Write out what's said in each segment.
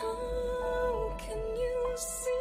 How can you see?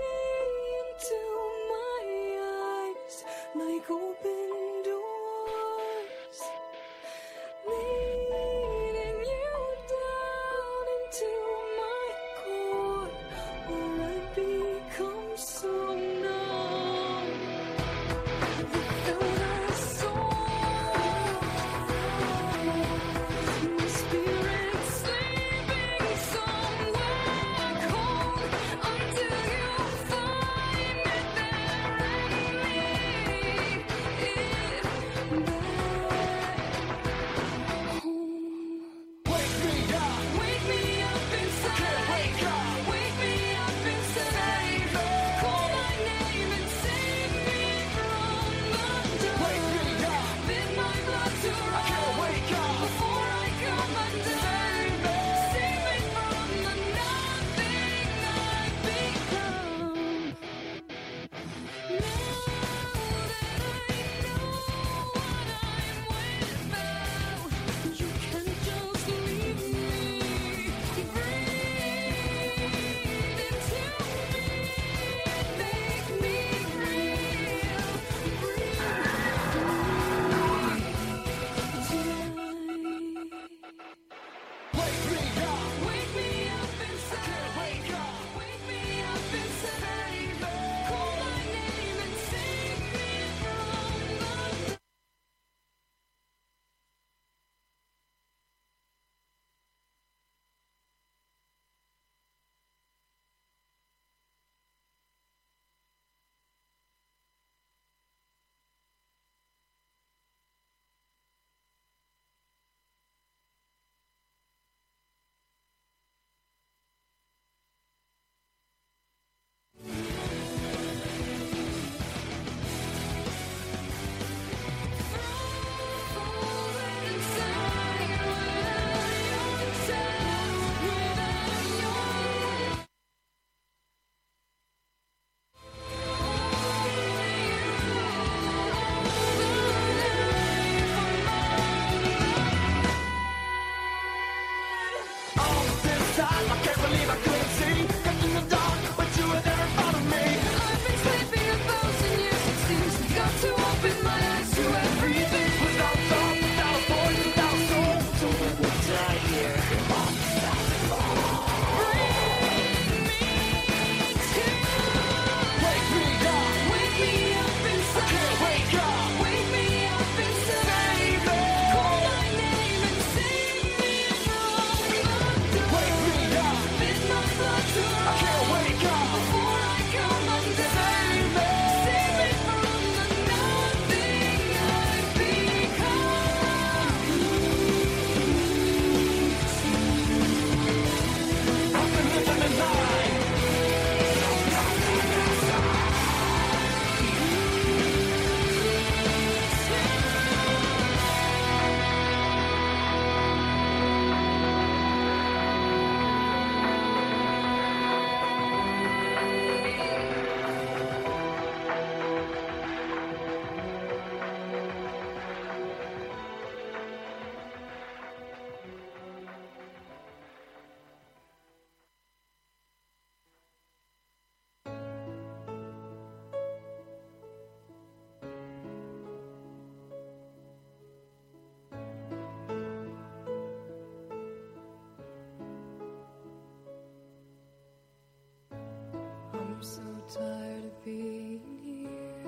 tired of being here.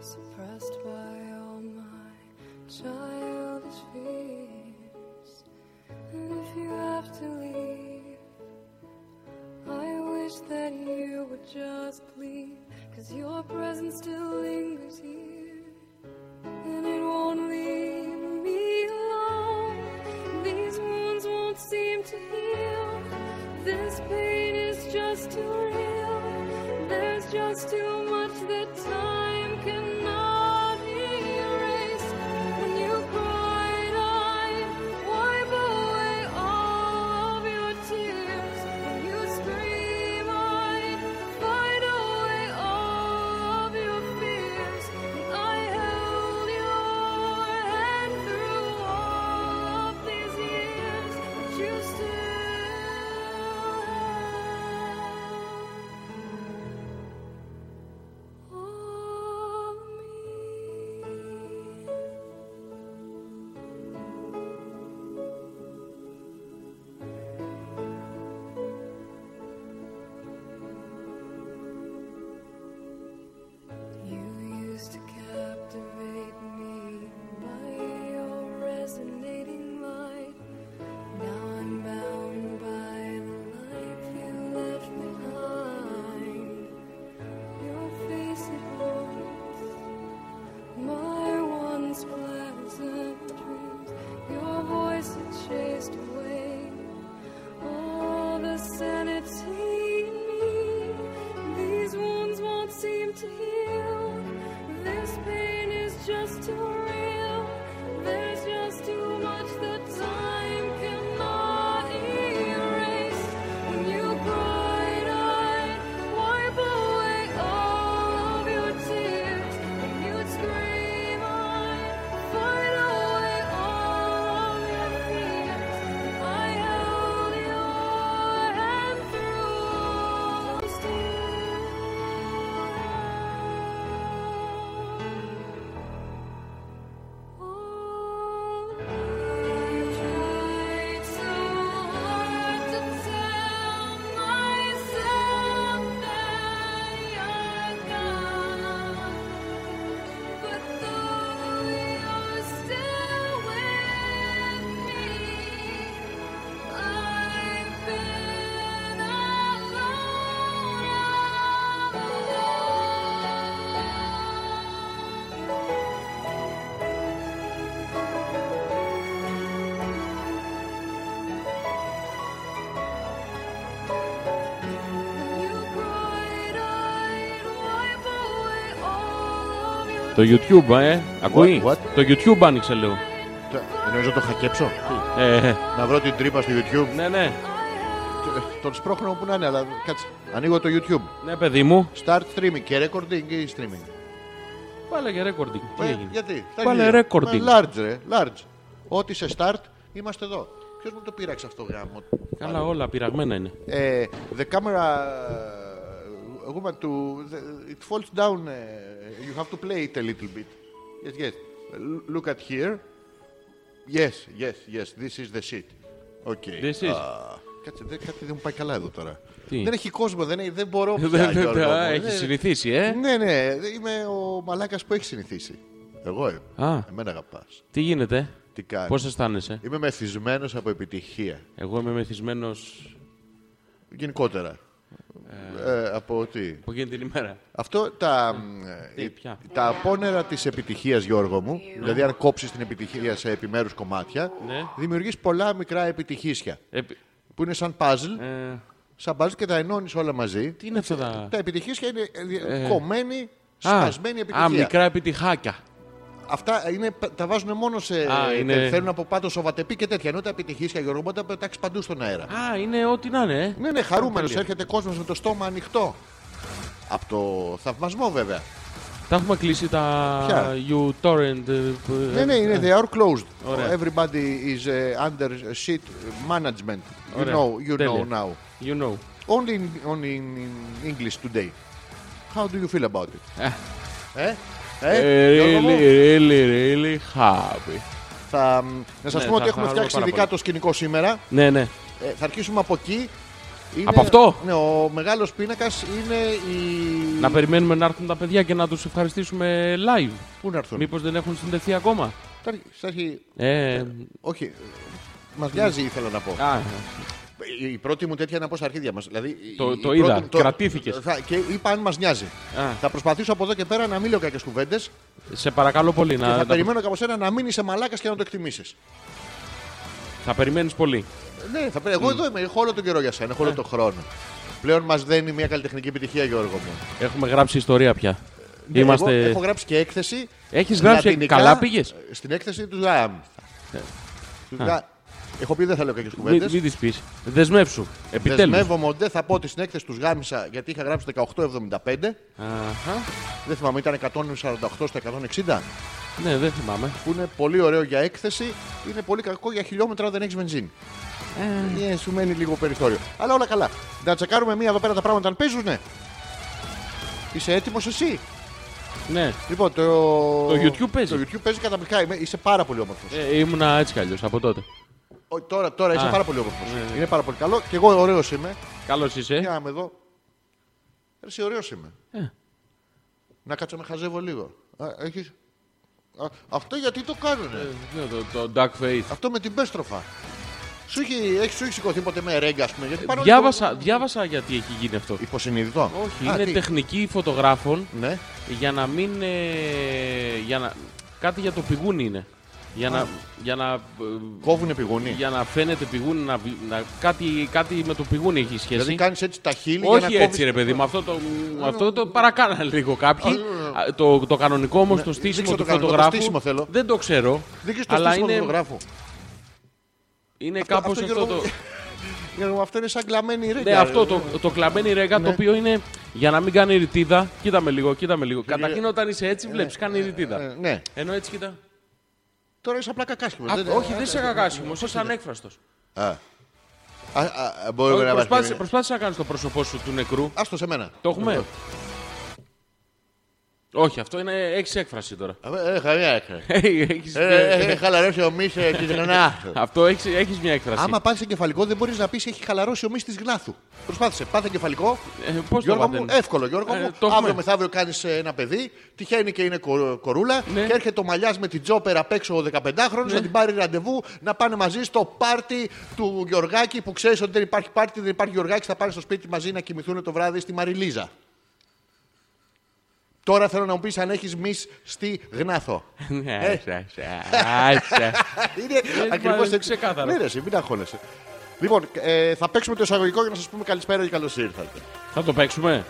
Suppressed by all my childish fears. And if you have to leave, I wish that you would just leave. Cause your presence to Το YouTube, ε. Ακούει; What? Το YouTube άνοιξε λίγο. Τε- Νομίζω το χακέψω; Ε, ε, Να βρω την τρύπα στο YouTube; ναι, ναι. Ε, Τον σπρώχνω που να είναι, αλλά κάτσε. Ανοίγω το YouTube. Ναι, παιδί μου. Start streaming και recording ή streaming; Βάλε και recording. Τι Ε, έγινε; γιατί; θα Βάλε γίνει. recording. Ε, Large, ρε. Large. Ό,τι σε start, είμαστε εδώ. Ποιος μου το πείραξε αυτό γάμο; Καλά, όλα πειραγμένα είναι. Ε, the camera uh, woman to the, it falls down uh, you have to play it a little bit yes yes L- look at here yes yes yes this is the sheet okay This is. Α, κάτσε δεν, κάτι δεν μου πάει καλά εδώ τώρα Τι; δεν έχει κόσμο δεν, έχει- δεν μπορώ πια, Δεν- δεν- Γιώργο μου. Έχεις Δεν- συνηθίσει, ε; ναι ναι είμαι ο μαλάκας που έχει συνηθίσει εγώ ε, Α. εμένα αγαπάς Τι γίνεται; τι κάνεις; Πώς αισθάνεσαι; είμαι μεθυσμένος από επιτυχία Εγώ είμαι μεθυσμένος γενικότερα ε, από τι; από εκείνη την ημέρα. Αυτό τα, Τι, ε, ποια; τα απόνερα της επιτυχίας Γιώργο μου, δηλαδή αν κόψεις την επιτυχία σε επιμέρους κομμάτια, Ναι. δημιουργείς πολλά μικρά επιτυχίσια, Επι- που είναι σαν puzzle, ε, σαν puzzle και τα ενώνεις όλα μαζί. Τι είναι αυτά τα. Τα επιτυχίσια είναι ε, κομμένη, Α, σπασμένη επιτυχία. Α, μικρά επιτυχάκια. Αυτά είναι, τα βάζουν μόνο σε. Α, είναι- Θέλουν από πάνω σοβατεπή και τέτοια. Ενώ τα επιτυχίσια Γιώργο μου τα πετάξεις παντού στον αέρα. Α, είναι ό,τι να είναι, ε. Ναι, ναι, χαρούμενος. Τέλεια. Έρχεται κόσμος με το στόμα ανοιχτό. Από το θαυμασμό βέβαια. Τα έχουμε κλείσει τα Ποια; uTorrent. ε, που- Ναι, ναι, είναι they are closed. Ωραία. Everybody is uh, under sheet management. You Ωραία. know, you Τέλεια. know now. You know. Only in, only in, in English today. How do you feel about it? Ε; Ε, Ε, ε, Γιώργο Really, μου, really, really happy. θα, να σας Ναι, πούμε θα ότι έχουμε χαρώ φτιάξει πάρα ειδικά πολύ. το σκηνικό σήμερα. Ναι, ναι. Ε, θα αρχίσουμε από εκεί. Είναι, Από αυτό; Ναι, ο μεγάλος πίνακας είναι η... Να περιμένουμε να έρθουν τα παιδιά και να τους ευχαριστήσουμε live. Πού να έρθουν; Μήπως δεν έχουν συνδεθεί ακόμα; Θα- θα έχει- Ε, Όχι, ε, μας νοιάζει ήθελα να πω. α, Η πρώτη μου τέτοια είναι από στα αρχίδια μας. Δηλαδή, Το- η- το η είδα, πρώτη- κρατήθηκες. θα- Και είπα αν μας νοιάζει. Α. Θα προσπαθήσω από εδώ και πέρα να μην λέω κακέ κουβέντες και σε παρακαλώ πολύ να... θα να- περιμένω κάπως ένα να μην είσαι μαλάκας και να το εκτιμήσεις. Θα περιμένεις πολύ. Ναι, θα, πρέ- εγώ εδώ είμαι. Έχω όλο τον καιρό για σένα, έχω όλο τον χρόνο. Πλέον μας δένει μια καλλιτεχνική επιτυχία, Γιώργο μου. Έχουμε γράψει ιστορία πια. Ναι, Είμαστε... εγώ έχω γράψει και έκθεση. Έχεις γράψει, λατινικά, καλά πήγες; Στην έκθεση του ΔΑΜ. Του Δα- Έχω πει δεν θα λέω κακές Μην, κουβέντες. μην τις πεις. Δεσμεύσου. Επιτέλους. Δεσμεύομαι ότι δεν θα πω ότι στην έκθεση τους γάμισα γιατί είχα γράψει 1875. Αχα. Δεν θυμάμαι, ήταν 148 στα 160. Ναι, δεν θυμάμαι. που είναι πολύ ωραίο για έκθεση, είναι πολύ κακό για χιλιόμετρα όταν δεν έχεις βενζίνη. Ε, σου μένει λίγο περιθώριο. Αλλά όλα καλά. Να τσεκάρουμε μία εδώ πέρα τα πράγματα αν παίζουν, ναι. Είσαι έτοιμος εσύ; Ναι. Λοιπόν, το... Το YouTube παίζει. Το YouTube παίζει καταπληκτικά. Είμαι- Είσαι πάρα πολύ όμορφος. Ε, ήμουνα έτσι κι αλλιώς από τότε. Τώρα, τώρα είσαι Α. πάρα πολύ όμορφος. Ναι, ναι. Είναι πάρα πολύ καλό και εγώ ωραίος είμαι. Καλώς είσαι. Για να με δω. Εσύ ωραίος είμαι. Ε. Να κάτσω να χαζεύω λίγο. Α, έχεις... Α, αυτό γιατί το κάνουνε; Ναι, το, το Duck Face. Αυτό με την πέστροφα. Σου έχει, έχει, σου έχει σηκωθεί ποτέ με ρέγγα, ας πούμε. Γιατί πάνω Διάβασα, διάβασα γιατί έχει γίνει αυτό. Υποσυνείδητο. Όχι, Α, είναι τι; τεχνική φωτογράφων Ναι. για να μην. ε, για να, κάτι για το πηγούνι είναι. Για να, για να, ε, Κόβουνε πηγούνι. για να φαίνεται πηγούνι, να, βι- να, κάτι, κάτι με το πηγούνι έχει σχέση. Δηλαδή κάνεις έτσι τα χείλη για Όχι να έτσι κόβεις- ρε παιδί μου, αυτό το, αυτό το παρακάνανε λίγο κάποιοι. Α, Το, το κανονικό όμως το στήσιμο δείξε του το κανονικό, το φωτογράφου. στήσιμο θέλω. Δεν το ξέρω. Δείξε το αλλά στήσιμο του είναι, φωτογράφου. είναι κάπως αυτό, αυτό, Γιώργο, το. Γιώργο, αυτό είναι σαν κλαμμένη ρίγα. Ναι, αυτό το, το κλαμμένη ρέγα Ναι. το οποίο είναι για να μην κάνει ρητίδα. Κοίτα με λίγο, κοίτα με λίγο. Καταρχήν όταν είσαι έτσι βλέπεις, κάνει ρητίδα. Ε, ναι. Ενώ έτσι κοίτα. Τώρα είσαι απλά κακάσχημος. Α, όχι, δεν είσαι κακάσιμο, είσαι ανέκφραστος. Μπορούμε να Προσπάθησε, είμαστε. προσπάθησε να κάνεις το πρόσωπό σου του νεκρού. Άστο σε μένα. Το έχουμε; Όχι, αυτό είναι έχεις έκφραση τώρα. Ε, Χαμία έκραση. Έχεις- Έχει χαλαρώσει ο μυς ε, της γνάθου. Αυτό έχεις έχεις μια έκφραση. Άμα πάθει εγκεφαλικό, δεν μπορείς να πεις έχει χαλαρώσει ο μυς της γνάθου. Προσπάθησε. Πάθε εγκεφαλικό. Ε, πώς το Γιώργο μου, πατένει. εύκολο Γιώργο Ε, μου. το έχουμε. Αύριο μεθαύριο κάνεις ένα παιδί, τυχαίνει και είναι κο- κορούλα Ναι. και έρχεται ο μαλλιάς με την τζόπερ απ' έξω ο 15χρονο Ναι. να την πάρει ραντεβού να πάνε μαζί στο πάρτι του Γιωργάκη που ξέρεις ότι δεν υπάρχει πάρτι, δεν υπάρχει Γιωργάκης, θα πάνε στο σπίτι μαζί να κοιμηθούν το βράδυ στη Μαριλίζα. Τώρα θέλω να μου πεις αν έχεις μυς στη γνάθο. Ναι, Ε. άσε, άσε. Είναι ακριβώς μα- έτσι. ξεκάθαρο. Ναι, ρε, εσύ, μην αγχώνεσαι. Λοιπόν, ε, θα παίξουμε το εισαγωγικό για να σας πούμε καλησπέρα και καλώς ήρθατε. Θα το παίξουμε;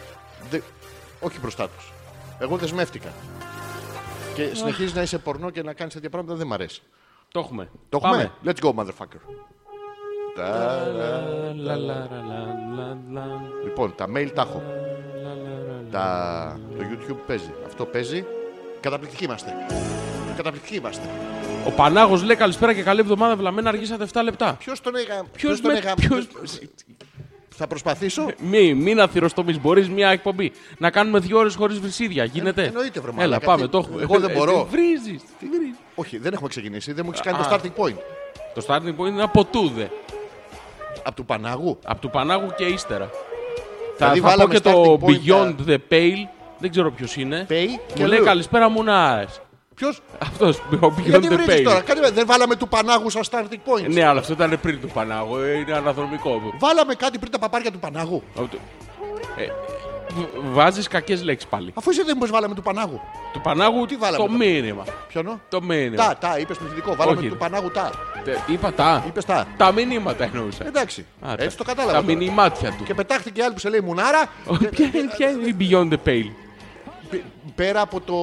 Δε- Όχι μπροστά τους. Εγώ δεσμεύτηκα. Και συνεχίζει να είσαι πορνό και να κάνεις τέτοια πράγματα δεν μ' αρέσει. Το έχουμε. Το Πάμε. έχουμε. Let's go, motherfucker. Τα- Λα, λα, λα, λα, λα, λα, Λοιπόν, τα mail τα έχω. Λα, λα, λα. Τα... Το YouTube παίζει. Αυτό παίζει. Καταπληκτικοί είμαστε. Καταπληκτικοί είμαστε. Ο Πανάγος λέει καλησπέρα και καλή εβδομάδα. Βλαμμένα αργήσατε 7 λεπτά. Ποιος τον έγα... Ποιος τον με- έγα... ποιος- Θα προσπαθήσω. Μη, μην αθυροστομεί. Μπορείς μια εκπομπή να κάνουμε δύο ώρες χωρίς βρυσίδια. Γίνεται. Ε, εννοείται, βρε Έλα, μαλάκα. πάμε. Τι- Το έχουμε. εγώ δεν μπορώ. Βρίζεις. Όχι, δεν έχουμε ξεκινήσει. Δεν μου έχει κάνει Α. το starting point. Το starting point είναι από τούδε. Από του Πανάγου. Από του Πανάγου και ύστερα. Δηλαδή θα, θα πω βάλαμε και το starting point, Beyond the Pale. Δεν ξέρω ποιος είναι. Pay και Μου λέει Lou. καλησπέρα μου να Ποιος; Αυτός. Ο Beyond Γιατί the βρήκες Pale. τώρα. Κάνε- Δεν βάλαμε του Πανάγου σαν starting point. Ναι, αλλά αυτό ήταν πριν του Πανάγου. ε, Είναι αναδρομικό. Βάλαμε κάτι πριν τα παπάρια του Πανάγου. Από το- Ε, Βάζεις κακές λέξεις πάλι. Αφού εσύ δεν μου βάλαμε του Πανάγου. Του Πανάγου Τι βάλαμε το εδώ; μήνυμα. Ποιον. Το μήνυμα. Τα, τα, είπες πληθυντικό. Βάλαμε Όχι. του Πανάγου τα. Τε- Είπα τα. Είπες τα. Τα μηνύματα εννοούσα. Εντάξει. Α, Έτσι το τα- κατάλαβα. Τα τώρα. μηνυμάτια του. Και πετάχτηκε άλλη που σε λέει Μουνάρα. Ποια είναι- ποια είναι η Beyond the Pale. π- Πέρα από το.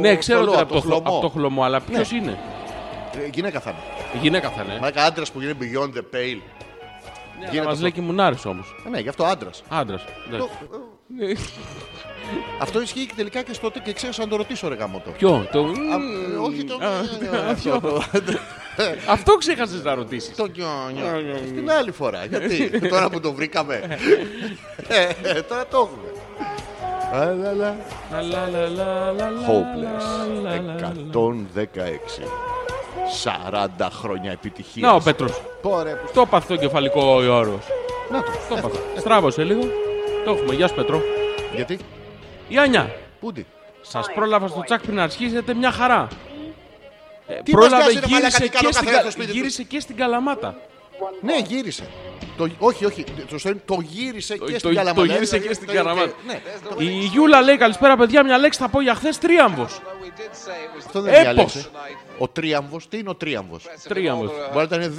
Ναι, ξέρω θολό, ότι είναι από το, χλω- χλωμό. από το χλωμό, αλλά ποιος Ναι. είναι; Ε, Γυναίκα θα είναι. Η γυναίκα θα είναι. Μαλάκα άντρας που γίνεται beyond the pale. γίνεται Μας αυτό. λέει και μουνάρε όμως. Ε, Ναι, γι' αυτό άντρας. Άντρας. Αυτό ισχύει και τελικά και στο και ξέρω να το ρωτήσω ρε γάμο το. Ποιο, το. Α, ε, Όχι το. Α, ε, αυτό το- Αυτό ξέχασες να ρωτήσεις. Το νιόνιο. Την άλλη φορά. Γιατί τώρα που το βρήκαμε. Ε, ε, Τώρα το έχουμε. Α, λα, λα. Hopeless 116 40 χρόνια επιτυχίας. Να ο Πέτρος. Πόρε, που- Το έπαθε το κεφαλικό ο Γιώργο. Να το. Το έπαθε. Στράβωσε λίγο. Το έχουμε. Γεια σου Πέτρο. Γιατί, Η Άνια. πούντι. Σας πρόλαβα στο τσάκ πριν αρχίσετε μια χαρά. Ε, Τι πρόλαβε, μας νοιάζει, ρε μαλάκα, γύρισε, τι κάνω και στην, καθένας Κα- στο σπίτι του; γύρισε και στην Καλαμάτα. Ναι, γύρισε. Το, όχι, όχι. Το, σωστό είναι, το γύρισε και το- στην Καλαμάτα. το γύρισε Δηλαδή, και στην το- Καλαμάτα. Ναι, Η Γιούλα λέει καλησπέρα παιδιά, μια λέξη θα πω για χθες τρίαμβος. αυτό δεν Έπος. διάλεξε. Ο τρίαμβος, τι είναι ο τρίαμβος; Τρίαμβος. Μπορεί να ήταν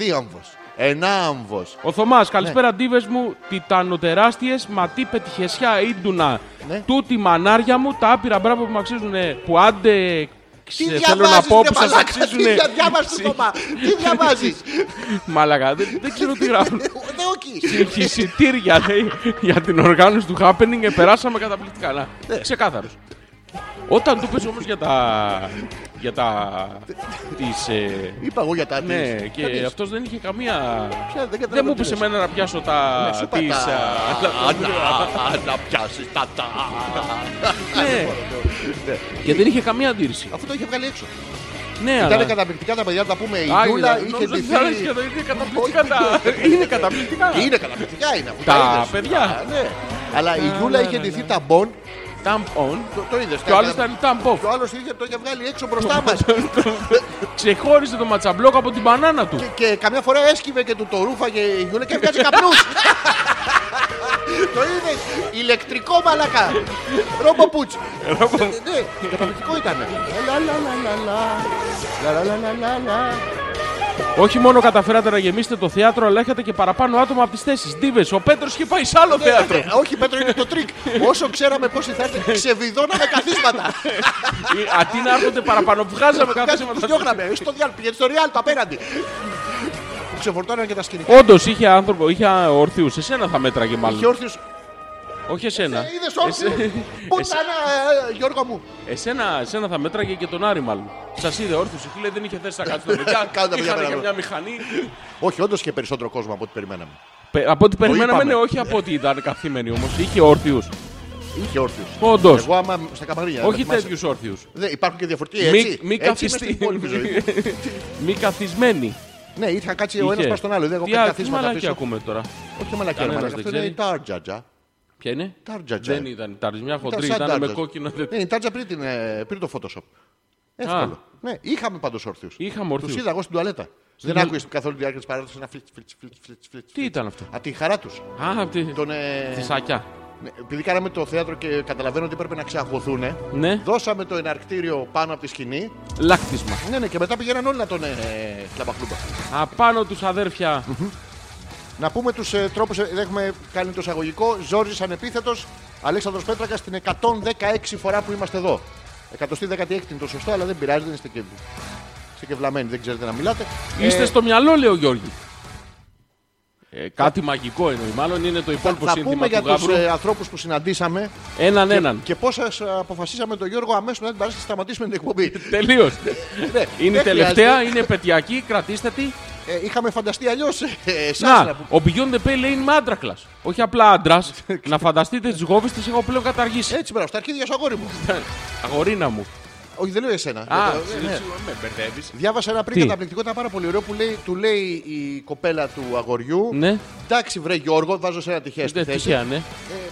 διάμβος. Ενάμβος. Ο Θωμάς, καλησπέρα ντίβε μου, τιτανοτεράστιες, μα τι πετυχεσιά ίντουνα. Ναι. Τούτη μανάρια μου, τα άπειρα μπράβο που μου αξίζουν. Που άντε. Τι ξε- θέλω να διαβάζεις, πω ρε που σας μαλάκα, αξίζουν. Τι δια- διάβασες το Θωμά. Τι διαβάζεις. Μαλακά, δεν, δεν ξέρω τι γράφουν. Ε, Δεν όχι. Εισιτήρια λέει για την οργάνωση του happening, ε, περάσαμε καταπληκτικά. Να, Ναι. ξεκάθαρος. Όταν του πες όμως για τα. Για τα. τις, ε, Είπα εγώ για τα ναι, της. και Κανείς. αυτός δεν είχε καμία. Ποια, δεν Δεν καταλαβαίνω μου τι είπε λες. εμένα να πιάσω τα. Ναι, σου είπα τις, τα- α, Α, να- Να πιάσεις τα τα. Ναι. Ναι. Και δεν είχε καμία αντίρρηση. Αυτό το είχε βγάλει έξω. Ναι, Ήταν αλλά. καταπληκτικά τα παιδιά, να τα πούμε. Η Άγγελα, Γιούλα είχε νόμιζα ότι ντυθεί. θα έλεγες και το είναι καταπληκτικά τα. Είναι καταπληκτικά. Είναι καταπληκτικά είναι αφού Τα είδες. παιδιά. Α, Ναι. Αλλά η Γιούλα ναι, είχε ναι, ντυθεί ναι. ταμπόν. Ταμπόν. Το, το είδες. Και ο άλλος ήταν ταμπόν. Και ο άλλος είχε, το είχε βγάλει έξω μπροστά μας. Ξεχώρισε το ματσαμπλόκ από την μπανάνα του. και, και καμιά φορά έσκυβε και του το ρούφαγε η Γιούλα και έβγαζε καπνούς. το είδες. Ηλεκτρικό μαλακά. Ρομποπούτσι. Ναι, καταπληκτικό ήταν. Λα, λα, λα, λα, λα. Λα, λα, λα, λα, λα, λα. Όχι μόνο καταφέρατε να γεμίσετε το θέατρο, αλλά έχετε και παραπάνω άτομα από τις θέσεις. Ντίβες, ο Πέτρος είχε πάει σε άλλο θέατρο. Ε, Όχι, Πέτρο, είναι το τρικ. Όσο ξέραμε πόσοι θα έρθει, ξεβιδώναμε καθίσματα. Ε, Αντί να έρχονται παραπάνω, βγάζαμε Κάτι καθίσματα. διώχναμε. Στο διάλογο, πήγαινε στο Ριάλ, το απέναντι. Ξεφορτώναν και τα σκηνικά. Όντως είχε άνθρωπο, είχε ορθίου. Εσένα θα μέτραγε μάλλον. Είχε όρθιους. Όχι εσένα. Είδες όρθιους. Εσέ- Πουτάνα, ε, Γιώργο μου; Εσένα, εσένα θα μέτραγε και τον Άρη μάλλον. Σας είδε όρθιος. Φίλε δεν είχε θέση να κάτσει το παιδιά. Κάντε τα παιδιά Είχαν πέρα και εδώ. μια μηχανή. Όχι, όντως είχε περισσότερο κόσμο από ό,τι περιμέναμε. Πε- Από ό,τι περιμέναμε, είπαμε. ναι, όχι από ό,τι ήταν καθήμενοι όμως. Είχε όρθιους. Είχε όρθιους. Όντως. Εγώ άμα στα καμαρίνια. Όχι δεν θυμάσαι. τέτοιους όρθιους. Δεν, υπάρχουν και διαφορετικοί Μη, έτσι. μη, έτσι είμαι καθιστη... στην υπόλοιπη ζωή. μη καθισμένοι. ναι, είχα κάτσει ο ένας Είχε. πας στον άλλο. Δεν έχω Τι κάτι α- τι καθίσματα μαλακία πίσω. ακούμε τώρα; Όχι μαλακία, Κανένας μαλακία. δεν Αυτό είναι η ξέρει. Τάρτζατζα. Ποια είναι; Τάρτζατζα. Δεν ήταν η Τάρτζα. Μια χοντρή σαν ήταν με Τάρτζα. κόκκινο. Ναι, η Τάρτζα πριν, την, ε, πριν το Photoshop. Εύκολο. Ναι, είχαμε πάντως όρθιους. Είχαμε Τους όρθιους. είδα εγώ στην τουαλέτα. Δεν τουα- άκουε καθόλου τη διάρκεια της παράδοσης ένα φλιτ, φλιτ, φλιτ, φλιτ, φλιτ. Τι ήταν αυτό; Από τη χαρά τους. Α, από τη... Τον, ε, τη σάκια. ναι, επειδή κάναμε το θέατρο και καταλαβαίνω ότι έπρεπε να ξεαγωθούν, Ναι, δώσαμε το εναρκτήριο πάνω από τη σκηνή. λάκτισμα. Ναι, ναι, και μετά πήγαιναν όλοι να τον ε, κλαμπαχλούμπα. Απάνω τους αδέρφια. Να πούμε τους ε, τρόπους. έχουμε κάνει το εισαγωγικό. Ζόρζης ανεπίθετος. Αλέξανδρος Πέτρακας την 116 φορά που είμαστε εδώ. 116η είναι το σωστό, αλλά δεν πειράζει, δεν είστε και, είστε και βλαμμένοι, δεν ξέρετε να μιλάτε. Είστε Ε, στο μυαλό, λέει ο Γιώργη. Ε, κάτι μαγικό εννοεί. Μάλλον είναι το υπόλοιπο θα σύνθημα πούμε για τους του Γαύρου. ε, ανθρώπους που συναντήσαμε Έναν έναν. και πώς αποφασίσαμε τον Γιώργο αμέσως μετά την παράσταση να σταματήσουμε την εκπομπή. Τελείως. Ναι, είναι δεν τελευταία, χρειάζεται. είναι επαιτειακή, κρατήστε τη. Ε, είχαμε φανταστεί αλλιώς. Να, ο Beyond the Pale λέει είναι με άντρακλα. Όχι απλά άντρας. να φανταστείτε τις γόβε τις έχω πλέον καταργήσει. Έτσι, μπράβο, στα αρχίδια σου αγόρι μου. Αγορίνα μου. Όχι, δεν λέω εσένα. Α, Για το- συ- ναι. συ- με μπερδεύεις. Διάβασα ένα πριν Τι; καταπληκτικό, ήταν πάρα πολύ ωραίο που λέει, του λέει η κοπέλα του αγοριού. Ναι, Εντάξει, βρε Γιώργο, βάζω σε ένα τυχαία στη δεν θέση. τυχαία, ναι. Ε,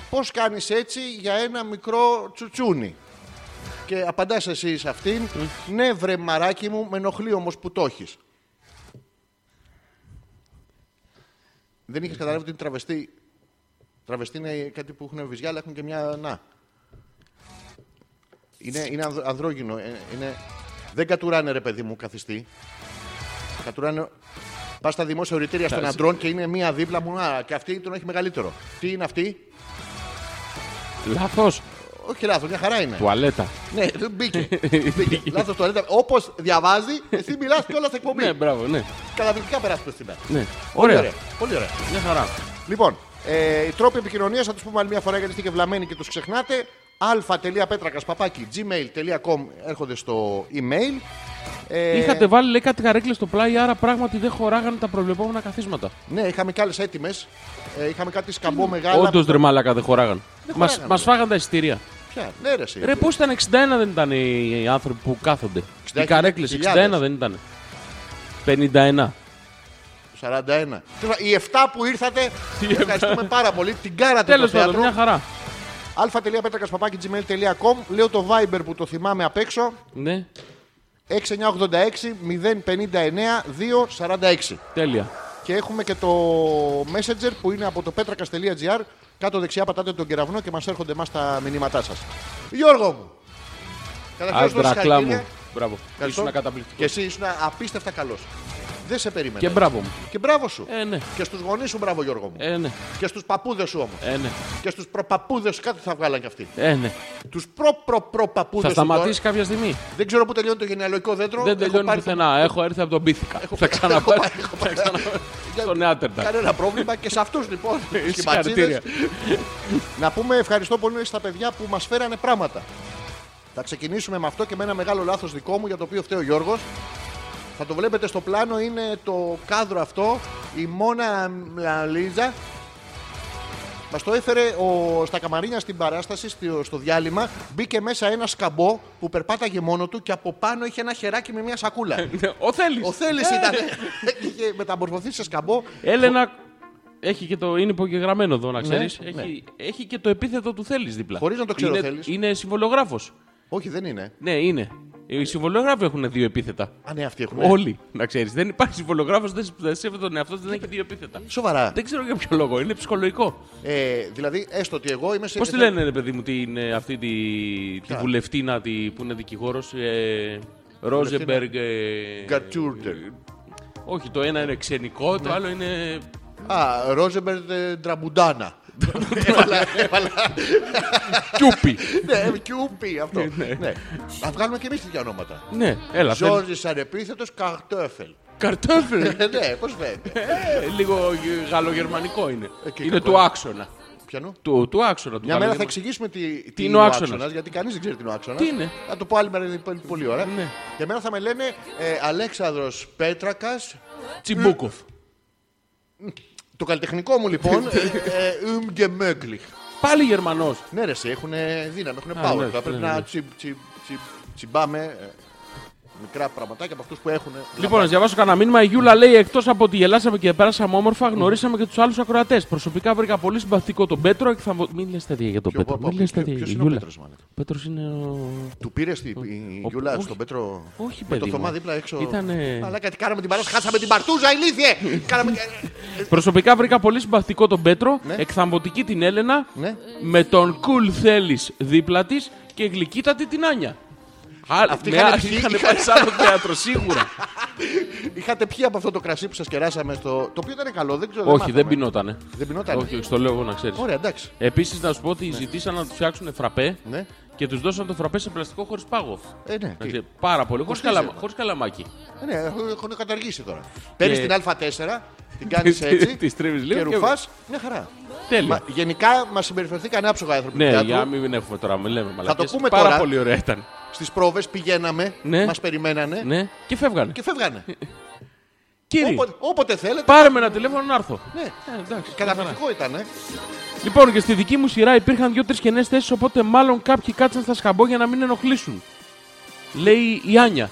Πώς κάνεις έτσι για ένα μικρό τσουτσούνι. Και απαντάς εσύ σε αυτήν. Ναι, βρε μαράκι μου, με ενοχλεί όμως που το έχεις. Δεν είχες καταλάβει ότι είναι τραβεστή. Τραβεστή είναι κάτι που έχουν βυζιά, αλλά έχουν και μια να. Είναι, είναι ανδ- ανδρόγυνο. ε, Είναι... Δεν κατουράνε, ρε παιδί μου, καθιστή. Κατουράνε. Πας στα δημόσια οριτήρια των Θα- αντρών και είναι μία δίπλα μου. Α, και αυτή τον έχει μεγαλύτερο. Τι είναι αυτή; Λάθος. Όχι λάθος, μια χαρά είναι. Τουαλέτα. Ναι, δεν μπήκε. μπήκε. λάθος το Όπως διαβάζει, εσύ μιλάς και όλα στην εκπομπή. Ναι, μπράβο, ναι. Καταπληκτικά περάσουμε σήμερα. ναι. Πολύ Ωραία. ωραία. Πολύ ωραία. Μια χαρά. Λοιπόν, ε, οι τρόποι επικοινωνίας θα τους πούμε άλλη μια φορά γιατί είστε και βλαμμένοι και τους ξεχνάτε. αλφα.πέτρακας gmail.com έρχονται στο email. Ε, Είχατε βάλει λέει κάτι καρέκλες στο πλάι, άρα πράγματι δεν χωράγανε τα προβλεπόμενα καθίσματα. Ναι, είχαμε και άλλες έτοιμες. Ε, είχαμε κάτι σκαμπό μεγάλα. Όντως ρε μάλακα δεν χωράγανε. Μα χωράγανε. μας φάγανε τα εισιτήρια. Ποια, ναι, ρε, εσύ. Ρε, πώς ήταν 61 δεν ήταν οι οι άνθρωποι που κάθονται. 61 Οι καρέκλες 61 χιλιάδες. δεν ήταν. 51. 41. Οι 7 που ήρθατε, ευχαριστούμε πάρα πολύ. Την κάρατε Τέλος το πάντων, θέατρο. μια χαρά. αλφα.πέτρακα.gmail.com Λέω το Viber που το θυμάμαι απ' έξω. Ναι, 6986 059 246. τέλεια. Και έχουμε και το Messenger που είναι από το petrakas.gr. Κάτω δεξιά πατάτε τον κεραυνό και μας έρχονται μας τα μηνύματά σας. Γιώργο μου! Καταρχάς, δώσε Άντρακλά μου. συγχαρητήρια. Μπράβο. Ευχαριστώ. Ήσουν Και καταπληκτικό. εσύ ήσουν απίστευτα καλός. Δεν σε περίμενα. Και μπράβο μου. Και μπράβο σου. Ε, ναι. Και στους γονείς σου μπράβο Γιώργο μου. Ε, ναι. Και στους παππούδες σου όμως. Ε, ναι. Και στους προπαππούδες σου κάτι θα βγάλαν κι αυτοί. Ε, ναι. Τους προ-προ-προ-παππούδες Θα σου τώρα, σταματήσει κάποια στιγμή; Δεν ξέρω πού τελειώνει το γενεαλογικό δέντρο. Δεν Έχω τελειώνει πάρει πουθενά. Έχω έρθει από τον Πίθηκα. Θα ξαναπάρει. Θα ξαναπάρει. Στο Νεάντερταλ. Κανένα πρόβλημα και σε αυτούς λοιπόν. οι Συγχαρητήρια. σχηματσίδες. Να πούμε ευχαριστώ πολύ στα παιδιά που μας φέρανε πράγματα. Θα ξεκινήσουμε με αυτό και με ένα μεγάλο λάθος δικό μου για το οποίο φταίει ο Γιώργος. Θα το βλέπετε στο πλάνο, είναι το κάδρο αυτό. Η Μόνα Λίζα Μας το έφερε ο, στα καμαρίνια στην παράσταση, στο, στο διάλειμμα. Μπήκε μέσα ένα σκαμπό που περπάταγε μόνο του και από πάνω είχε ένα χεράκι με μια σακούλα. Ο Θέλει. Ο Θέλει ήταν. είχε μεταμορφωθεί σε σκαμπό. Έλενα. Έχει και το. Είναι υπογεγραμμένο εδώ, να ξέρεις. ναι. Έχει, έχει και το επίθετο του Θέλει δίπλα. Χωρίς να το ξέρω, είναι, Θέλεις. Είναι συμβολογράφος. Όχι, δεν είναι. Ναι, είναι. Οι συμβολογράφοι έχουν δύο επίθετα. Α, ναι, αυτοί έχουν. Όλοι, να ξέρεις. Δεν υπάρχει συμβολογράφο, δεν δεν σέβεται τον εαυτό του, δεν έχει δύο επίθετα. Σοβαρά. Δεν ξέρω για ποιο λόγο, είναι ψυχολογικό. Ε, δηλαδή, έστω ότι εγώ είμαι σε. Πώς τη λένε, ρε παιδί μου, την, ε, αυτή τη, τη Ποια; βουλευτήνα τη, που είναι δικηγόρος, ε, Ρόζεμπεργκ. Ε, Γκατσούρτερ. Όχι, το ένα είναι ξενικό, Ναι. το άλλο είναι. Α, Ρόζεμπερτ ε, Ντραμπουντάνα. Έβαλα- έβαλα- Κιούπι. Ναι, QP αυτό. Ναι. Ναι. Να βγάλουμε και εμείς τέτοια ονόματα. ναι, έλα. θέλεις- Ζόρζη ανεπίθετος Καρτόφελ. Καρτόφελ. Ε, Ναι, πώς φαίνεται. Ε, Λίγο γαλλογερμανικό είναι. Ε, και είναι κακό. του άξονα. Πιανού. Του, του άξονα. Του Μια μέρα θα γαλλογερμα- εξηγήσουμε τι, τι είναι ο άξονας. άξονας, γιατί κανείς δεν ξέρει τι είναι ο άξονας. Τι είναι; Θα το πω άλλη μέρα, είναι πολύ- πολύ ώρα. Ναι. Και εμένα θα με λένε ε, Αλέξανδρος Πέτρακας. Τσιμπούκοφ. Το καλλιτεχνικό μου λοιπόν, ε, ε, Ουμ και Μέγκλιχ. Πάλι Γερμανός. Ναι, ρε, εσύ, έχουν δύναμη, έχουν Α, power. ναι, θα πρέπει ναι, ναι. να τσι, τσι, τσι, τσιμπάμε ε, μικρά πραγματάκια από αυτούς που έχουν. Λοιπόν, να διαβάσω κανένα μήνυμα. Η Γιούλα λέει: Εκτός από ότι γελάσαμε και πέρασαμε όμορφα, γνωρίσαμε και τους άλλους ακροατές. Προσωπικά βρήκα πολύ συμπαθητικό τον Πέτρο και θα. μου- Μην λες τέτοια για τον Ποιο- Πέτρο. πω- Μην πω- λες ποιο- τέτοια. ποιος Η είναι ο Γιούλα. Πέτρος, μάλλον; Πέτρος είναι ο. Του πήρε η, η Ο- Γιούλα όχι. στον Πέτρο. Όχι, με το παιδί Θωμά μου. δίπλα έξω. Ήτανε- Αλλά κάτι κάναμε την παράσταση, χάσαμε την παρτούζα, ηλίθιε! Κάναμε... Προσωπικά βρήκα πολύ συμπαθητικό τον Πέτρο, Ναι. εκθαμβωτική την Έλενα, ναι. με τον cool θέλεις δίπλα της και γλυκύτατη την Άνια. Α, Αυτοί με είχαν α- πιει- είχαν είχαν- πάει σε άλλο θέατρο, σίγουρα. Είχατε πιει από αυτό το κρασί που σας κεράσαμε στο. Το οποίο ήταν καλό, δεν ξέρω. όχι, δεν μάθαμε. πεινότανε. Δεν πεινόταν. Όχι, όχι, στο λέω εγώ να ξέρεις. Ωραία, εντάξει. Επίσης, να σου πω ότι ζητήσαν να τους φτιάξουν φραπέ Ναι. Και τους δώσαν το φραπέ σε πλαστικό χωρίς πάγος. Ε, ναι. τι. Εντάξει, Πάρα πολύ. Χωρίς Κοστίζει. καλαμα, καλαμάκι. Ε, ναι, έχουν- έχουν καταργήσει τώρα. Παίρνεις την Α4, την κάνεις Τη- έτσι. τη στρίβεις λίγο και και- ρουφάς. Μια χαρά. Τέλεια. Μα, γενικά μας συμπεριφερθήκαν άψογα οι άνθρωποι του Ναι, θεάτρου. για να μην έχουμε τώρα, μην λέμε μαλακές. πούμε Πάρα τώρα. πολύ ωραία ήταν. Στις πρόβες πηγαίναμε, Ναι. μας περιμένανε Ναι, και φεύγανε. και φεύγανε. Κύριε, όποτε, όποτε θέλετε. πάρε με ένα τηλέφωνο να έρθω. Ναι. Ε, εντάξει. Καταπληκτικό ήταν. Ε. Λοιπόν, και στη δική μου σειρά υπήρχαν δύο-τρεις κενές θέσεις, οπότε μάλλον κάποιοι κάτσαν στα σκαμπό για να μην ενοχλήσουν. Λέει η Άνια.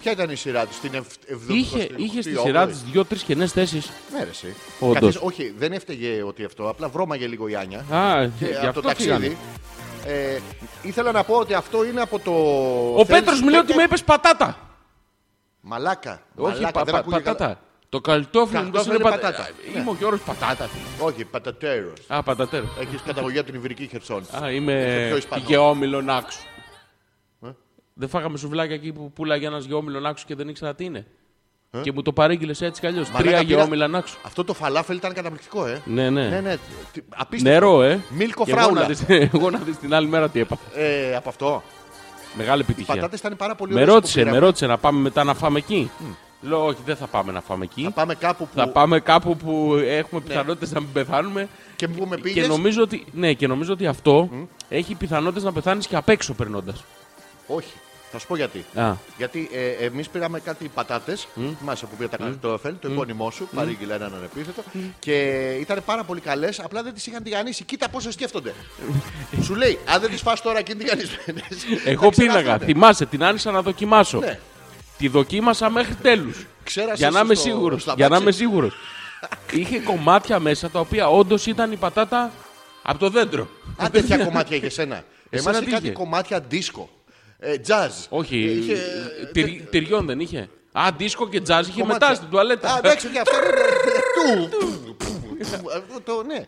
Ποια ήταν η σειρά της, την 70 Είχε, είχε στη σειρά της δύο-τρεις κενές θέσεις. Ναι, ρε, εσύ. Όντως. Καθίς- όχι, δεν έφταιγε ότι αυτό. Απλά βρώμαγε λίγο η Άνια. Α, Και γι' από αυτό το ταξίδι. φύγανε. Ε, ήθελα να πω ότι αυτό είναι από το. Ο Θέλεις- Πέτρο μου λέει ότι με είπε πατάτα. Μαλάκα. Όχι, Μαλάκα, πα- δεν πα- ακούγεται καλά. πατάτα. Το καλτόφλι μου Καρτόφλι είναι είναι πατάτα. πατάτα. Είμαι ο Γιώργος πατάτας. φίλε. Όχι, πατατέρος. Α, πατατέρος. Έχεις καταγωγή από την Ιβυρική Χερσόνη. Α, Είσαι είμαι πιο Ισπανός. γεώμηλον άξου. Ε; Δεν φάγαμε σουβλάκια εκεί που πουλάγε ένας γεώμηλον άξου και δεν ήξερα τι είναι. Ε; Και μου το παρήγγειλες έτσι κι αλλιώς. Μαλάκα, Τρία πήρα- γεώμηλαν άξου. Αυτό το φαλάφελ ήταν καταπληκτικό, ε. Ναι, ναι. Ναι, ναι. Τι- Απίστευτο. Νερό, ε. Μίλκο Και εγώ να φράουλα. δεις- Εγώ να δεις την άλλη μέρα τι έπαθα. Ε, από αυτό. Μεγάλη Οι επιτυχία. πατάτες ήταν πάρα πολύ Με ωραίες ρώτησε, που με πήραμε. ρώτησε να πάμε μετά να φάμε εκεί. Λέω, όχι, δεν θα πάμε να φάμε εκεί. Θα πάμε κάπου που. Θα πάμε κάπου που έχουμε πιθανότητες να μην πεθάνουμε. Και που με Και πήγε. νομίζω ότι, ναι, και νομίζω ότι αυτό έχει πιθανότητες να πεθάνεις και απ' έξω περνώντας. Όχι. Θα σου πω γιατί. Α, Γιατί ε, εμείς πήραμε κάτι πατάτες. Θυμάσαι που πήρα τα καρτόφελ, το επώνυμό σου, παρήγγειλα έναν ανεπίθετο. Και ήταν πάρα πολύ καλές, απλά δεν τις είχαν τηγανίσει. Κοίτα πόσο σκέφτονται. σου λέει, αν δεν τις φας τώρα και είναι τηγανισμένες. εγώ πίναγα. Θυμάσαι, την άνοιξα να δοκιμάσω. Ναι. Τη δοκίμασα μέχρι τέλου. Ξέρασες Για να είμαι στο- σίγουρο. στο Για να αμάξι. είμαι σίγουρο. Είχε κομμάτια μέσα τα οποία όντω ήταν η πατάτα από το δέντρο. Αν τέτοια κομμάτια είχε σένα. Εσένα Εμά τι είχε κάτι είχε? κομμάτια δίσκο. Ε, jazz. Όχι, Ε, είχε, τυρι- τυριών δεν είχε. Α, δίσκο και τζάζ είχε κομμάτια. μετά στην τουαλέτα. Α, εντάξει, και αυτό είναι. Του, του, του. Αυτό το, ναι.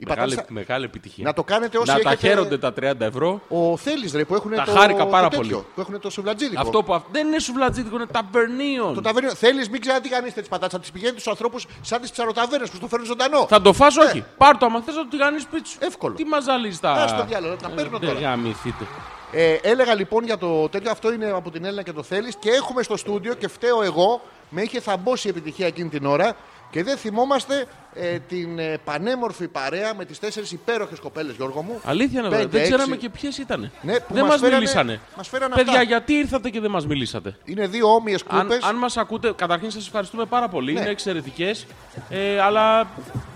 Οι Μεγάλη, πατάτες- μεγάλη επιτυχία. Να το κάνετε όσοι Να τα έχετε- χαίρονται τα 30 ευρώ. Ο Θέλει ρε που έχουν Τα το. χάρηκα πάρα το τέτοιο, πολύ. Που έχουν το σουβλατζίδικο. Αυτό που αυ- δεν είναι σουβλατζίδικο, είναι ταβερνίον. Το ταβέρνιο. Θέλεις, μην ξανατηγανίσετε τι πατάτες. Θα τις πηγαίνετε στους ανθρώπους σαν τις ψαροταβέρνες που στο φέρνουν ζωντανό. Θα το φας, Ναι. όχι. Πάρ το άμα θες να το τηγανείς σπίτι σου. Εύκολο. Τι μας ζαλείς τα... Ας το διάλογο, τα παίρνω Ε, τώρα. γαμηθείτε. Ε, έλεγα λοιπόν για το τέτοιο, αυτό είναι από την Έλληνα και το θέλει. Και έχουμε στο στούντιο και φταίω εγώ. Με είχε θαμπώσει η επιτυχία εκείνη την ώρα και δεν θυμόμαστε ε, την ε, πανέμορφη παρέα με τις τέσσερις υπέροχες κοπέλες, Γιώργο μου. Αλήθεια είναι, Πέντε, βέβαια. δεν έξι. ξέραμε και ποιες ήταν. Ναι, που δεν μας μας φέρανε- μιλήσανε. μας φέρανε Παιδιά, αυτά. γιατί ήρθατε και δεν μας μιλήσατε; Είναι δύο όμοιες Αν, κούπες. αν μας ακούτε, καταρχήν σας ευχαριστούμε πάρα πολύ. Ναι. Είναι εξαιρετικές. Ε, αλλά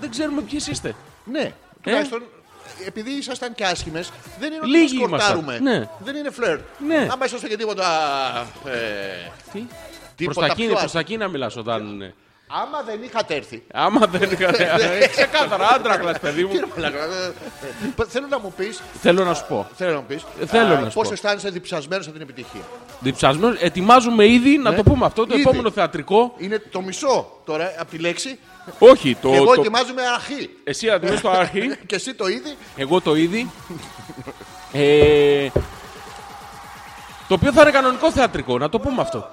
δεν ξέρουμε ποιες είστε. Ναι, τουλάχιστον επειδή ήσασταν και άσχημες, δεν είναι ότι Λίγοι μας κορτάρουμε. ήμασταν. Ναι. Δεν είναι φλερ. Ναι. Άμα ήσασταν και τίποτα. Ε, Τι; Προς τίποτα τα, πιο εκείνη, προς άσχημο. τα εκεί να μιλάς όταν... ε, Άμα δεν είχατε έρθει. Άμα δεν είχατε... Ξεκάθαρα, άντρακλας, παιδί μου. Κύριε Μαλάκα, ε, ε, Θέλω να μου πει. Θέλω να σου πω. Θέλω να μου πεις, Ε, θέλω α, να σου Πώς πω. αισθάνεσαι διψασμένος από την επιτυχία; Διψασμένος, ετοιμάζουμε ήδη να το πούμε αυτό το Ναι. Ήδη. επόμενο θεατρικό. Είναι το μισό τώρα από τη λέξη. Όχι, το. Και εγώ το- ετοιμάζομαι αρχή. Εσύ να το πεις στο αρχή, Και εσύ το ήδη. εγώ το ήδη. Ε, το οποίο θα είναι κανονικό θεατρικό, να το πούμε αυτό.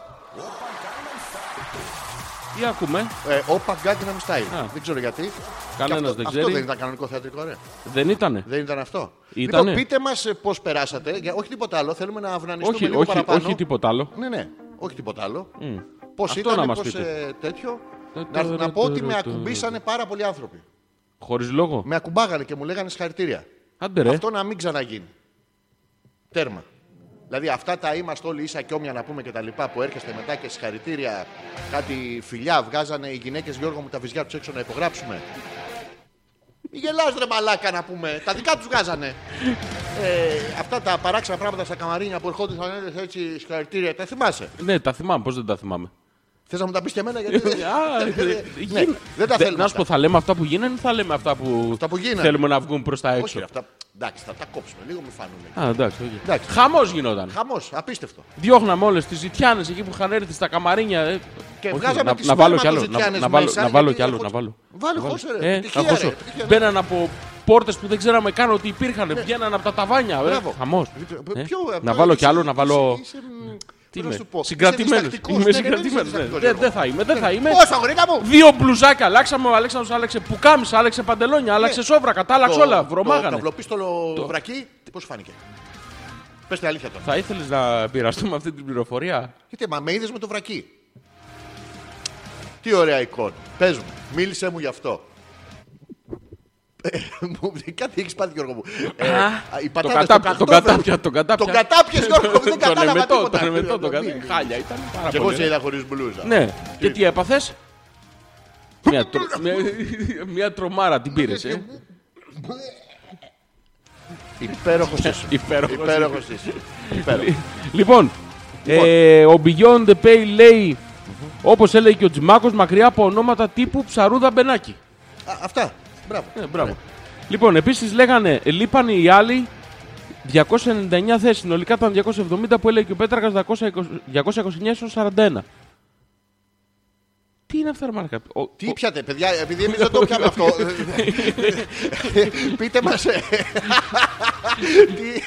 Τι ακούμε; Ε, Όπα Gangnam Style. Α. Δεν ξέρω γιατί. Κανένας Και αυτό, δεν Αυτό ξέρει. δεν ήταν κανονικό θεατρικό, ρε. Δεν ήτανε; Δεν ήταν αυτό. Ήτανε; Λοιπόν, πείτε μας πώς περάσατε. Για, όχι τίποτα άλλο. Θέλουμε να αυνανιστούμε Όχι, λίγο όχι, παραπάνω. όχι τίποτα άλλο. Ναι, ναι. Όχι τίποτα άλλο. Πώς Αυτό ήταν, να μας πώς, πείτε. ε, τέτοιο. Τε- Να, τε- να πω ότι τε- με τε- ακουμπήσανε πάρα πολλοί άνθρωποι. Χωρίς λόγο. Με ακουμπάγανε και μου λέγανε συγχαρητήρια. Άντε ρε. Αυτό να μην ξαναγίνει. Τέρμα. Δηλαδή αυτά τα είμαστε όλοι ίσα και όμοια να πούμε και τα λοιπά που έρχεστε μετά και συγχαρητήρια, κάτι φιλιά, βγάζανε οι γυναίκες Γιώργο μου τα βυζιά τους έξω να υπογράψουμε. Μη γελάς ρε μαλάκα να πούμε, τα δικά τους βγάζανε. Ε, αυτά τα παράξενα πράγματα στα καμαρίνια που ερχόντουσαν έτσι συγχαρητήρια, τα θυμάσαι; Ναι, τα θυμάμαι. Πώς δεν τα θυμάμαι. Θες να μου τα πεις και εμένα γιατί... Α, ε, Ναι, γίν- δεν τα Δε- θέλουμε Να σου πω, αυτά. θα λέμε αυτά που γίνανε ή θα λέμε αυτά που, Αυτά που γίνανε. θέλουμε να βγουν προς τα Όχι έξω. ρε, αυτά, εντάξει θα τα κόψουμε, λίγο μη φάνουνε. Α, εντάξει. όχι. Εντάξει. Χαμός γινόταν. Χαμός, απίστευτο. Διώχναμε όλες τις ζητιάνες εκεί που είχαν έρθει στα καμαρίνια. ε. Και Όχι, βγάζαμε να, τις να βάλω κι άλλο. σπέρματοζητιάνες Να, να βάλω, μέσα, να βάλω γιατί κι άλλο. έρχονται- Να βάλω. Βάλε, Να βάλω. χώσε, ρε, Ε, επιτυχία, θα χώσω. ρε, επιτυχία, ναι. Μπαίναν από πόρτες που δεν ξέραμε καν ότι υπήρχαν. Βγαίναν από τα ταβάνια. Ε. Μπράβο. Χαμός. Ε, ποιο, ε, Να ε, βάλω είσαι- κι άλλο, να βάλω. Είσαι- είσαι, μ, Τι πώς να είμαι, σου πω, συγκρατημένος. είσαι διστακτικός. Είμαι Ναι, ναι, δεν είσαι συγκρατημένος, ναι. διστακτικός, Δεν Γιώργο. δεν θα είμαι, δεν θα είμαι. Πόσο, γρήγορα μου! Δύο μπλουζάκια αλλάξαμε. Ο Αλέξανδρος άλλαξε πουκάμισα, άλλαξε παντελόνια, άλλαξε σόβρακα, τα άλλαξε Το- όλα. Το Βρωμάγανε. καυλοπίστολο βρακί, πώς φάνηκε; Πες την αλήθεια τώρα. Θα ήθελες να πειραστούμε αυτή την πληροφορία; Γιατί, μα με είδες με το βρακί. Τι ωραία εικόνα. Πες μου, μίλησέ μου γι' αυτό. Ε, μου- Κάτι έχεις πάθει Γιώργο μου. Ε, οι Το πατάτες κατάπια, στο τον καρτόφελ. κατάπια, τον κατάπια. Τον κατάπιες Γιώργο μου, δεν Τον κατάλαβα εμετό, τίποτα. τον εμετό, τον Μη- κατάπια. Χάλια, ήταν πάρα Και εγώ πολύ. σε είδα χωρίς μπλούζα. Ναι, και τι έπαθες; Μια, τρο- μια, μια τρομάρα την πήρες. Ε. Υπέροχος είσαι. Υπέροχος. Υπέροχος είσαι. Υπέροχος. Λοιπόν, ε, ο Beyond the Pay λέει, όπως έλεγε και ο Τζιμάκος, μακριά από ονόματα τύπου ψαρούδα μπενάκι. Α, Αυτά. Μπράβο. Ε, μπράβο. Λοιπόν, επίσης λέγανε, λείπανε οι άλλοι 299 θέσεις. Συνολικά ήταν 270 που έλεγε και ο Πέτρακας 220 229 έως 41. Τι είναι αυτά, ρε Μάρκα; Ο- Τι ο- πιάτε, παιδιά, επειδή εμείς δεν το πιάμε αυτό. Πείτε μας. ε, τι-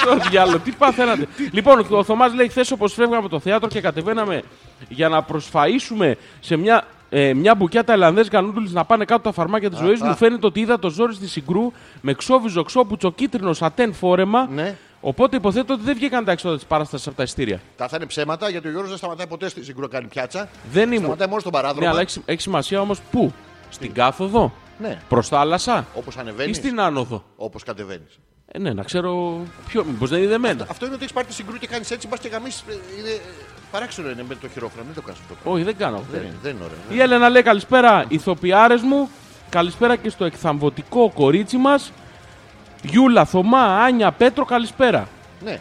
Στο διάλογο, τι παθαίνατε. λοιπόν, ο Θωμάς λέει χθες όπως φεύγαμε από το θέατρο και κατεβαίναμε για να προσφαίσουμε σε μια, ε, μια μπουκιά ταϊλανδέζικα νούντουλς να πάνε κάτω τα φαρμάκια της ζωής μου. Φαίνεται ότι είδα το ζόρι στη συγκρού με ξόβιζο ξόπουτσο κίτρινο σατέν φόρεμα. Ναι. Οπότε υποθέτω ότι δεν βγήκαν τα έξοδα της παράστασης από τα ειστήρια. Τα θα είναι ψέματα γιατί ο Γιώργος δεν σταματάει ποτέ στη συγκρού κάνει πιάτσα. Δεν ήμουν. Σταματάει μόνο στον παράδρομο. Ναι, αλλά έχει, έχει σημασία όμως πού. Στην κάθοδο, Ναι, προς θάλασσα όπως ή ανεβαίνεις, στην άνοδο. όπως κατεβαίνεις. Ε, ναι, να ξέρω ποιο. Μήπως δεν είναι δεμένα. Αυτό είναι ότι έχεις πάρει τη συγκρού και κάνεις έτσι, μπας και γαμίσεις. ε, Είναι ε, παράξενο είναι με το χειρόφρονο, μην το κάνεις αυτό. Όχι, δεν κάνω. Δεν, είναι- δεν είναι ωραίο. Η Έλενα λέει καλησπέρα ηθοποιάρες μου, καλησπέρα και στο εκθαμβωτικό κορίτσι μας. Γιούλα, Θωμά, Άνια, Πέτρο, καλησπέρα. Ναι,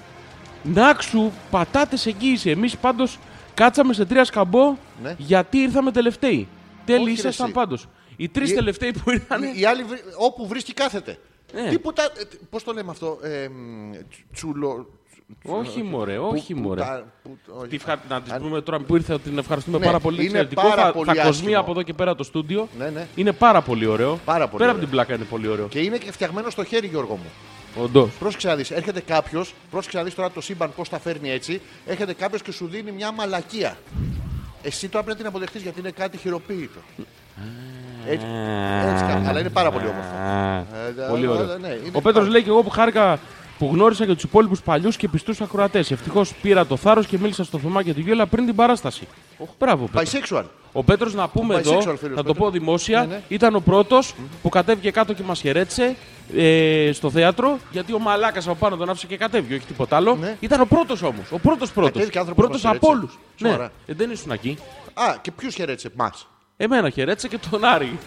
Νάξου, πατάτες εγγύηση. Εμείς πάντως κάτσαμε σε τρία σκαμπό Ναι. γιατί ήρθαμε τελευταίοι. Τέλει Όχι, ρε, ήσασταν εσύ. πάντως. Οι τρεις Η- τελευταίοι που ήρθαν. οι άλλοι βρει- όπου βρίσκει κάθεται. Ναι. Τίποτα. ε, Πώς το λέμε αυτό, ε, μ, τσ- τσουλο. Όχι μωρέ, όχι που- μωρέ. τα- που- όχι. Τι ευχα... Να τη Αν- πούμε τώρα που ήρθε ότι την ευχαριστούμε Ναι, πάρα πολύ. είναι Εξαιρετικό. πάρα θα, πολύ θα κοσμεί άσχημο. από εδώ και πέρα το στούντιο. Ναι, ναι. Είναι πάρα πολύ ωραίο. Πάρα πολύ Πέρα ωραίο. από την πλάκα είναι πολύ ωραίο. Και είναι και φτιαγμένο στο χέρι, Γιώργο μου. Όντως. Πρόσεξε να δεις, έρχεται κάποιος, πρόσεξε να δεις τώρα το σύμπαν πώς τα φέρνει έτσι. Έρχεται κάποιος και σου δίνει μια μαλακία. Εσύ τώρα πρέπει να την αποδεχτείς γιατί είναι κάτι χειροποίητο. Έτσι, έτσι κάνει. Αλλά είναι πάρα πολύ όμορφο. Α, Ε, δε- πολύ δε- ωραίο. δε- ναι, είναι Ο Πέτρος πάρα- λέει και εγώ που χάρηκα που γνώρισα και τους υπόλοιπους παλιούς και πιστούς ακροατές. Ευτυχώς πήρα το θάρρος και μίλησα στο Θωμά και τη Γιώλα πριν την παράσταση. Μπράβο, Πέτρο. Bisexual. Ο Πέτρος, να πούμε Bisexual εδώ, φίλος θα το Πέτρος. πω δημόσια, Ναι, ναι. ήταν ο πρώτος που κατέβηκε κάτω και μας χαιρέτησε ε, στο θέατρο. Γιατί ο Μαλάκας από πάνω τον άφησε και κατέβηκε, όχι τίποτα άλλο. Ναι. Ήταν ο πρώτος όμως. Ο πρώτος πρώτος. Κατέβηκε άνθρωπος Πρώτος που μας από όλους. χαιρέτησε. Ναι, Σοβαρά. ε, δεν ήσουν εκεί. Α, και ποιους χαιρέτησε, μας. Εμένα χαιρέτησε και τον Άρη.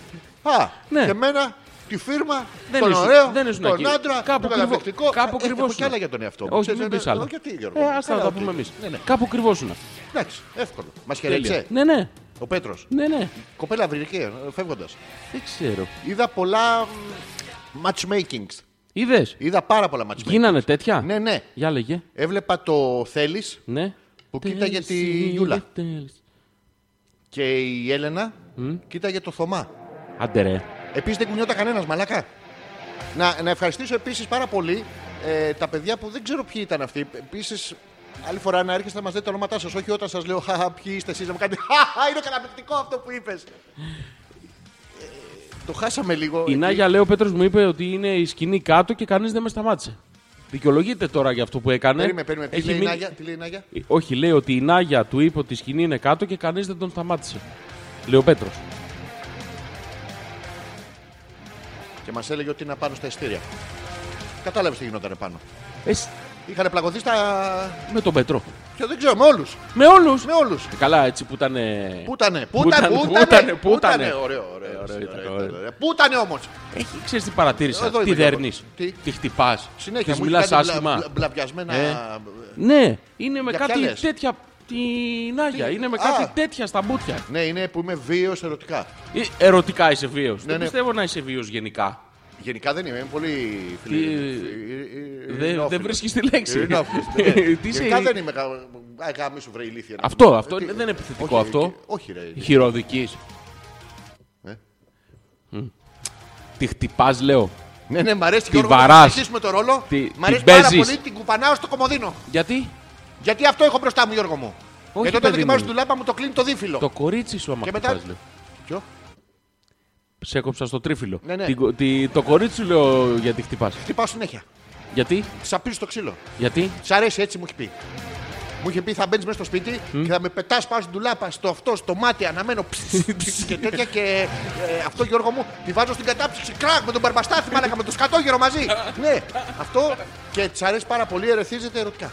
Α, Ναι. και εμένα τη φίρμα, Δεν τον ήσουν- ωραίο, δεν ήσουν τον εκεί. άντρα, Κάπου τον κρυβό- καταπληκτικό. κάπου Ε, έχω κρυβόσουν. κι άλλα για τον εαυτό μου. Όχι, Ξέρεις, μην ε, πεις άλλα. ε, Γιατί, Γιώργο. Ε, άστα να Καλά, τα οκ. πούμε εμείς. Ναι, ναι. Κάπου κρυβόσουν. Εντάξει, εύκολο. Μας Τέλεια. χαιρέτησε. Ναι, ναι. Ο Πέτρος. Ναι, ναι. Κοπέλα βρήκε φεύγοντας. Δεν ξέρω. Είδα πολλά μ, matchmakings. Είδες; Είδα πάρα πολλά matchmakings. Γίνανε τέτοια; Ναι, ναι. Για λέγε. Έβλεπα το Θέλεις Ναι. Που κοίταγε τη Τέλει, Γιούλα. τέλει. και η Έλενα κοίταγε το Θωμά. Άντε ρε. Επίσης δεν κουνιόταν κανένας, μαλακά. Να, να ευχαριστήσω επίσης πάρα πολύ ε, τα παιδιά που δεν ξέρω ποιοι ήταν αυτοί. Επίσης Άλλη φορά να έρχεστε να μας λέτε τα ονόματά σας, όχι όταν σας λέω Χαχα, ποιοι είστε εσείς, να μου κάνετε Χαχα, είναι καταπληκτικό αυτό που είπες. το χάσαμε λίγο. Η Νάγια, λέει ο Πέτρος μου είπε ότι είναι η σκηνή κάτω και κανείς δεν με σταμάτησε. Δικαιολογείται τώρα για αυτό που έκανε. Περίμενε, περίμενε. Τι Έχει λέει, η μείνει- Νάγια, τι λέει η Νάγια; Ε, Όχι, λέει ότι η Νάγια του είπε ότι η σκηνή είναι κάτω και κανείς δεν τον σταμάτησε. Λέει ο Πέτρος. Και μας έλεγε ότι είναι πάνω στα ειστήρια. Κατάλαβες τι γινόταν πάνω. Εσύ, Είχαν πλακωθεί στα. με τον Πέτρο. Και δεν ξέρω, με όλους. Με όλους. Με όλους. Καλά, έτσι που ήταν. Πού ήτανε, πού Πούτανε, ήτανε, πού πούτανε, ήτανε, πού πούτανε. ήτανε. Ωραίο, ωραίο. Ωραίο ήταν, ωραίο ωραίο. ήταν, ωραίο. Πού ήτανε όμως. Έχει, ξέρεις τι παρατήρησα. Εδώ τι είμαι, Γιώργο. δέρνει. Τι; Τι; χτυπάς. Συνέχεια Τη μου μιλάς έχει κάτι μπλα- άσχημα. μπλα- μπλαβιασμένα. Ε. Ναι, είναι με Για κάτι ποια λες; τέτοια. Την Νάγια. Τι; Είναι με Α. κάτι τέτοια στα μπούτια. Ναι, είναι που είμαι βίαιο ερωτικά. Ε, Ερωτικά είσαι βίαιο. Ναι, Δεν ναι. πιστεύω να είσαι βίαιο γενικά. Γενικά δεν είμαι, είμαι πολύ Τι- φιλί. Δεν δεν βρίσκεις τη λέξη. Ειρηνόφιλος, ναι. Τι είσαι- Γενικά δεν είμαι. κα- Α, γάμι σου βρε ηλίθεια. Αυτό, αυτό Τι- δεν είναι επιθετικό όχι, αυτό. Όχι, ρε. Χειροδικής. Ε. Τη χτυπάς, λέω. Ναι, ναι, μ' αρέσει Τη Γιώργο, να βαράς. συνεχίσουμε το ρόλο. Τη- Μ' αρέσει την πάρα παίζεις. πολύ, την κουπανάω στο κομμωδίνο. Γιατί; Γιατί αυτό έχω μπροστά μου, Γιώργο μου. Όχι, Γιατί όταν παιδί δοκιμάζω μου. τη λάπα μου το κλείνει το δίφυλλο. το κορίτσι σου άμα Και μετά- χτυπάς, λέω. Ποιο; Σε έκοψα στο τρίφυλλο. Ναι, ναι. Την κο- τη- το κορίτσι σου λέω γιατί χτυπάς. Χτυπάω συνέχεια. Γιατί, Τη απίζω το ξύλο. γιατί; Σ' αρέσει έτσι μου έχει πει. Μου είχε πει θα μπαίνεις μέσα στο σπίτι και θα με πετάς πάνω στην τουλάπα, στο αυτό, στο μάτι, αναμένω ψ, ψ, και τέτοια. Και ε, αυτό Γιώργο μου τη βάζω στην κατάψυξη. Κράκ με τον μπαρμπαστάθι, μάλακα με το σκατόγερο μαζί. ναι, αυτό και της αρέσει πάρα πολύ, ερεθίζεται ερωτικά.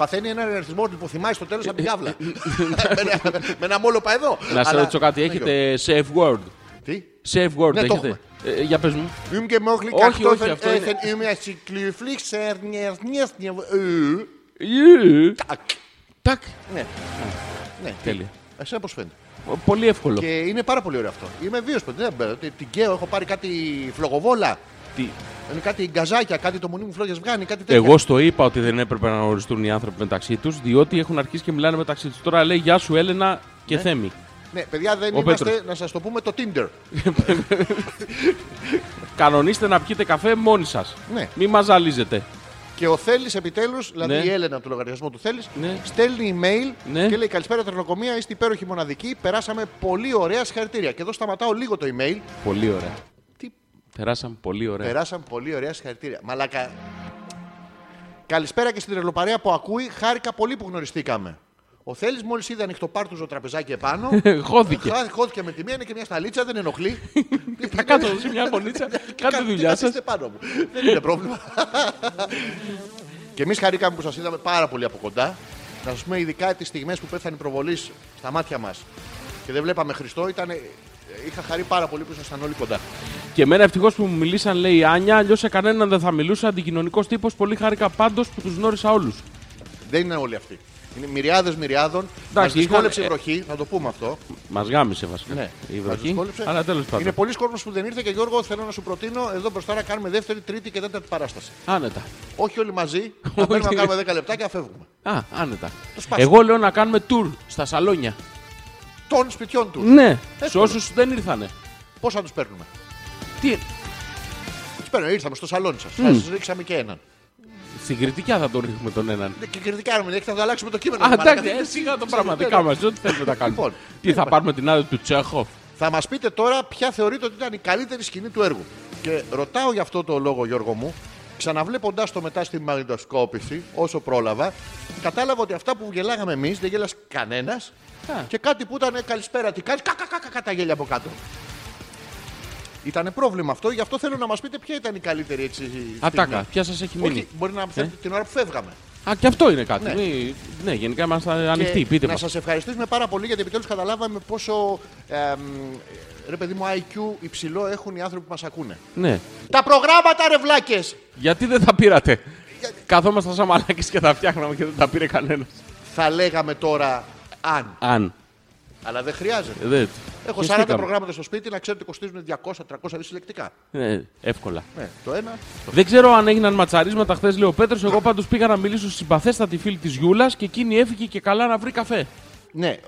Παθαίνει έναν ερεθισμό που θυμάει στο τέλος από την κάβλα. με, ένα, με ένα μόλοπα εδώ. Να σε Αλλά- ρωτήσω κάτι, Ναι, Γιώργο. έχετε safe word; Τι; Safe word Ναι, το έχετε; Ε, για πες μου. Είμαι και μόχλη Όχι, όχι, κακτόφελ, αυτό είναι- έθεν, Είμαι ασυκλυφλίξ, ερνιες, νιες, νιε- ε, Ε, τακ. Τάκ. Ναι. Ναι, Τέλεια. Εσένα πώς φαίνεται; Πολύ εύκολο. Και είναι πάρα πολύ ωραίο αυτό. Είμαι βίος παιδί. δεν μπαίνω. Την καίω, έχω πάρει κάτι φλογοβόλα. Τι- Είναι κάτι γκαζάκια, κάτι το μονί μου φλόγες βγάνει, κάτι τέτοια. Εγώ στο είπα ότι δεν έπρεπε να γνωριστούν οι άνθρωποι μεταξύ τους, διότι έχουν αρχίσει και μιλάνε μεταξύ τους. Τώρα λέει Γεια σου, Έλενα και Θέμη. Ναι, παιδιά δεν Ο είμαστε, Πέτρος. να σας το πούμε, το Tinder. Κανονίστε να πιείτε καφέ μόνοι σας. Ναι. Μην μας ζαλίζετε. Και ο Θέλης επιτέλους, δηλαδή Ναι. η Έλενα από το λογαριασμό του Θέλης, Ναι. στέλνει email Ναι. και λέει Καλησπέρα τρονοκομεία, είστε υπέροχοι μοναδικοί. Περάσαμε πολύ ωραία συγχαρητήρια. Και εδώ σταματάω λίγο το email. Πολύ ωραία. Τι Περάσαμε πολύ ωραία. Περάσαμε πολύ ωραία συγχαρητήρια. Μαλάκα. Καλησπέρα και στην τρελοπαρέα που ακούει. Χάρηκα πολύ που γνωριστήκαμε. Ο Θέλει μόλις είδε ανοιχτό πάρτουζο τραπεζάκι επάνω. Χώθηκε. χά- Χώθηκε με τη μία, είναι και μια σταλίτσα, δεν ενοχλεί. Θα κάτω σε μια γωνίτσα, κάντε τη δουλειά σας. Καθίστε πάνω μου. δεν είναι πρόβλημα. και εμείς χαρήκαμε που σας είδαμε πάρα πολύ από κοντά. Να σας πούμε ειδικά τις στιγμές που πέθανε η προβολή στα μάτια μας και δεν βλέπαμε Χριστό. Ήτανε... Είχα χαρεί πάρα πολύ που ήσασταν όλοι κοντά. Και εμένα ευτυχώς που μου μιλήσαν, λέει η Άνια, αλλιώς σε κανέναν δεν θα μιλούσα. Αντικοινωνικός τύπος, πολύ χάρηκα πάντως που τους γνώρισα όλους. Δεν είναι όλοι αυτοί. Είναι μυριάδες μυριάδων. Μας Εντάξει, δυσκόλεψε η είχαν- βροχή, θα το πούμε αυτό. Μας γάμισε βασικά. Ναι, η μας βροχή. δυσκόλεψε. Αλλά τέλος πάντων. Είναι πολλοί κόσμος που δεν ήρθε και Γιώργο θέλω να σου προτείνω εδώ μπροστά να κάνουμε δεύτερη, τρίτη και τέταρτη παράσταση. Άνετα. Όχι όλοι μαζί, να παίρνουμε να κάνουμε 10 λεπτά και να φεύγουμε. Α, άνετα. Το σπάσαμε. Εγώ λέω να κάνουμε tour στα σαλόνια. Των σπιτιών τους. Ναι, σε Εύκολο. όσους δεν ήρθανε. Πώς θα τους παίρνουμε. Τι, Τους παίρνουμε, ήρθαμε στο σαλόνι σας. Θα σας ρίξαμε και έναν. στην κριτικιά θα τον ρίχνουμε τον έναν. Ναι, Και κριτικά μην έχετε, θα το αλλάξουμε το κείμενο. Α, μαλάκα. εντάξει, ε, σιγά το πραγματικά μας. Ό,τι θέλουμε να κάνουμε. Λοιπόν, Τι θα πάρουμε την άδεια του Τσέχοφ; Θα μας πείτε τώρα ποια θεωρείτε ότι ήταν η καλύτερη σκηνή του έργου. Και ρωτάω γι' αυτό το λόγο, Γιώργο μου, ξαναβλέποντάς το μετά στη μαγνητοσκόπηση, όσο πρόλαβα, κατάλαβα ότι αυτά που γελάγαμε εμείς δεν γέλασε κανένας Α. και κάτι που ήταν καλησπέρα, τι κάνεις, κακα, κακα, κακα, τα γέλια από κάτω. Ήταν πρόβλημα αυτό, γι' αυτό θέλω να μας πείτε ποια ήταν η καλύτερη έτσι. στιγμή. Ατάκα, ποια σας έχει μείνει; Όχι, μπορεί να θέλετε την ώρα που φεύγαμε. Α, και αυτό είναι κάτι. Ναι. Μη- Ναι, γενικά είμαστε ανοιχτοί. Και Πείτε να μας. σας ευχαριστήσουμε πάρα πολύ γιατί επιτέλους καταλάβαμε πόσο εμ, ρε παιδί μου IQ υψηλό έχουν οι άνθρωποι που μας ακούνε. Ναι. Τα προγράμματα ρε βλάκες! Γιατί δεν τα πήρατε; Καθόμασταν σαν μαλάκες και τα φτιάχναμε και δεν τα πήρε κανένας. Θα λέγαμε τώρα αν. Αν. Αλλά δεν χρειάζεται. Δεν. Έχω 40 Χεστήκαμε. προγράμματα στο σπίτι να ξέρετε κοστίζουν 200-300 συλλεκτικά. Ναι, εύκολα. Ναι, το ένα. Δεν ξέρω αν έγιναν ματσαρίσματα χθες, λέει ο Πέτρος. Εγώ πάντως πήγα να μιλήσω στη συμπαθέστατη φίλη της Γιούλας και εκείνη έφυγε και καλά να βρει καφέ. Ναι, ε,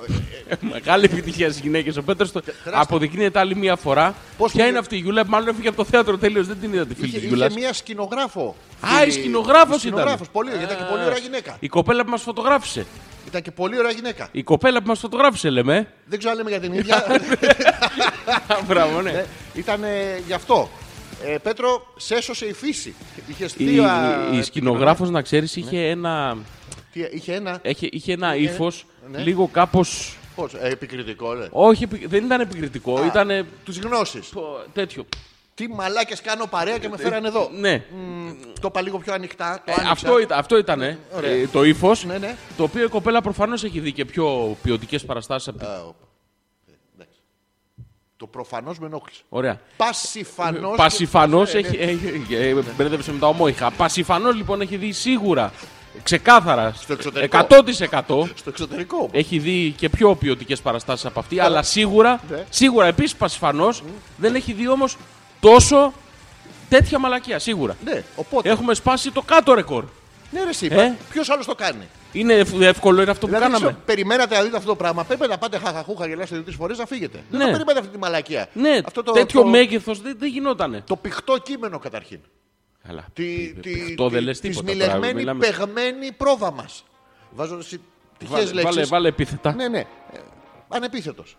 ε, Μεγάλη επιτυχία στις γυναίκες. Ο Πέτρος αποδεικνύεται άλλη μία φορά. Πώς Ποια είναι- είναι αυτή η Γιούλα, μάλλον έφυγε από το θέατρο τελείως. Δεν την είδα τη φίλη είχε, της είχε Γιούλα. μία σκηνογράφο. Α, Φίλη- η σκηνογράφος ήταν. σκηνογράφος, πολύ, γιατί ήταν και πολύ ωραία γυναίκα. Η κοπέλα που μας φωτογράφησε. Ήταν και πολύ ωραία γυναίκα. Η κοπέλα που μας φωτογράφησε, λέμε. Δεν ξέρω αν λέμε για την ίδια. Μπράβο, ναι. Ναι, ήταν ε, γι' αυτό. Ε, Πέτρο, σε έσωσε η φύση. Είχες Η, δύο. η σκηνογράφος, να ξέρεις, είχε ένα, Τι, είχε ένα; είχε, είχε ένα ύφος ναι. λίγο κάπω. Πώς, ε, επικριτικό, λε. Όχι, επι- δεν ήταν επικριτικό, ήταν Τους γνώσεις. τέτοιο. Τι μαλάκες κάνω παρέα και με φέραν εδώ. Ναι, Μ, Το είπα λίγο πιο ανοιχτά. Το Ε, άνοιξα. αυτό, ήταν, αυτό ήταν ε, Ωραία. ε, το ύφος. Ναι, ναι. Το οποίο η κοπέλα προφανώς έχει δει και πιο ποιοτικές παραστάσεις. Από... Α, όπα. Ε, εντάξει. Το προφανώς με ενόχλησε. Ωραία. Πασιφανώς. Πασιφανώς Ε, έχει. έχει- ε, Μπερδεύεσαι με τα ομόιχα. Πασιφανώς λοιπόν έχει δει σίγουρα, ξεκάθαρα, Στο εξωτερικό. 100% Στο εξωτερικό. έχει δει και πιο ποιοτικές παραστάσεις από αυτή, αλλά σίγουρα, Ναι. σίγουρα επίσης πασιφανώ δεν έχει δει όμως τόσο τέτοια μαλακία. Σίγουρα. Ναι, οπότε. Έχουμε σπάσει το κάτω ρεκόρ. Ναι, ρε, εσύ, Ε; Ποιος άλλος το κάνει; Είναι ευ- εύκολο είναι αυτό που Δηλαδή, κάναμε. ξέρω, περιμένατε να δείτε αυτό το πράγμα. Πρέπει να πάτε χαχαχούχα γελάστε δύο-τρεις φορές να φύγετε. Δεν Ναι. το περιμένετε αυτή τη μαλακία. Ναι, αυτό το, τέτοιο το, μέγεθος δεν, δεν γινότανε. το πηχτό κείμενο καταρχήν. Καλά. Τη, τη, Αυτό δεν τη- λες τη τίποτα τώρα, σμιλεγμένη, μιλάμε. πεγμένη πρόβα μας. Βάζω εσύ τυχαίες Βάλε, λέξεις. βάλε, βάλε επίθετα. Ναι, ναι. Ε, Ανεπίθετος.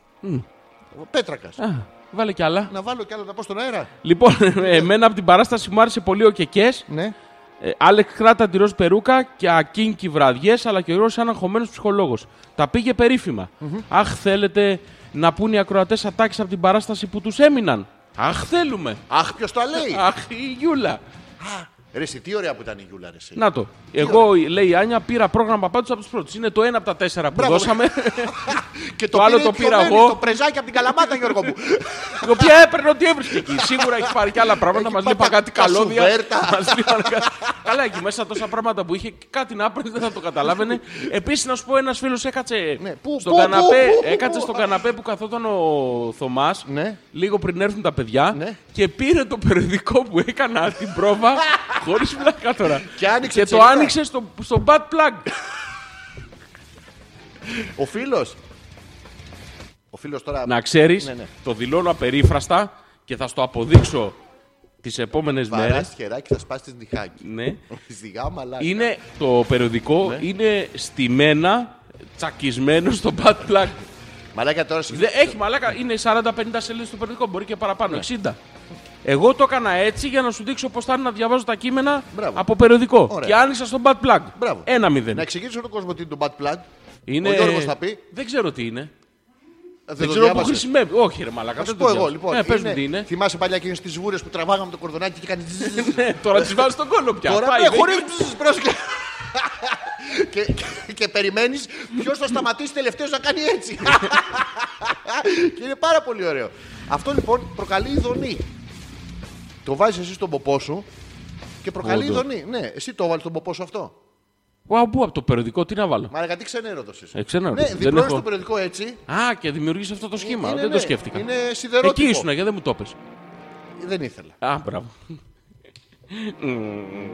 Πέτρακας. Α, βάλε κι άλλα. Να βάλω κι άλλα να πω στον αέρα. Λοιπόν, εμένα από την παράσταση μου άρεσε πολύ ο Κεκές. Ναι. Ε, Άλεξ Κράτα τη ροζ περούκα και ακίνκι βραδιές, αλλά και ο Ρος σαν αγχωμένο ψυχολόγος. Τα πήγε περίφημα. Αχ, θέλετε να πούν οι ακροατές ατάκες από την παράσταση που τους έμειναν; Αχ, θέλουμε. Αχ, ποιος το λέει; Αχ, η Γιούλα. ah, Ρε, εσύ, τι ωραία που ήταν η Γιούλα, ρε. εσύ. Να το. Εγώ, λέει η Άνια, πήρα πρόγραμμα πάντω από τους πρώτους. Είναι το ένα από τα τέσσερα που Μπράβο. δώσαμε. Και το άλλο πήρε το πιο πήρα μένει, εγώ. Το πρεζάκι από την καλαμάτα, Γιώργο μου. Η οποία έπαιρνε ό,τι έβρισκε εκεί. Σίγουρα έχει πάρει και άλλα πράγματα. Έχει Μας πάρει λείπα τα κάτι καλώδια. κασουβέρτα. Μας λείπαν κα- Καλά, εκεί μέσα τόσα πράγματα που είχε και κάτι να έπαιρνε δεν θα το καταλάβαινε. Επίσης, να σου πω, ένας φίλος έκατσε Ναι, πού, στον πού, καναπέ. πού, πού, Έκατσε πού. στον καναπέ που καθόταν ο Θωμάς. Ναι. Λίγο πριν έρθουν τα παιδιά. Ναι. Και πήρε το περιοδικό που έκανα την πρόβα. Χωρίς πλάκα τώρα. Και άνοιξε και τη το σελίδα. άνοιξε στο, στο bad plug. Ο φίλος. Ο φίλος τώρα. να ξέρεις, Ναι, ναι. το δηλώνω απερίφραστα και θα στο αποδείξω τις επόμενες μέρες. Βαράς χεράκι, θα σπάσεις τη νυχάκι. Ναι. Σιγά μαλάκα. Είναι το περιοδικό Ναι. είναι στημένα, τσακισμένο στο bad plug. Μαλάκα τώρα Δεν έχει μαλάκα, είναι 40-50 σελίδες το περιοδικό, μπορεί και παραπάνω, 60. Εγώ το έκανα έτσι για να σου δείξω πώς θα είναι να διαβάζω τα κείμενα Μπράβο. από περιοδικό. Ωραία. Και άνοιξα στο bad plug. Μπράβο. Ένα μηδέν. Να εξηγήσω στον κόσμο τι είναι το bad plug. Είναι... Ο Γιώργος θα πει. Δεν ξέρω τι είναι. Δεν, Δεν το ξέρω πού διάβασες. χρησιμεύει. Όχι, ρε Μαλάκα. Θα σου δεν πω το εγώ διάβασα. λοιπόν. Ε, πες μου τι είναι. Θυμάσαι παλιά εκείνες τις βούρες που τραβάγαμε το κορδονάκι και έκανε. ζζζζ. Ναι, Τώρα τις βάζεις στον κόλλο πια. Τώρα Πάει, ναι, δεν- χωρίς πρόσκληση. και, και, και περιμένεις ποιος θα σταματήσει τελευταίος να κάνει έτσι. και είναι πάρα πολύ ωραίο. Αυτό λοιπόν προκαλεί ειδονή. Το βάζεις εσύ στον ποπό σου και προκαλεί Όντως. ειδονή. Ναι, εσύ το βάλεις στον ποπό σου αυτό. Ουα, πού από το περιοδικό, τι να βάλω; Μα γιατί ξενέρωτος είσαι. Ε, ξενέρωτος. Ναι, Δεν διπλώνεις έχω- το περιοδικό έτσι. Α, και δημιουργείς αυτό το σχήμα. Είναι, δεν ναι, το σκέφτηκα. Είναι σιδερότυπο. Εκεί ήσουν, γιατί δεν μου το πες. Δεν ήθελα. Α, μπράβο.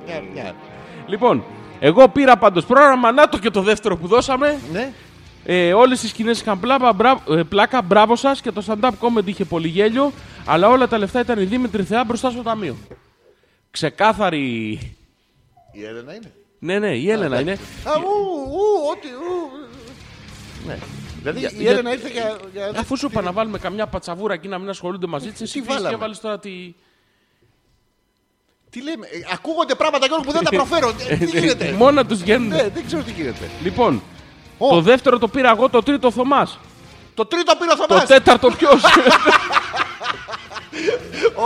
Μια, μια. Λοιπόν, εγώ πήρα πάντως πρόγραμμα, να το και το δεύτερο που δώσαμε. Ναι. Ε, Όλες τις σκηνές είχαν πλάκα, μπράβο, ε, πλάκα, μπράβο σας και το stand-up comedy είχε πολύ γέλιο. Αλλά όλα τα λεφτά ήταν η Δήμητρη Θεά μπροστά στο ταμείο. Ξεκάθαρη. Η Έλενα είναι; Ναι, ναι, η Έλενα είναι. Α, ου, ου, ό,τι. ου. Ναι. Δηλαδή Για- η για- Έλενα ήρθε για. για... Αφού σου είπα να βάλουμε καμιά πατσαβούρα εκεί να μην ασχολούνται μαζί της, εσύ Τι βγήκες και βάλαμε; έβαλε τώρα τη. Τι λέμε, ε, ακούγονται πράγματα Γιώργο που δεν τα προφέρω. Ε, Τι γίνεται; Μόνα τους βγαίνουν. Ναι, δεν ξέρω τι γίνεται. Λοιπόν, Ω. το δεύτερο το πήρα εγώ, το τρίτο ο Θωμάς. Το τρίτο πήρε ο Το Θωμάς. τέταρτο ποιος;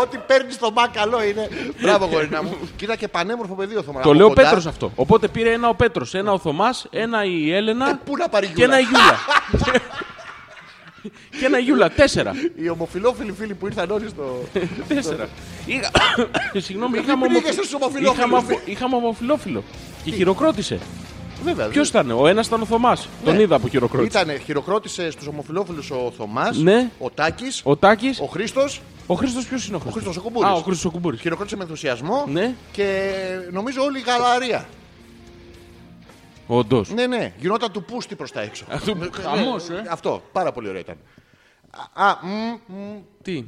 Ό,τι παίρνεις στο μπα καλό είναι. Μπράβο, γορίνα μου. Κοίτα και πανέμορφο παιδί ο Θωμάς. το Από λέω ο κοντά. Πέτρος αυτό. Οπότε πήρε ένα ο Πέτρος, ένα ο Θωμάς, ένα η Έλενα Ε, Πού να πάρει και ένα η γιούλα. Γιούλα. και ένα η Γιούλα. Τέσσερα. Οι ομοφυλόφιλοι φίλοι που ήρθαν όλοι στο. Τέσσερα. Είχα... Συγγνώμη, Μην είχαμε, πήγες ομοφι- στους ομοφυλόφιλους. είχαμε, αφο- είχαμε ομοφυλόφιλο. Και χειροκρότησε. Βέβαια. Ποιος ήταν, ο ένας ήταν ο Θωμάς. Τον είδα που χειροκρότησε. Ήταν, χειροκρότησε στους ομοφυλόφιλους ο Θωμάς, Ναι. ο Τάκης, Ο Τάκης. ο Χρήστος. Ο Χρήστος ποιος είναι ο Χρήστος; Χρήστος ο Κουμπούρης. Α, ο Χρήστος ο Κουμπούρης. Χειροκρότησε με ενθουσιασμό Ναι. και νομίζω όλη η γαλαρία. Όντως. Ναι, ναι, γινόταν του πούστη προς τα έξω. Αυτό Ναι, χαμός, ναι, ε. Αυτό, πάρα πολύ ωραίο ήταν. Α, α, μ, μ, Τι;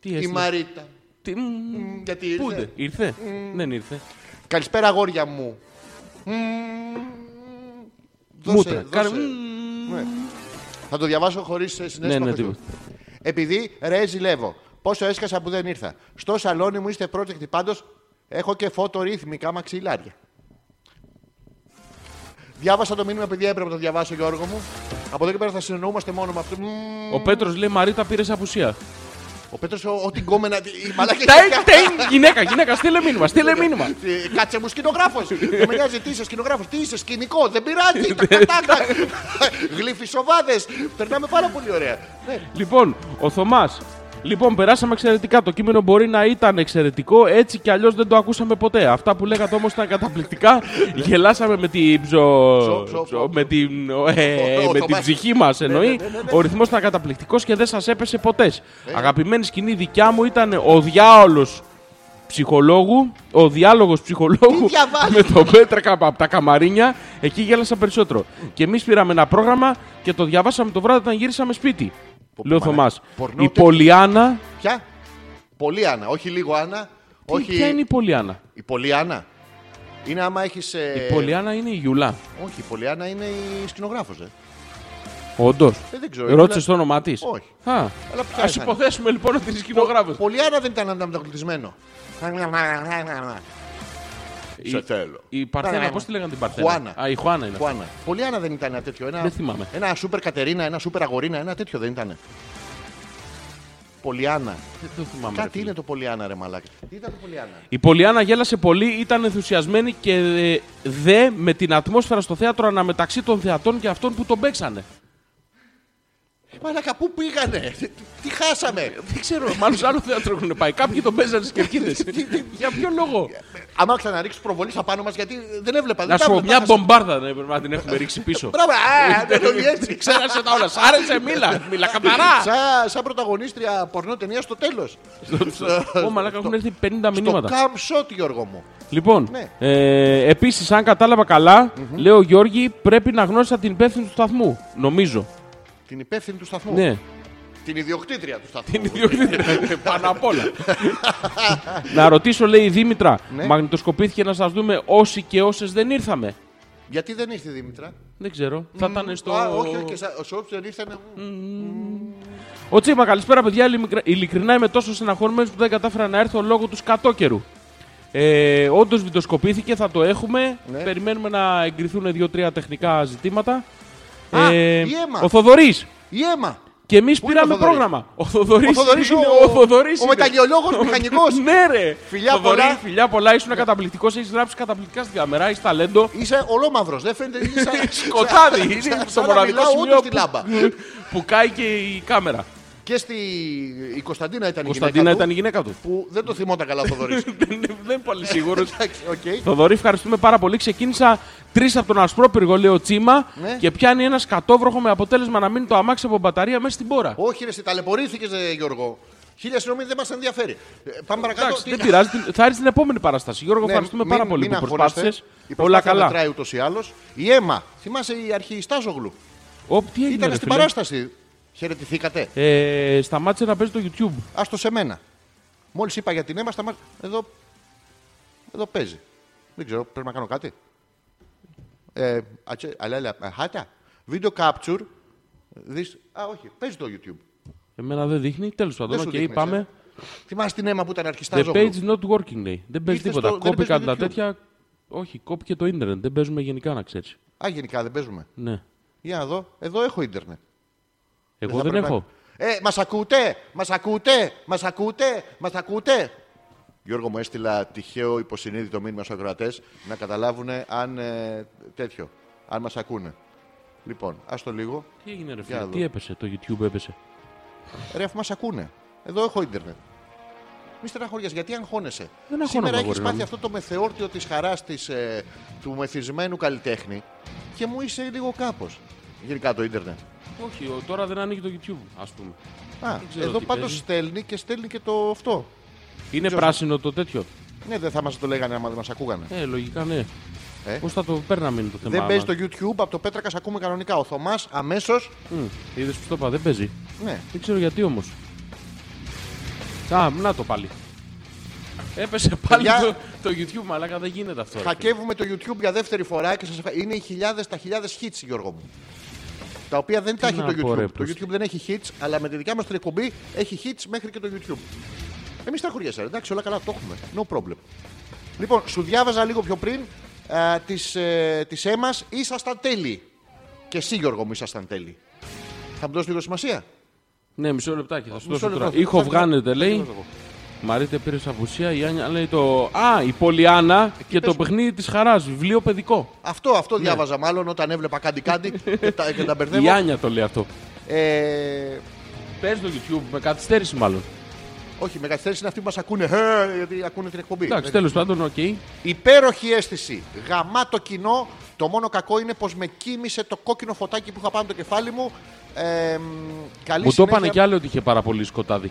Τι η έστειλε. Μαρίτα. Τι. Μ, Γιατί Πού ήρθε; ήρθε; Ήρθε; Δεν ήρθε. Καλησπέρα, αγόρια μου. Μ, δώσε, Μούτρα. δώσε. Κάνε- Ναι. Θα το διαβάσω χωρίς συνέστημα. Ναι, ναι, παιδιού. τίποτα. Επειδή ρε ζηλεύω. Πόσο έσκασα που δεν ήρθα. Στο σαλόνι μου είστε project πάντως. Έχω και φωτορύθμικα μαξιλάρια. Διάβασα το μήνυμα, παιδιά, έπρεπε να το διαβάσω, Γιώργο μου. Από εδώ και πέρα θα συνεννοούμαστε μόνο με αυτό. Μμμ. Ο Πέτρος λέει Μαρίτα πήρες απουσία. Ο Πέτρος, ο- ό,τι γκόμενα. Η μαλάκια Τέιν, τέιν, γυναίκα, γυναίκα, στείλε μήνυμα, στείλε μήνυμα. Ε, Κάτσε μου σκηνογράφος. Δεν με νοιάζει τι είσαι σκηνογράφος. Τι είσαι σκηνικό. Δεν πειράζει. Τακα, τακα. Γλυφισοβάδες. Περνάμε πάρα πολύ ωραία. Ναι. Λοιπόν, ο Θωμάς. Λοιπόν, περάσαμε εξαιρετικά. Το κείμενο μπορεί να ήταν εξαιρετικό, έτσι κι αλλιώς δεν το ακούσαμε ποτέ. Αυτά που λέγατε όμως ήταν καταπληκτικά. Γελάσαμε με την ψω... Ψω, ψω, ψω- με την, ε, Ο- ο με την Θωμάς. ψυχή μας εννοεί. ναι, ναι, ναι. Ο ρυθμός ήταν καταπληκτικός και δεν σας έπεσε ποτέ. Αγαπημένη σκηνή δικιά μου ήταν ο διάολος ψυχολόγου, ο διάλογος ψυχολόγου Τι διαβάζεις; με τον Πέτρακα από τα καμαρίνια. Εκεί γέλασα περισσότερο. Και εμείς πήραμε ένα πρόγραμμα και το διαβάσαμε το βράδυ όταν γύρισαμε σπίτι. Λέει ο μαλάκα. Θωμάς. Πορνό Η τέτοιο. Πολιάνα. Ποια; Πολύ Άννα. Όχι λίγο Άννα. Τι, Όχι. Ποια είναι η Πολιάνα. Η Πολύ Άννα. Είναι άμα έχεις. Η Πολιάνα είναι η Γιουλά. Όχι, η Πολύ Άννα είναι η σκηνογράφος. Ε. Όντως. Ε, δεν ξέρω. Ρώτησες Ήθελα- το όνομά της; Όχι. Α Αλλά ποια Α ήταν; υποθέσουμε λοιπόν ότι είναι σκηνογράφος. Πολύ Άννα δεν ήταν ανταμετακλητισμένο. Σε θέλω. Η Παρθένα, πώς τη λέγανε την Παρθένα; Χουάνα. Α, η Χουάνα είναι. Χουάνα. Πολύ Άννα δεν ήταν ένα τέτοιο. Ένα, Δεν θυμάμαι. Ένα σούπερ Κατερίνα, ένα σούπερ Αγορίνα, ένα τέτοιο δεν ήταν. Πολιάνα. Δεν το θυμάμαι. ρε Κάτι φίλε. είναι το Πολιάνα, ρε μαλάκα. Τι ήταν το Πολιάνα. Η Πολιάνα γέλασε πολύ, ήταν ενθουσιασμένη και ε, δε με την ατμόσφαιρα στο θέατρο αναμεταξύ των θεατών και αυτών που τον παίξανε. Μαλάκα, πού πήγανε, τι, τι χάσαμε; Δεν ξέρω, μάλλον σε άλλο θέατρο έχουν πάει. Κάποιοι τον παίζανε στις κερκίδες. Για ποιο λόγο; Άμα ξαναρίξεις προβολής απάνω μας, γιατί δεν έβλεπα. Να δεν σου τα πω, έβλεπα, μια θα- μπομπάρδα να έπρεπε να την έχουμε ρίξει πίσω. Μπράβο, α, δεν το έτσι. Ξέρασε τα όλα. Σ' άρεσε, μίλα. Μίλα καθαρά. Σαν, σαν πρωταγωνίστρια πορνό ταινία στο τέλος. Ω, μαλάκα, έχουν έρθει 50 Στο μηνύματα. Camp Shot, Γιώργο μου. Λοιπόν, Ναι. ε, επίσης, αν κατάλαβα καλά, λέω Γιώργη, πρέπει να γνώρισα την υπεύθυνη του σταθμού. Νομίζω. Την υπεύθυνη του σταθμού. Ναι. Την ιδιοκτήτρια του σταθμού. Την ιδιοκτήτρια. Πάνω απ' όλα. να ρωτήσω, λέει η Δήμητρα, Ναι. μαγνητοσκοπήθηκε να σας δούμε όσοι και όσες δεν ήρθαμε; Γιατί δεν ήρθε η Δήμητρα; Δεν ξέρω. Θα ήταν στο. Α, όχι, όχι, και σα- ο Σόπ δεν ήρθε. Ο Τσίμα, καλησπέρα παιδιά. Ειλικρι- Ειλικρινά είμαι τόσο στεναχωρημένο που δεν κατάφερα να έρθω λόγω του σκατόκαιρου. Ε, Όντως βιντεοσκοπήθηκε, θα το έχουμε. Ναι. Περιμένουμε να εγκριθούν δύο-τρία τεχνικά ζητήματα. Α, η Έμα. ο Θοδωρής. Η αίμα. Και εμείς Πού είναι πήραμε ο Θοδωρής; πρόγραμμα. Ο Θοδωρής. Ο Θοδωρής, είναι. ο- Ο, Θοδωρής ο είναι. μεταλλιολόγος μηχανικός. ναι, ρε. Φιλιά Θοδωρή, πολλά. Φιλιά πολλά, ήσουν καταπληκτικός. Έχεις γράψει καταπληκτικά στη κάμερα. Έχεις ταλέντο. Είσαι ολόμαυρος. Δεν φαίνεται. είσαι σαν- Σκοτάδι. σαν- Είναι σαν στο να μοναδικό μιλάω σημείο όντως στη που, λάμπα. που κάει και η κάμερα. Και στη. Η Κωνσταντίνα ήταν η Κωνσταντίνα γυναίκα ήταν η του, γυναίκα του. Που δεν το θυμόταν καλά ο Θοδωρής. δεν, δεν είμαι πολύ σίγουρος. Εντάξει, οκ. Θοδωρή, ευχαριστούμε πάρα πολύ. Ξεκίνησα τρεις από τον Ασπρόπυργο, λέει ο Τσίμα, Ναι. και πιάνει ένα σκατόβροχο με αποτέλεσμα να μείνει το αμάξι από μπαταρία μέσα στην πόρα. Όχι, ρε, εσύ ταλαιπωρήθηκες, Γιώργο. Χίλια συγγνώμη, δεν μας ενδιαφέρει. Ε, Πάμε παρακάτω. Εντάξει, Τι- δεν πειράζει. την- Θα έρθει στην επόμενη παράσταση. Γιώργο, Ναι, ευχαριστούμε μην- πάρα πολύ μην που αγχώνεστε. προσπάθησες. Η Όλα προσπάθεια καλά. μετράει ούτως ή άλλως. Η αίμα, θυμάσαι η αρχή Στάζογλου; Ω, τι έγινε, Ήταν ρε, στην φίλε; παράσταση. Χαιρετηθήκατε. Ε, σταμάτησε να παίζει το YouTube. Άστο σε μένα. Μόλις είπα για την αίμα, σταμάτησε. Εδώ, εδώ παίζει. Δεν ξέρω, πρέπει να κάνω κάτι. Ε, ατσε- αλλά, αλλά, α, χάτα. Video capture. Δεις, α, όχι, παίζει το YouTube. Εμένα δεν δείχνει. Τέλος πάντων, Δεν σου οκ, δείχνει, πάμε. Θυμάσαι την αίμα που ήταν αρχιστά The Στάζογλου. page is not working, λέει. Δεν παίζει Ήρθες τίποτα. στο- δεν Κόπηκαν παίζει τα το YouTube. τέτοια. Όχι, κόπηκε το ίντερνετ. Δεν παίζουμε γενικά, να ξέρεις. Α, γενικά δεν παίζουμε. Ναι. Για να δω. Εδώ έχω ίντερνετ. Εγώ θα δεν πρέπει έχω. να- Ε, μας ακούτε, μας ακούτε, μας ακούτε, μας ακούτε. Γιώργο μου έστειλα τυχαίο υποσυνείδητο μήνυμα στους ακροατές να καταλάβουν αν ε, τέτοιο, αν μας ακούνε. Λοιπόν, άστο λίγο. Τι έγινε, ρε Για φίλε, να τι δω. έπεσε, το YouTube έπεσε. Ρε, αφού μας ακούνε. Εδώ έχω ίντερνετ. Μη στεναχωριέσαι, γιατί αγχώνεσαι; Δεν αγχώνομαι, Σήμερα έχεις αγόρι πάθει μου. αυτό το μεθεόρτιο της χαράς ε, του μεθυσμένου καλλιτέχνη και μου είσαι λίγο κάπως. Γενικά το ίντερνετ. Όχι, ο- τώρα δεν ανοίγει το YouTube, ας πούμε. Α, ξέρω εδώ τι πάντως παίζει. στέλνει και στέλνει και το αυτό. Είναι Ποιος- πράσινο το τέτοιο; Ναι, δεν θα μας το λέγανε άμα δεν μας ακούγανε. Ε, λογικά ναι. Ε; Πώς θα το παίρναμε είναι το θέμα. Δεν παίζει μας. το YouTube, από το Πέτρακας ακούμε κανονικά. Ο Θωμάς αμέσω. Μμ, Είδες που το είπα, δεν παίζει. Ναι. Δεν ξέρω γιατί όμως. Α, να το πάλι. Έπεσε πάλι Παιδιά- το, το YouTube, μαλάκα δεν γίνεται αυτό. ρε φίλε. Χακεύουμε το YouTube για δεύτερη φορά και σας ευχα... είναι οι χιλιάδες, τα χιλιάδες hits, Γιώργο μου. Τα οποία δεν τα έχει να το πω, YouTube. ρε, το προς- YouTube δεν έχει hits, αλλά με τη δικιά μας την εκπομπή έχει hits μέχρι και το YouTube. Εμείς τα χωριέσαι, εντάξει, όλα καλά, το έχουμε. No problem. Λοιπόν, σου διάβαζα λίγο πιο πριν α, τις, ε, τις έμας, ήσασταν τέλειοι. Και εσύ, Γιώργο μου, ήσασταν τέλειοι. Θα μου δώσεις λίγο σημασία; Ναι, μισό λεπτάκι, θα σου Μισό δώσω τώρα. λεπτό, Ήχο θα- θα- βγάνεται, θα- λέει. Θα- θα- θα- Μαρίτε πήρε απουσία, η Άνια λέει το. Α, η Πολιάνα και το πες. παιχνίδι της χαράς. Βιβλίο παιδικό. Αυτό, αυτό διάβαζα μάλλον όταν έβλεπα κάτι κάτι και τα, και τα μπερδεύω. Η Άνια το λέει αυτό. Ε, Παίζει το YouTube με καθυστέρηση μάλλον. όχι, με καθυστέρηση είναι αυτοί που μας ακούνε, ε, γιατί ακούνε την εκπομπή. Εντάξει, τέλος πάντων, οκ. Υπέροχη αίσθηση. Γαμάτο κοινό. Το μόνο κακό είναι πως με κοίμισε το κόκκινο φωτάκι που είχα πάνω το κεφάλι μου. Ε, μ, καλή Μου το συνέχεια. είπανε κι άλλοι ότι είχε πάρα πολύ σκοτάδι.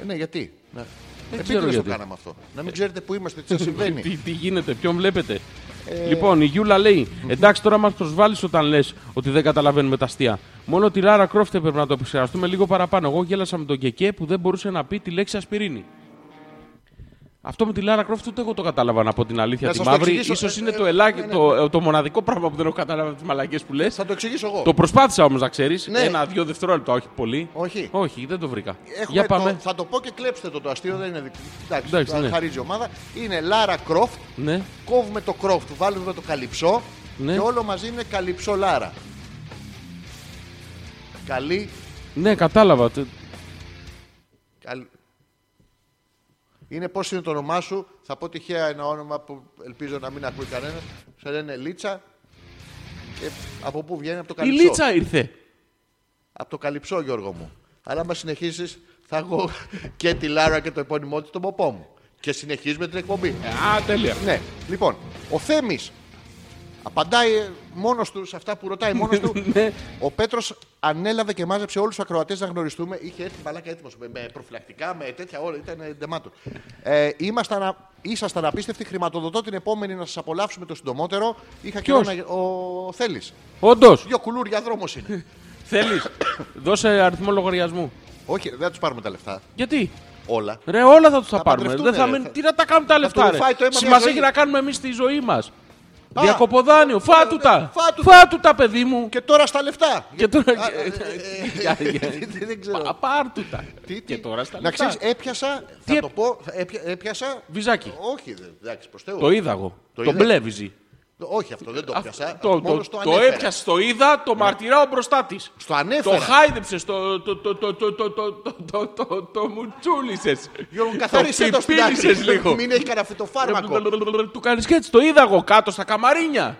Ε, ναι, γιατί; Ναι. Δεν Επίτηδες ξέρω το γιατί. κάναμε αυτό. Να μην ξέρετε που είμαστε, τι σας συμβαίνει. τι, τι γίνεται, ποιον βλέπετε. Ε, Λοιπόν, η Γιούλα λέει: Εντάξει, τώρα μας προσβάλλεις όταν λες ότι δεν καταλαβαίνουμε τα αστεία. Μόνο τη Λάρα Κρόφτε πρέπει να το επεξεργαστούμε λίγο παραπάνω. Εγώ γέλασα με τον Κεκέ που δεν μπορούσε να πει τη λέξη ασπιρίνη. Αυτό με τη Λάρα Κρόφτ ούτε εγώ το κατάλαβα να πω την αλήθεια. Να τη σας το μαύρη, εξηγήσω. ίσως Ε, είναι ε, το, ελάχι... ναι, ναι. Το, ε, το μοναδικό πράγμα που δεν έχω καταλάβει από τις μαλακίε που λες. Θα το εξηγήσω εγώ. Το προσπάθησα όμως να ξέρεις. Ναι. Ένα-δύο δευτερόλεπτα, όχι πολύ. Όχι. Όχι, δεν το βρήκα. Έχουμε Για πάμε. Το, θα το πω και κλέψτε το, το αστείο, δεν είναι δικό. Εντάξει, Εντάξει, θα ναι. χαρίζει η ομάδα. Είναι Λάρα Κρόφτ, Ναι. κόβουμε το Κρόφτ, βάλουμε το καλυψό Ναι. και όλο μαζί είναι καλυψό Λάρα. Καλή, ναι, κατάλαβα. Τε- καλ... Είναι πώς είναι το όνομά σου. Θα πω τυχαία ένα όνομα που ελπίζω να μην ακούει κανένας. Σε λένε Λίτσα. Και από πού βγαίνει από το Η καλυψό. Λίτσα ήρθε. Από το καλυψό, Γιώργο μου. Αλλά άμα συνεχίσεις, θα έχω και τη Λάρα και το επώνυμό της, τον ποπό μου. Και συνεχίζουμε την εκπομπή. Α, τέλεια. Ναι, λοιπόν, ο Θέμης απαντάει μόνος του σε αυτά που ρωτάει μόνος του. Ναι. ο Πέτρος ανέλαβε και μάζεψε όλους τους ακροατές να γνωριστούμε. Είχε έρθει μπαλάκα έτοιμος με, με προφυλακτικά, με τέτοια όλα. Ήταν ντεμάτο. Ε, ήμασταν, α- ήσασταν απίστευτοι. Χρηματοδοτώ την επόμενη να σας απολαύσουμε το συντομότερο. Είχα και Ποιος; ένα. Ο Θέλει. Όντως. Δύο κουλούρια δρόμος είναι. Θέλεις. Δώσε αριθμό λογαριασμού. Όχι, δεν θα τους πάρουμε τα λεφτά. Γιατί; Όλα. Ρε, όλα θα τους τα Θα πάρουμε. παντρευτούνε, Δεν θα ρε, μείνει- θα- Τι να τα κάνουμε τα λεφτά, του ρε; φάει το αίμα μια Σημασία ζωή. έχει να κάνουμε εμείς τη ζωή μας. Α, Διακοποδάνιο. Φάτου τα. φάτου τα. Φάτου τα, παιδί μου. Και τώρα στα λεφτά. Και τώρα. Α, ε, ε, Για- για- Δεν ξέρω. Πα- Πάρτου τα. Τι, Και τι. τώρα στα Να λεφτά. ξέρεις, έπιασα. Τι Θα έ- το πω. θα- έπια- Έπιασα. Βυζάκι. Όχι, δε- εντάξει, προς Θεού. Το είδα εγώ. Το Το είδες; μπλε βυζί. Όχι, αυτό δεν το έπιασα. Το, Μόνος το, το το ανέφερα. έπιασε, το είδα, το μαρτυράω μπροστά τη. Στο Το ανέφερα. χάιδεψε, το, το, το, το, το, το, το, το, το, το, το μουτσούλησε. Γιώργο, καθάρισε το στην πιπίλησες άκρη. λίγο. Μην έχει κανένα φυτοφάρμακο. Του κάνει και έτσι, το είδα εγώ κάτω στα καμαρίνια.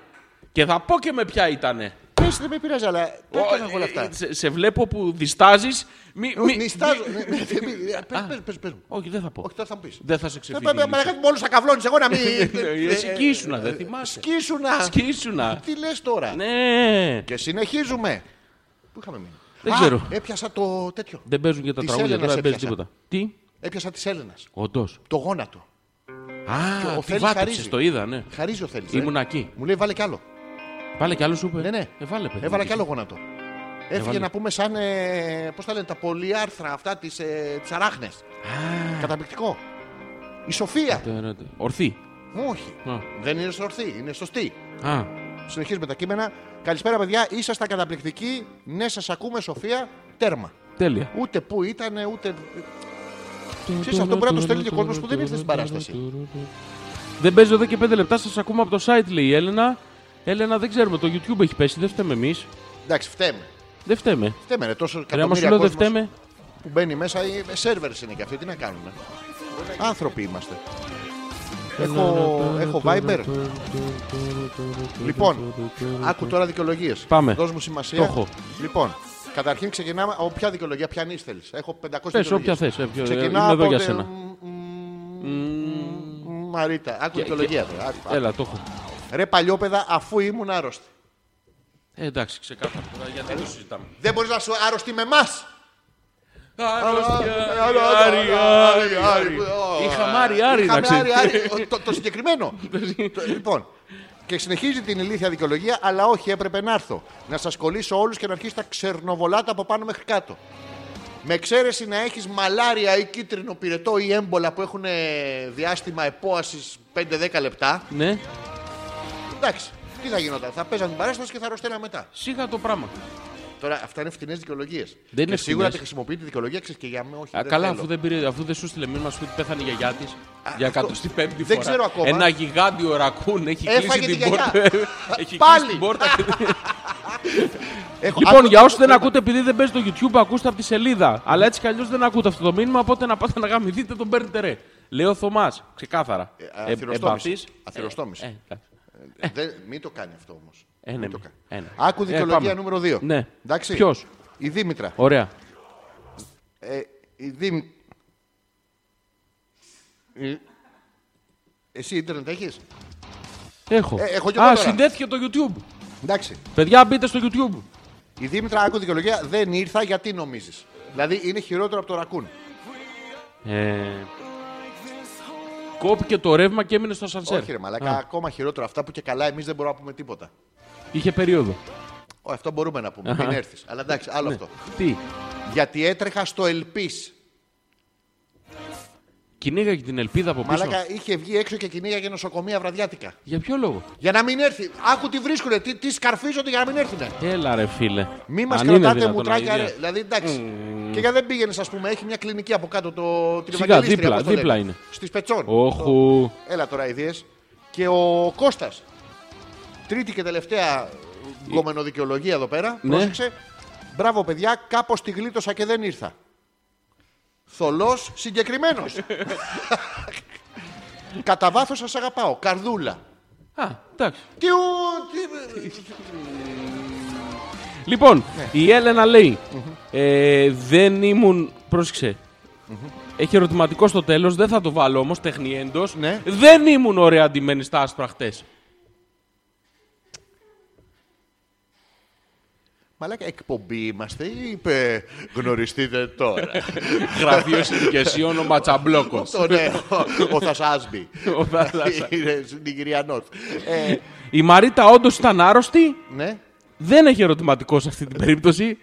Και θα πω και με ποια ήτανε. Πες, δεν με πειράζει, αλλά τα έκανα εγώ όλα αυτά. Σε, σε βλέπω που διστάζεις. Μη, μη, Νιστάζω. μη- Ναι, ναι, ναι, μη- Πες, πες, πες, πες μου. Όχι, δεν θα πω. Όχι, τώρα θα μου πεις. Δεν θα σε Ε, ξεφύγει. παι- Μαλάκα με όλους θα καβλώνεις, εγώ να μην... Εσύ σκίσουνα, δεν θυμάσαι. Σκίσουνα. Σκίσουνα. Τι λες τώρα; Ναι. Και συνεχίζουμε. Πού είχαμε μείνει; Δεν Α, ξέρω. Έπιασα το τέτοιο. Δεν παίζουν και τα Της τραγούδια Έλενας τώρα, δεν παίζει έπιασα. τίποτα. Τι; Έπιασα της Έλενας. Όντως. Το γόνατο. Α, ο τι Θέλης βάτεψες, χαρίζει. το είδα, ναι. Χαρίζει ο Θέλει. Ήμουν εκεί. Μου λέει βάλε κι άλλο. Βάλε κι άλλος σου είπε. Ναι, ναι. Ε, βάλε, παιδί. Έβαλα κι άλλο γόνατο. Έφυγε Έβαλε. να πούμε σαν. Ε, Πώς τα λένε, τα πολυάρθρα αυτά της ε, τις αράχνες. Καταπληκτικό. Η Σοφία. Τε- τε- Ορθή. Όχι. Α. Δεν είναι ορθή, είναι σωστή. Α, Συνεχίζουμε τα κείμενα. Καλησπέρα, παιδιά. Ήσασταν καταπληκτικοί. Ναι, σας ακούμε, Σοφία. Τέρμα. τέλεια. Ούτε που ήταν, ούτε. Ξέρεις, αυτό μπορεί να το στέλνει και ο κόσμος που δεν ήρθε στην παράσταση. Δεν παίζω εδώ και 5 λεπτά, σας ακούμε από το site, λέει η Έλενα. Έλενα, δεν ξέρουμε, το YouTube έχει πέσει, δεν φταίμε εμείς. Εντάξει, φταίμε. Δεν φταίμε. Φταίμε, ρε, τόσο Ρε, άμα σου εκατομμύρια λέω δεν κόσμος φταίμε. που μπαίνει μέσα. Οι σερβερ είναι και αυτοί, τι να κάνουμε. Άνθρωποι είμαστε. Έχω, έχω Viber. Λοιπόν, άκου τώρα δικαιολογίες. Πάμε. Δώσ' μου σημασία. Το έχω. Λοιπόν, καταρχήν ξεκινάμε. Από ποια δικαιολογία, ποια νης θέλεις. Έχω 500 Πες όποια δικαιολογίες. θες. ε, ποιο- Ξεκινάω Είμαι εδώ από για τε- σένα. Μ, μ, Μαρίτα, άκου Και- δικαιολογία. τώρα. Άκου, άκου. Έλα, το έχω. Ρε παλιόπαιδα, αφού ήμουν άρρωστη. Ε, εντάξει, ξεκάθαρα. Τώρα γιατί το συζητάμε. Δεν μπορείς να σου άρρωστη με εμάς. Άρρωστη, Άρη, Άρη, Άρη, Άρη. Άρη. Είχαμε Άρη, Άρη, να Είχαμε ξέρεις. Άρη, Άρη. Ο- το- Το συγκεκριμένο. Το- Λοιπόν, Και συνεχίζει την ηλίθια δικαιολογία, αλλά όχι, έπρεπε να έρθω. Να σας κολλήσω όλους και να αρχίσει τα ξερνοβολάτα από πάνω μέχρι κάτω. Με εξαίρεση να έχεις μαλάρια ή κίτρινο πυρετό ή έμπολα που έχουν ε, διάστημα επόασης 5-10 λεπτά. Ναι, Εντάξει, τι θα γινόταν. Θα παίζαν την παράσταση και θα αρρωσταίναν μετά. σίγα το πράγμα. Τώρα αυτά είναι φτηνές δικαιολογίες. Δεν είναι και σίγουρα φτηνές. τη χρησιμοποιεί τη δικαιολογία ξέρεις και για μένα, όχι. Α, δεν καλά, θέλω. αφού δεν, πήρε, αφού δεν σου στείλε μήνυμα σου ότι πέθανε η γιαγιά της για αυτό- 105η φορά. δεν ξέρω ακόμα. Ένα γιγάντιο ρακούν έχει Έφαγε κλείσει τη την γιαγιά. πόρτα. έχει Πάλι. κλείσει την πόρτα. Έχω- λοιπόν, άκου- για όσους δεν άκου- ακούτε, επειδή δεν παίζει το YouTube, ακούστε από τη σελίδα. Αλλά έτσι κι αλλιώς δεν ακούτε αυτό το μήνυμα, οπότε να πάτε να γαμηθείτε τον παίρνετε ρε. Λέει ο Θωμάς, ξεκάθαρα. Ε, αθυροστόμηση. Εμπαθής. Αθυροστόμηση. Ε, ε, εντάξει. Ε, δεν- μην το κάνει αυτό όμως. Ε, ναι, ε, ναι. Άκου Ε, δικαιολογία πάμε. νούμερο 2. Ναι. Εντάξει. Ποιος; Η Δήμητρα. Ωραία. Ε, η Δήμ... η- Εσύ ίντερνετ έχεις; Έχω. Ε, έχω κι εγώ Α, τώρα. συνδέθηκε το YouTube. Εντάξει. Παιδιά, μπείτε στο YouTube. Η Δήμητρα, άκου δικαιολογία, δεν ήρθα γιατί νομίζεις. Δηλαδή είναι χειρότερο από το ρακούν. Ε, κόπηκε το ρεύμα και έμεινε στο σανσέρ. Όχι ρε μαλάκα, Α, ακόμα χειρότερο. Αυτά που και καλά εμείς δεν μπορούμε να πούμε τίποτα. είχε περίοδο. Ω, αυτό μπορούμε να πούμε. Μην έρθεις. Αλλά εντάξει, άλλο αυτό. Τι, Γιατί έτρεχα στο Ελπίς. Κυνήγαγε την ελπίδα από πίσω. Μαλάκα είχε βγει έξω και κυνήγαγε νοσοκομεία βραδιάτικα. Για ποιο λόγο; Για να μην έρθει. Άκου τι βρίσκουνε, τι, τι σκαρφίζονται για να μην έρθουνε. Έλα ρε φίλε. Μη μας Αν είναι κρατάτε δυνατόν, μουτράκια, Αγγλία. ρε. Δηλαδή εντάξει. Και για δεν πήγαινες, ας πούμε, έχει μια κλινική από κάτω το, την Σιγά, Ευαγγελίστρια, δίπλα, πώς το δίπλα λένε. είναι. Στη Σπετσόν. Όχου. Έλα τώρα ιδέες. Και ο Κώστας Τρίτη και τελευταία γκόμενο δικαιολογία εδώ πέρα. Ναι. Πρόσεξε. Μπράβο, παιδιά, κάπως τη γλίτωσα και δεν ήρθα. Θολός συγκεκριμένος. Κατά βάθος σας αγαπάω. Καρδούλα. Α, εντάξει. Τι, ου- τι, Λοιπόν, Ναι. η Έλενα λέει, ε, δεν ήμουν, πρόσεξε, έχει ερωτηματικό στο τέλος, δεν θα το βάλω όμως, τεχνιέντος, Ναι. δεν ήμουν ωραία αντιμένη στα άσπρα χτες. Μαλάκα, εκπομπή είμαστε ή είπε γνωριστείτε τώρα. Γραφείος συνοικεσιών ο Ματσαμπλόκος. Το ναι, ο- ο Θασάσμπη. Ο Θασάσμπη. Είναι Νιγηριανός. Ε, Η Μαρίτα όντως ήταν άρρωστη, Ναι. δεν έχει ερωτηματικό σε αυτή την περίπτωση.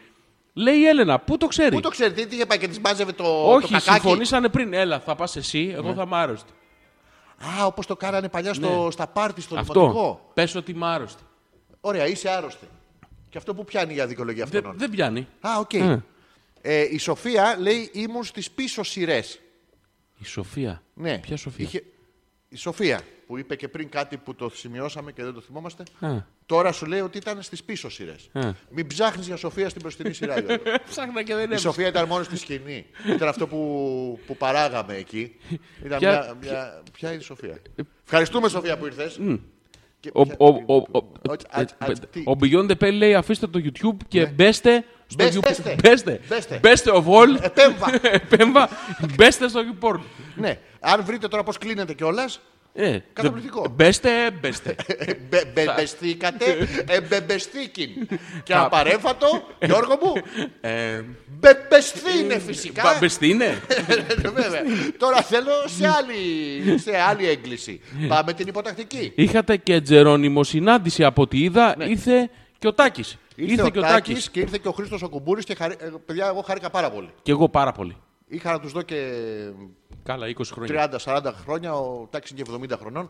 Λέει η Έλενα, πού το ξέρει; Πού το ξέρετε, τι είχε πάει και τη μάζευε το, το Όχι, κακάκι; συμφωνήσανε πριν. Έλα, θα πας εσύ, εγώ θα είμαι άρρωστη. Α, όπως το κάνανε παλιά στο, Ναι. στα πάρτι στο Αυτό. δημοτικό. Πες ότι είμαι άρρωστη. Ωραία, είσαι άρρωστη. Και αυτό που πιάνει για δικαιολογία Δεν, αυτών. δεν πιάνει. Α, οκ. Ε. Ε, η Σοφία λέει ήμουν στις πίσω σειρές. Η Σοφία. Ναι. Ποια Σοφία; Είχε... Η Σοφία που είπε και πριν κάτι που το σημειώσαμε και δεν το θυμόμαστε. Α. Τώρα σου λέει ότι ήταν στις πίσω σειρές. Α. Μην ψάχνεις για Σοφία στην μπροστινή σειρά. Γιώργο. Ψάχνα και δεν Η έβρισκα. Σοφία ήταν μόνος στη σκηνή. Ήταν αυτό που, που παράγαμε εκεί. Ήταν Ποια- μια, μια... Ποια είναι η Σοφία; Ευχαριστούμε, Σοφία, που ήρθες. Ο, ο, ο, ο, Όχι, α- α- τι. ο Beyond the Pale λέει αφήστε το YouTube και μπέστε στο Μπες- YouTube. μπέστε. Μπέστε. Μπέστε. Μπέστε of all. Επέμβα. Επέμβα. Μπέστε στο YouPorn. ναι. Αν βρείτε τώρα πώς κλείνετε κιόλας. Ε, Καταπληκτικό. Μπέστε, μπέστε. Μπεμπεστήκατε. Εμπεμπεστήκην. Και απαρέμφατο, Γιώργο μου. Ε, Μπεμπεστήνε φυσικά. μπα- Μπεστή είναι. Βέβαια. Τώρα θέλω σε άλλη, σε άλλη έγκληση. Πάμε την υποτακτική. Είχατε και Τζερόνιμο συνάντηση από ό,τι είδα. Ήρθε και ο Τάκης. Ήρθε, ο Τάκης και ήρθε και ο Χρήστος ο Κουμπούρης και χαρι... ε, παιδιά εγώ χάρηκα πάρα πολύ. Και εγώ πάρα πολύ. Είχα να τους δω και Καλά, 20 χρόνια. 30-40 χρόνια, ο Τάκης είναι και 70 χρονών.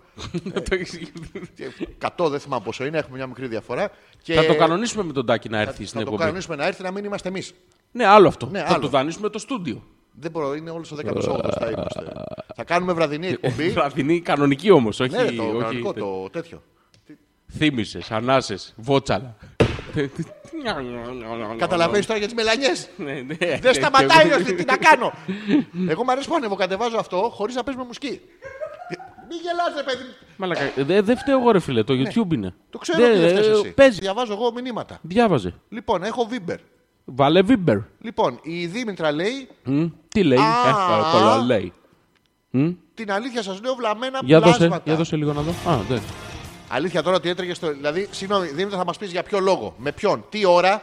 Και 100 δεν θυμάμαι πόσο είναι, έχουμε μια μικρή διαφορά. Και Θα το κανονίσουμε με τον Τάκη να θα, έρθει στην θα το εκπομπή. κανονίσουμε να έρθει να μην είμαστε εμείς. Ναι, άλλο αυτό. Ναι, θα άλλο. του δανείσουμε το στούντιο. Δεν μπορώ, είναι όλος ο 18 θα είμαστε. θα κάνουμε βραδινή εκπομπή. Βραδινή, κανονική όμως, όχι. ναι, ρε, το όχι κανονικό, το τέτοιο. Θύμησες, ανάσες, βότσαλα. Καταλαβαίνεις τώρα για τις μελανιές. Ναι, ναι. Δεν σταματάει ο τι να κάνω. Εγώ μου αρέσει που ανεβοκατεβάζω αυτό χωρίς να παίζουμε μουσική. Μην γελάς ρε παιδί. Μαλακα, δεν δε φταίω εγώ, ρε φίλε. Το YouTube είναι. Ναι. Το ξέρω Δεν- ότι δεν φταίς ε, εσύ. Παίζει. Διαβάζω εγώ μηνύματα. Διάβαζε. Λοιπόν, έχω Βίμπερ. Βάλε Βίμπερ. Λοιπόν, η Δήμητρα λέει Μμ, Τι λέει; Α. Ε, κολο λέει. την αλήθεια σας λέω βλαμμένα Για δώσε, πλάσματα. για δώσε λίγο να δω. Α, ναι. Αλήθεια τώρα ότι έτρεγες στο. Δηλαδή, συγγνώμη, Δήμητρα θα μας πεις για ποιο λόγο. Με ποιον, τι ώρα,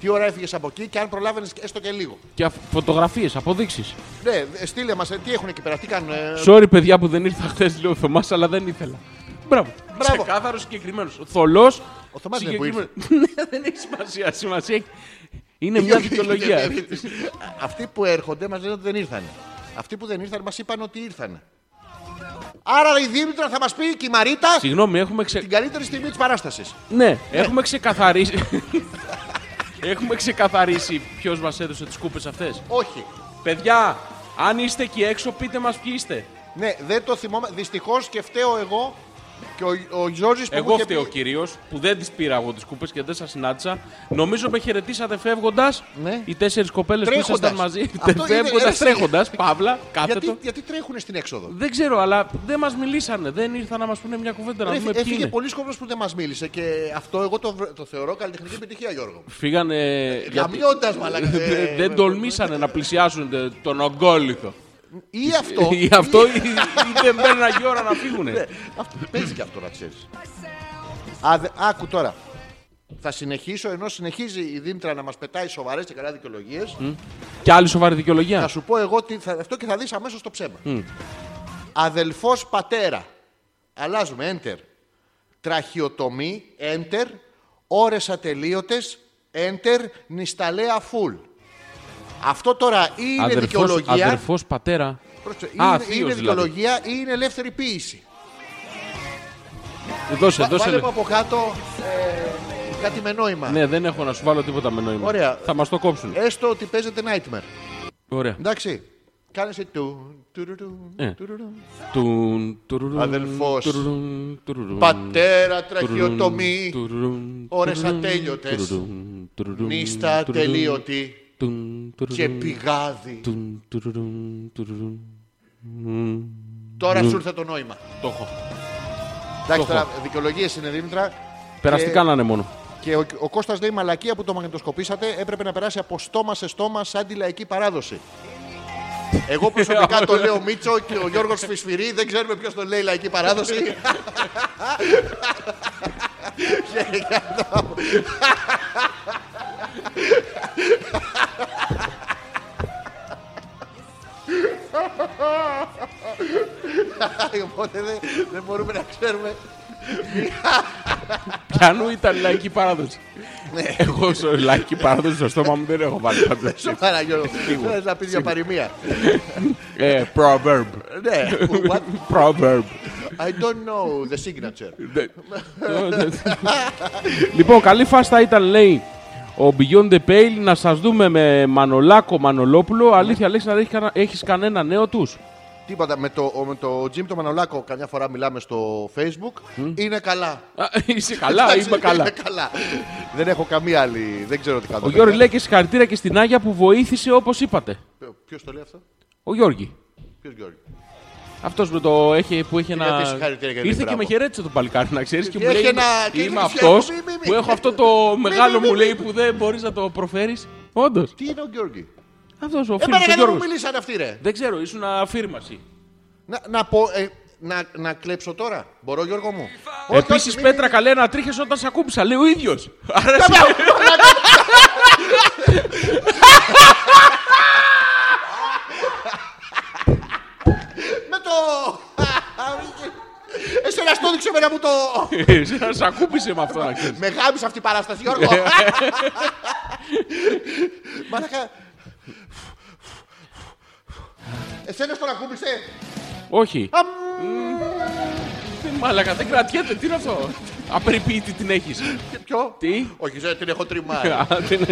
τι ώρα έφυγες από εκεί και αν προλάβαινες έστω και λίγο. Και φωτογραφίες, αποδείξεις. Ναι, στείλε μας, ε, τι έχουν εκεί πέρα, τι κάνουν. ε, Sorry, παιδιά που δεν ήρθα χθες, λέει ο Θωμάς, αλλά δεν ήθελα. Μπράβο. Μπράβο. Ξεκάθαρος συγκεκριμένος. Θολός. Ο Θωμάς είναι που ήρθε. Ναι, δεν έχει σημασία. Σημασία έχει. Είναι μια δικαιολογία. Αυτοί που έρχονται μας λένε ότι δεν ήρθαν. Αυτοί που δεν ήρθαν μας είπαν ότι ήρθαν. Άρα η Δήμητρα θα μας πει και η Μαρίτα Συγγνώμη, έχουμε ξε... την καλύτερη στιγμή της παράστασης. Ναι, έχουμε ξεκαθαρίσει. έχουμε ξεκαθαρίσει ποιος μας έδωσε τις κούπες αυτές. Όχι. Παιδιά, αν είστε εκεί έξω, πείτε μας ποιοι είστε. Ναι, δεν το θυμόμαι. Δυστυχώς και φταίω εγώ και ο, ο Γιώργης που μου Εγώ είχε φταίω πει- κυρίως που δεν τις πήρα εγώ τις κούπες και δεν σας συνάντησα. Νομίζω με χαιρετήσατε φεύγοντας. Ναι. Οι τέσσερις κοπέλες που Τρέχοντας. ήσασταν μαζί. Αυτό είναι, Φεύγοντας, ρε, εσύ. τρέχοντα. Παύλα, κάθετο. Γιατί, γιατί τρέχουν στην έξοδο; Δεν ξέρω, αλλά δεν μας μιλήσανε. Δεν ήρθαν να μας πούνε μια κουβέντα να Ρε, δούμε ποιοι Έφυγε είναι. πολλοί κόσμος που δεν μας μίλησε και αυτό εγώ το, βρ- το θεωρώ καλλιτεχνική επιτυχία, Γιώργο. Φύγανε. γιατί Γαμιώντα, μαλάκα. δεν- δεν τολμήσανε να πλησιάσουν τε- τον ογκόλυθο. Ή αυτό. Ή αυτό ή, ή δεν παίρναγε η ώρα να φύγουνε. Ναι, αυτό παίζει και αυτό να ξέρεις. Α, δε- άκου τώρα. Θα συνεχίσω ενώ συνεχίζει η Δήμητρα να μας πετάει σοβαρές και καλά δικαιολογίες. Και άλλη σοβαρή Θα δικαιολογία. σου πω εγώ τι θα, αυτό και θα δεις αμέσως το ψέμα. Αδελφός πατέρα. Αλλάζουμε. Enter. Τραχιοτομή. Enter. Ώρες ατελείωτες. Enter. Νησταλέα full. Αυτό τώρα ή είναι Αδερφός, δικαιολογία. αδερφός πατέρα. Πρόσεξε, Α, είναι, θείος είναι δηλαδή. δικαιολογία ή είναι ελεύθερη ποίηση. Δώσε, Βα- Βάλε δώσε. μου από κάτω ε, κάτι με νόημα. Ναι, δεν έχω να σου βάλω τίποτα με νόημα. Ωραία. Θα μα το κόψουν. Έστω ότι παίζεται Nightmare. Ωραία. Εντάξει. Κάνε εσύ του. τουρουρου, Ε. τουρουρου. Τουν, τουρουρουν, Αδελφός. τουρουρουν, τουρουρουν, Πατέρα τουρουρουν, τραχιοτομή. τουρουρουν, Ώρες τουρουρουν, ατέλειωτες. τουρουρουν, τουρουρουν, Νύστα τουρουρουν, ατελείωτη τουν, τουρουρουν, και πηγάδι. τουν, τουρουρουν, τουρουρουν. Τώρα σου ήρθε το νόημα. Το έχω. Εντάξει, Το τώρα δικαιολογίες είναι Δήμητρα. Περαστικά να είναι μόνο. Και ο, ο Κώστας λέει μαλακία που το μαγνητοσκοπήσατε έπρεπε να περάσει από στόμα σε στόμα σαν τη λαϊκή παράδοση. Εγώ προσωπικά το λέω Μίτσο και ο Γιώργος Φυσφυρί δεν ξέρουμε ποιος το λέει λαϊκή παράδοση. Οπότε δεν, δεν μπορούμε να ξέρουμε. Πιανού ήταν λαϊκή παράδοση. Ναι. Εγώ στο λαϊκή παράδοση στο στόμα μου δεν έχω βάλει πάντα. Σοβαρά Γιώργο. Θέλεις να πεις για παροιμία. Ε, Proverb. Ναι. What? Proverb. I don't know the signature. λοιπόν, καλή φάση θα ήταν, λέει, ο Beyond the Pale να σας δούμε με Μανολάκο Μανολόπουλο. Αλήθεια, λέει, να έχεις, κανένα- έχεις κανένα νέο τους; Τίποτα. Με το, με το Jim το Μανολάκο, καμιά φορά μιλάμε στο Facebook. Είναι καλά. Α, Είσαι καλά, Εντάξει, είμαι καλά. είμαι καλά. Δεν έχω καμία άλλη. Δεν ξέρω τι κάνω. Ο Γιώργη λέει και συγχαρητήρια και στην Άγια που βοήθησε όπως είπατε. Ποιος το λέει αυτό, Ο Γιώργη. Ποιος Γιώργη; Αυτός με το έχει, που είχε Τι ένα. γιατί συγχαρητήρια για την Ήρθε και μπράβο. με χαιρέτησε το παλικάρι, να ξέρεις. Και μου Έχει λέει: ένα- Είμαι, και είμαι έχει- αυτός μη, μη, μη. που έχω αυτό το μεγάλο μη, μου μη, λέει μη. που δεν μπορείς να το προφέρεις. Όντως. Τι είναι ο Γιώργη; Αυτός ο φίλος Εμένα ο γιατί δεν μου Γιώργο. μιλήσαν αυτοί ρε. Δεν ξέρω, ήσουν αφήρμαση. Να, να πω. ε, να, να κλέψω τώρα. Μπορώ Γιώργο μου; Όχι, Επίσης, όχι, μη- Πέτρα, μη- καλέ να τρίχες όταν σε ακούμπησα. Λέει ο ίδιος. Άρα Με το. Εσένα στο έδειξε εμένα μου το. εσύ σε ακούμπησε με αυτό να ξέρεις. Με γάμισε αυτή η παράσταση, Γιώργο. Μαλάκα. Εσένα τον ακούμπησε. Όχι. Τι Μάλακα, δεν κρατιέται, τι είναι αυτό; Απεριποίητη την έχεις. Και ποιο; Τι; Όχι, δεν την έχω τριμάρει. Α, την-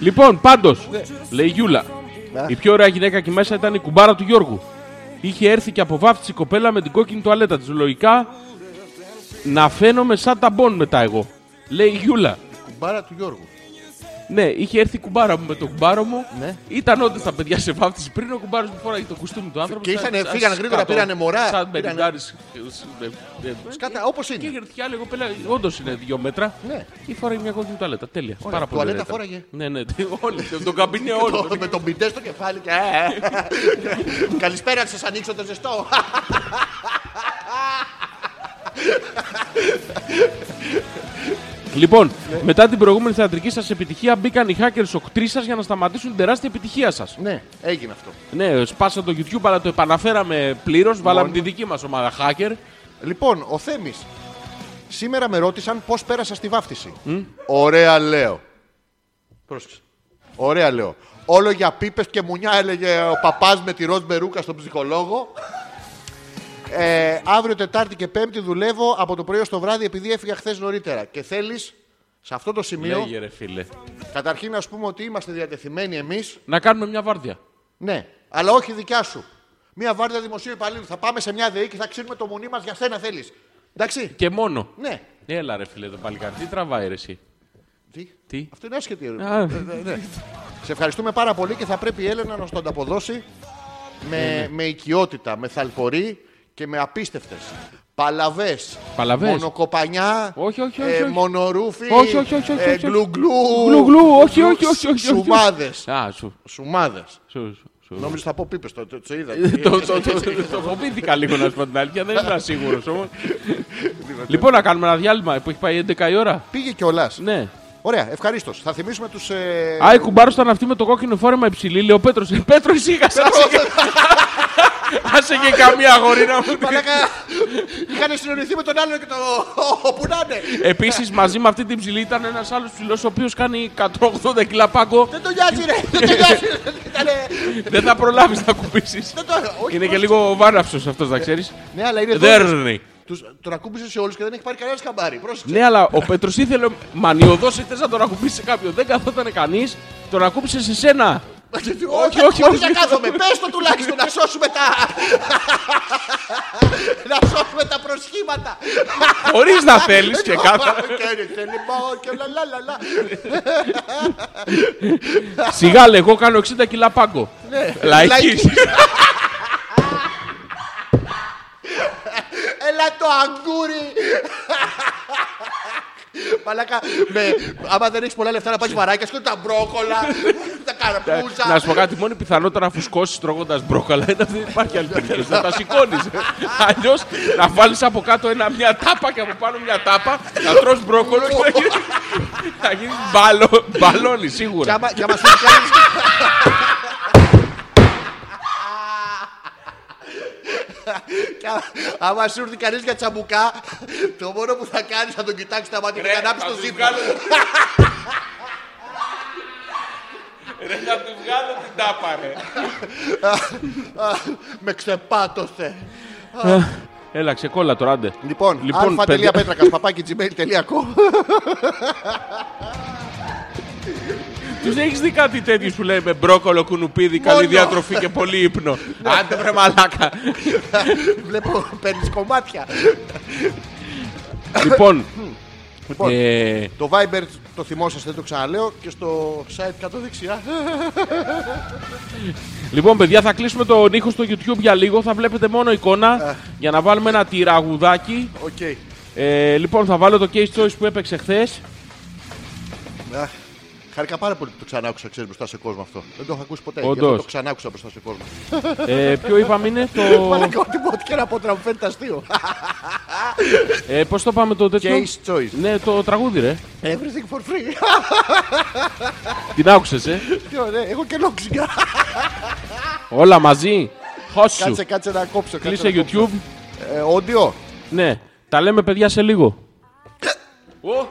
λοιπόν, πάντως, λέει η Γιούλα, η πιο ωραία γυναίκα εκεί μέσα ήταν η κουμπάρα του Γιώργου. Είχε έρθει και αποβάφτισε η κοπέλα με την κόκκινη τουαλέτα της. Λογικά να φαίνομαι σαν ταμπον μετά εγώ. Λέει η Γιούλα. Κουμπάρα του Γιώργου. Ναι, είχε έρθει η κουμπάρα μου με τον κουμπάρο μου. Ναι. Ήταν όντως τα παιδιά σε βάφτιση πριν ο κουμπάρος μου φοράει το κουστούμι του άνθρωπου. Και σαν- ήσανε- σαν φύγανε γρήγορα, σκατό. πήρανε μωρά. Σαν Πήρανε- πεντάρις. Σκάτα, όπως Και είναι. είχε έρθει κι άλλη κοπέλα, όντως είναι δύο μέτρα. Ναι. Και φοράει μια κόκκινη τουαλέτα. Τέλεια. Ωραία, Πάρα πολύ. τουαλέτα ωραία ήταν. φόραγε. Ναι, ναι. Όλοι. Τον καμπίνε όλο. Το- Με τον πιντέ στο κεφάλι και. Καλησπέρα, σας ανοίξω το ζεστό. Λοιπόν, μετά την προηγούμενη θεατρική σας επιτυχία, μπήκαν οι hackers οκτροί σας για να σταματήσουν την τεράστια επιτυχία σας. Ναι, έγινε αυτό. Ναι, σπάσα το YouTube, αλλά το επαναφέραμε πλήρως. Βάλαμε τη δική μας ομάδα hacker. Λοιπόν, ο Θέμης. Σήμερα με ρώτησαν πώς πέρασα στη βάφτιση. Ωραία λέω. Πρόσεξε. Ωραία λέω. Όλο για πίπες και μουνιά έλεγε ο παπάς με τη ροζ μπερούκα στον ψυχολόγο. Ε, αύριο Τετάρτη και Πέμπτη δουλεύω από το πρωί ως το βράδυ επειδή έφυγα χθες νωρίτερα. Και θέλεις σε αυτό το σημείο, Λέγε ρε φίλε. καταρχήν να σου πούμε ότι είμαστε διατεθειμένοι εμείς Να κάνουμε μια βάρδια. ναι, αλλά όχι δικιά σου. Μία βάρδια δημοσίου υπαλλήλου. Θα πάμε σε μια ΔΕΗ και θα ξύνουμε το μουνί μας για σένα θέλεις. Εντάξει. Και μόνο. Ναι. Έλα ρε φίλε το παλικάρι. Τι τραβάει ρε εσύ; Τι; Τι; Αυτό είναι άσχετη ερώτηση. Α. Ε, ε, ναι. Σε ευχαριστούμε πάρα πολύ και θα πρέπει η Έλενα να σου το ανταποδώσει με, Ναι, με οικειότητα, με θαλπορή και με απίστευτες. Παλαβές. Παλαβές; Μονοκοπανιά. Όχι, όχι, ε, όχι, όχι. μονορούφι. Όχι, όχι, όχι, όχι, ε, όχι. γκλουγκλου. Γλουγλου, όχι, όχι, όχι. όχι, όχι. Σουμάδες. Α, σου. Σουμάδες. σου, σου, σου. Νόμιζα θα πω πίπες, το, το, το είδα. Το- το- το- το- Το φοβήθηκα λίγο να σου πω την αλήθεια, δεν ήμουν σίγουρος όμως. Λοιπόν, να κάνουμε ένα διάλειμμα που έχει πάει 11 η ώρα. Πήγε κιόλας. Ναι. Ωραία, ευχαρίστως. Θα θυμίσουμε τους. Ε... Άι, κουμπάρο ήταν αυτή με το κόκκινο φόρεμα υψηλή, λέει ο Πέτρος. Πέτρος, ησύχασε. Άσε και- Άσε και καμία αγορίνα μου. Μαλάκα, είχαν συνεννοηθεί με τον άλλον και το. Όπου να είναι. Επίσης, μαζί με αυτή την ψηλή ήταν ένας άλλος ψηλός, ο οποίος κάνει 180 κιλά πάγκο. Δεν το νοιάζει, ρε! Δεν το νοιάζει! Ήτανε- Δεν θα προλάβεις να κουμπίσεις. Δεν το. όχι, Είναι και πρόσεξε. λίγο βάναυσο αυτός, να ξέρεις. Ναι, αλλά είναι Δεν δόλος. έρνει. Τους, τον ακούμπησε σε όλους και δεν έχει πάρει κανένας χαμπάρι. Πρόσεξε. Ναι, αλλά ο Πέτρος ήθελε μανιωδώς ήθελες να τον ακουμπήσει σε κάποιον. Δεν καθόταν κανείς, τον ακούμπησε σε σένα. Όχι, όχι, όχι. όχι. να κάθομαι. Πες το τουλάχιστον να σώσουμε τα. να σώσουμε τα προσχήματα. Χωρίς να θέλεις και κάθε. Και θέλει μόνο και λα λα λα λα. Σιγά λέει, εγώ κάνω 60 κιλά πάγκο. Λαϊκή. Λαϊκής. Έλα το αγκούρι. Μαλάκα, με, άμα δεν έχεις πολλά λεφτά να πάρεις βαράκια, σκότω τα μπρόκολα, τα καρπούζα. Να σου πω κάτι, μόνη πιθανότητα να φουσκώσεις τρώγοντας μπρόκολα είναι ότι δεν υπάρχει άλλη περίπτωση. Να τα σηκώνεις. Αλλιώς να βάλεις από κάτω ένα, μια τάπα και από πάνω μια τάπα, να τρως μπρόκολο και να γίνει. να γίνει μπαλο, μπαλόνι Και σίγουρα. άμα, και άμα σου κάνει. Άμα- άμα σου έρθει κανείς για τσαμπουκά, το μόνο που θα κάνεις θα τον κοιτάξεις τα μάτια και θα ανάψεις το ζύπο. Ρε, να τους βγάλω την τάπα, ρε. Με ξεπάτωσε. Έλα, ξεκόλλα τώρα, άντε. Λοιπόν, Λοιπόν, παιδιά. αλφα.πέτρακας παπάκι gmail.com Τους έχεις δει κάτι τέτοιο που λέει με μπρόκολο, κουνουπίδι, καλή Μόνο. διατροφή και πολύ ύπνο. Άντε βρε μαλάκα. Βλέπω, παίρνεις κομμάτια. λοιπόν, Λοιπόν, ε, το Viber το θυμόσαστε, δεν το ξαναλέω και στο site κάτω δεξιά. λοιπόν, παιδιά, θα κλείσουμε τον ήχο στο YouTube για λίγο. Θα βλέπετε μόνο εικόνα για να βάλουμε ένα τραγουδάκι. Οκ. Ε, λοιπόν, θα βάλω το K's Choice που έπαιξε χθες. Αχ, Χάρηκα πάρα πολύ που το ξανά άκουσα, ξέρεις, μπροστά σε κόσμο αυτό. Δεν το έχω ακούσει ποτέ. Όντως. Γι' αυτό το ξανά άκουσα μπροστά σε κόσμο. Ε, ποιο είπαμε είναι το. Μαλάκα, ό,τι ό,τι και να πω τώρα μου φαίνεται αστείο. Ε, Πώς το πάμε το τέτοιο; Case choice. Ναι, το τραγούδι, ρε. Everything for free. Την άκουσες, ε; Τι ωραία, έχω και λόξιγκα. Όλα μαζί; Χώσου. Κάτσε, κάτσε να κόψω. κάτσε Κλείσε να κόψω. YouTube. Ε, Audio. Ναι. Τα λέμε, παιδιά, σε λίγο. Ω,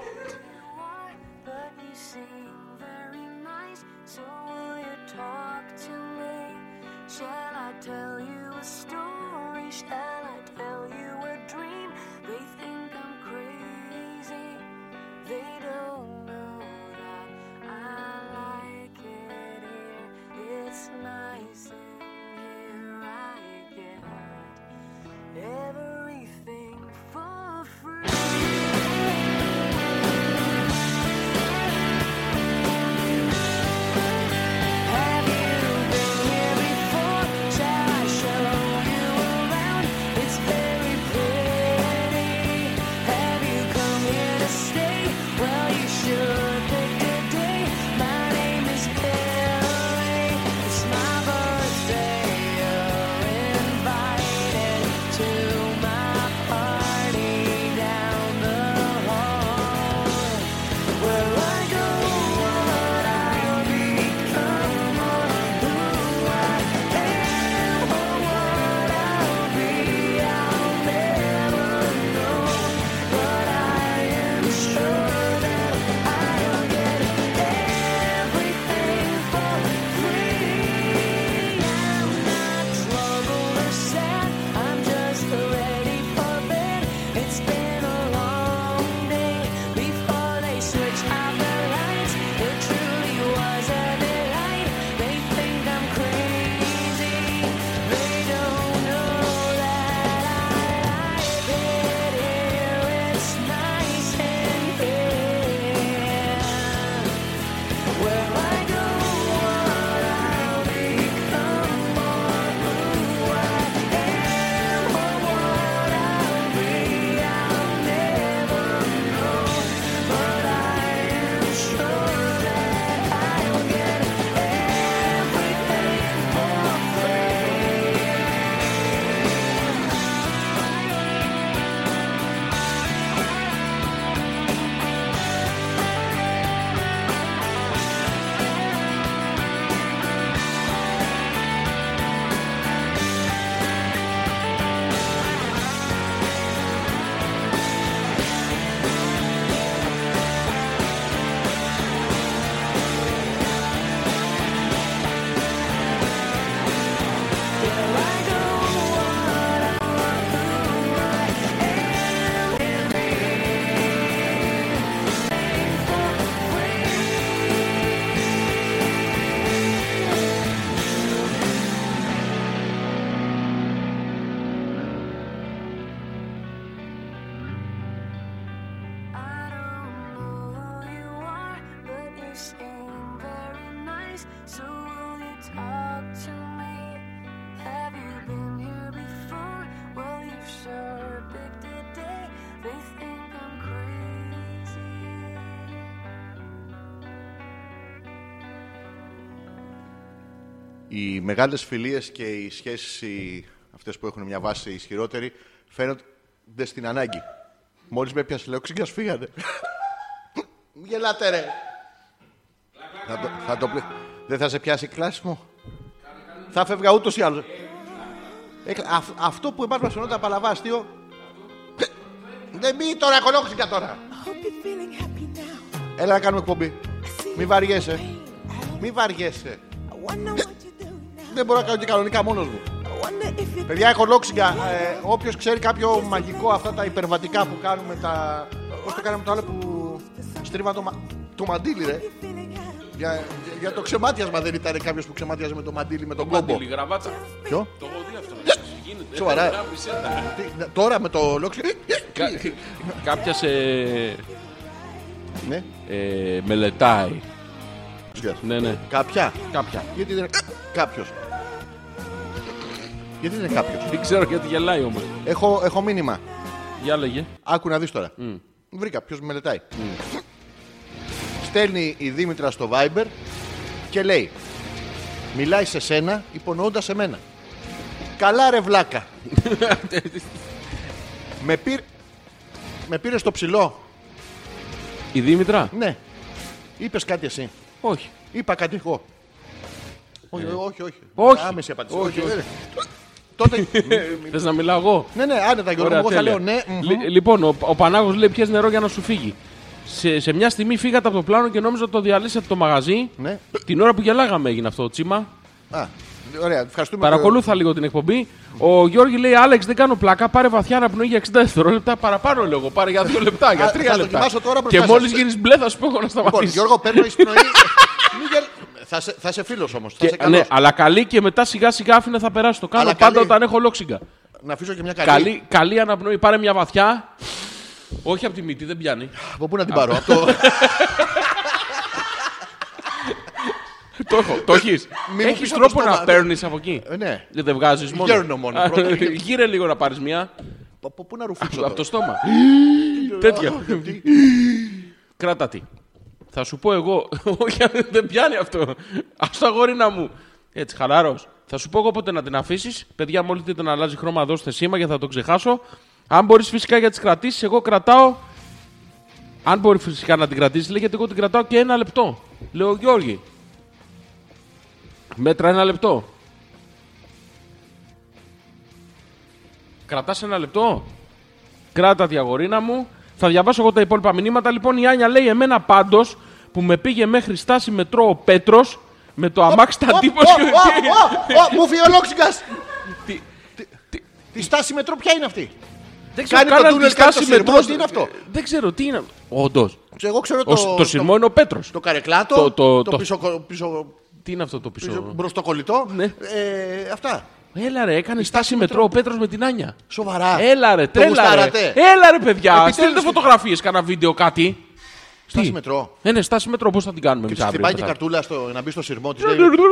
οι μεγάλες φιλίες και οι σχέσεις οι- αυτές που έχουν μια βάση ισχυρότερη φαίνονται στην ανάγκη. Μόλις με πιάσε λέω ξύγκας φύγανε. Μη Γελάτε ρε. Θα το, θα το πλε- Δεν θα σε πιάσει κλάσιμο. Θα φεύγα ούτως ή άλλως. Έκλα- αυ- αυτό που εμάς μας φαινόταν απαλαβά αστείο. Δεν μη τώρα κολόξικα τώρα. Hope you're feeling happy now. Έλα να κάνουμε εκπομπή. Μη βαριέσαι. Μη βαριέσαι. Δεν μπορώ να κάνω και κανονικά μόνος μου. I wonder if you Παιδιά, έχω λόξιγκα. Ε, Όποιος ξέρει κάποιο μαγικό, αυτά τα υπερβατικά που κάνουμε, τα. Πώς το κάναμε το άλλο που στρίβα το, μα... το μαντίλι, ρε. feeling happy. Για, για, για το ξεμάτιασμα δεν ήταν κάποιος που ξεμάτιαζε με το μαντίλι με τον κόμπο. Μαντήλη, γραβάτσα. Ποιο; Το έχω δει αυτό. Γίνεται. Σοβαρά. Ένα μισέτα. Τι, τώρα με το λόξιγκα. Κα- Κάποια σε ναι. ε, μελετάει. Λόξιγκα. Ναι, ναι. Κάποια. Κάποια. Γιατί δεν είναι κάποιος. Γιατί δεν είναι κάποιος; Δεν ξέρω γιατί γελάει όμως. Έχω, έχω μήνυμα. Για λέγε. Άκου να δεις τώρα. Βρήκα, ποιος με μελετάει. Στέλνει η Δήμητρα στο Viber και λέει Μιλάει σε σένα υπονοώντας σε μένα. Καλά ρε βλάκα. με, πήρ... με πήρες στο ψηλό. Η Δήμητρα; Ναι. Είπες κάτι εσύ. Όχι. Είπα κάτι εγώ. Όχι, όχι, όχι. Όχι. Άμεση απάντηση. Όχι, όχι. ε, Τότε. μ- Θες να μιλάω εγώ; ναι, ναι, άνετα Γιώργο. Ωραία, Εγώ θα τέλεια. λέω ναι. μμμ. Λι- Λοιπόν, ο, ο Πανάγος λέει πιες νερό για να σου φύγει. Σε, σε μια στιγμή φύγατε από το πλάνο και νόμιζα ότι το διαλύσατε το μαγαζί. Ναι. Την ώρα που γελάγαμε έγινε αυτό το τσίμα. Α, ωραία, ευχαριστούμε. Παρακολούθα λίγο την εκπομπή. Ο Γιώργη λέει: Άλεξ, δεν κάνω πλάκα. Πάρε βαθιά αναπνοή για 60 δευτερόλεπτα. Παραπάνω λέγω. Πάρε για 2 λεπτά, για Α, 3 θα λεπτά. δοκιμάσω τώρα μπροστά και σας. μόλι γίνεις μπλε, θα σου πω εγώ να Λοιπόν, σταματήσεις. Γιώργο, παίρνω εισπνοή. Μη γελ- θα, σε, θα σε φίλος όμως. Θα Και- σε καλός. ναι, αλλά καλή και μετά σιγά σιγά άφηνε θα περάσει. Το κάνω Αλλά πάντα καλή. όταν έχω λόξιγκα. Να αφήσω και μια καλή. Καλή, καλή αναπνοή. Πάρε μια βαθιά. Όχι από τη μύτη, δεν πιάνει. Από πού να την πάρω. από το... το έχω. Το έχεις. Μη μου Έχεις πεις από το τρόπο στόμα. να παίρνεις από εκεί. Ε, ναι. Δεν βγάζεις μόνο. Γέρνω μόνο. Πρώτα γέρνω. Γύρε λίγο να πάρεις μια. Από πού να ρουφήξω. Από το τώρα. στόμα. Τέτοια. Γιατί- Κράτα τι. Θα σου πω εγώ. Όχι, δεν πιάνει αυτό. Α το αγόρινα μου. Έτσι, χαλαρό. Θα σου πω εγώ πότε να την αφήσεις. Παιδιά, μόλις δείτε να αλλάζει χρώμα, δώστε σήμα γιατί θα το ξεχάσω. Αν μπορείς φυσικά για τις κρατήσεις, εγώ κρατάω. Αν μπορεί φυσικά να την κρατήσεις, λέγεται εγώ την κρατάω και ένα λεπτό. Λέω Γιώργη. Μέτρα ένα λεπτό. Κρατάς ένα λεπτό. Κράτα τη αγορίνα μου. Θα διαβάσω εγώ τα υπόλοιπα μηνύματα. Λοιπόν, η Άνια λέει εμένα πάντως που με πήγε μέχρι στάση μετρό ο Πέτρος με το αμάξι τα Ω, τύπωση. ω, ω, ω, ω, Μου φύγει ο Λόξιγκας. Τι- Τη στάση μετρό ποια είναι αυτή; Δεν Κάνει το καν αν τούνελ, τη κάνει στάση το σειρμό, μετρό. τι είναι αυτό; Δεν ξέρω τι είναι. Όντως. Εγώ ξέρω Το, το... το σειρμό είναι ο Πέτρος. Το καρεκλάτο, Το- το- το το- πίσω, πίσω, Τι είναι αυτό το πίσω πίσω. μπροστοκολλητό. Ναι. Ε, αυτά. Έλα ρε, έκανε στάση μετρό ο Πέτρο με την Άνια. Σοβαρά. Έλα ρε, Το τρέλα ρε. γουστάρατε. Έλα ρε παιδιά, Επιτέλους στείλτε και- φωτογραφίε, κάνα βίντεο, κάτι. Στάση Τι? μετρό. Ε, ναι, στάση μετρό, πώ θα την κάνουμε Και εμεί της χτυπάει και αύριο. καρτούλα στο, να μπει στο σειρμό τη.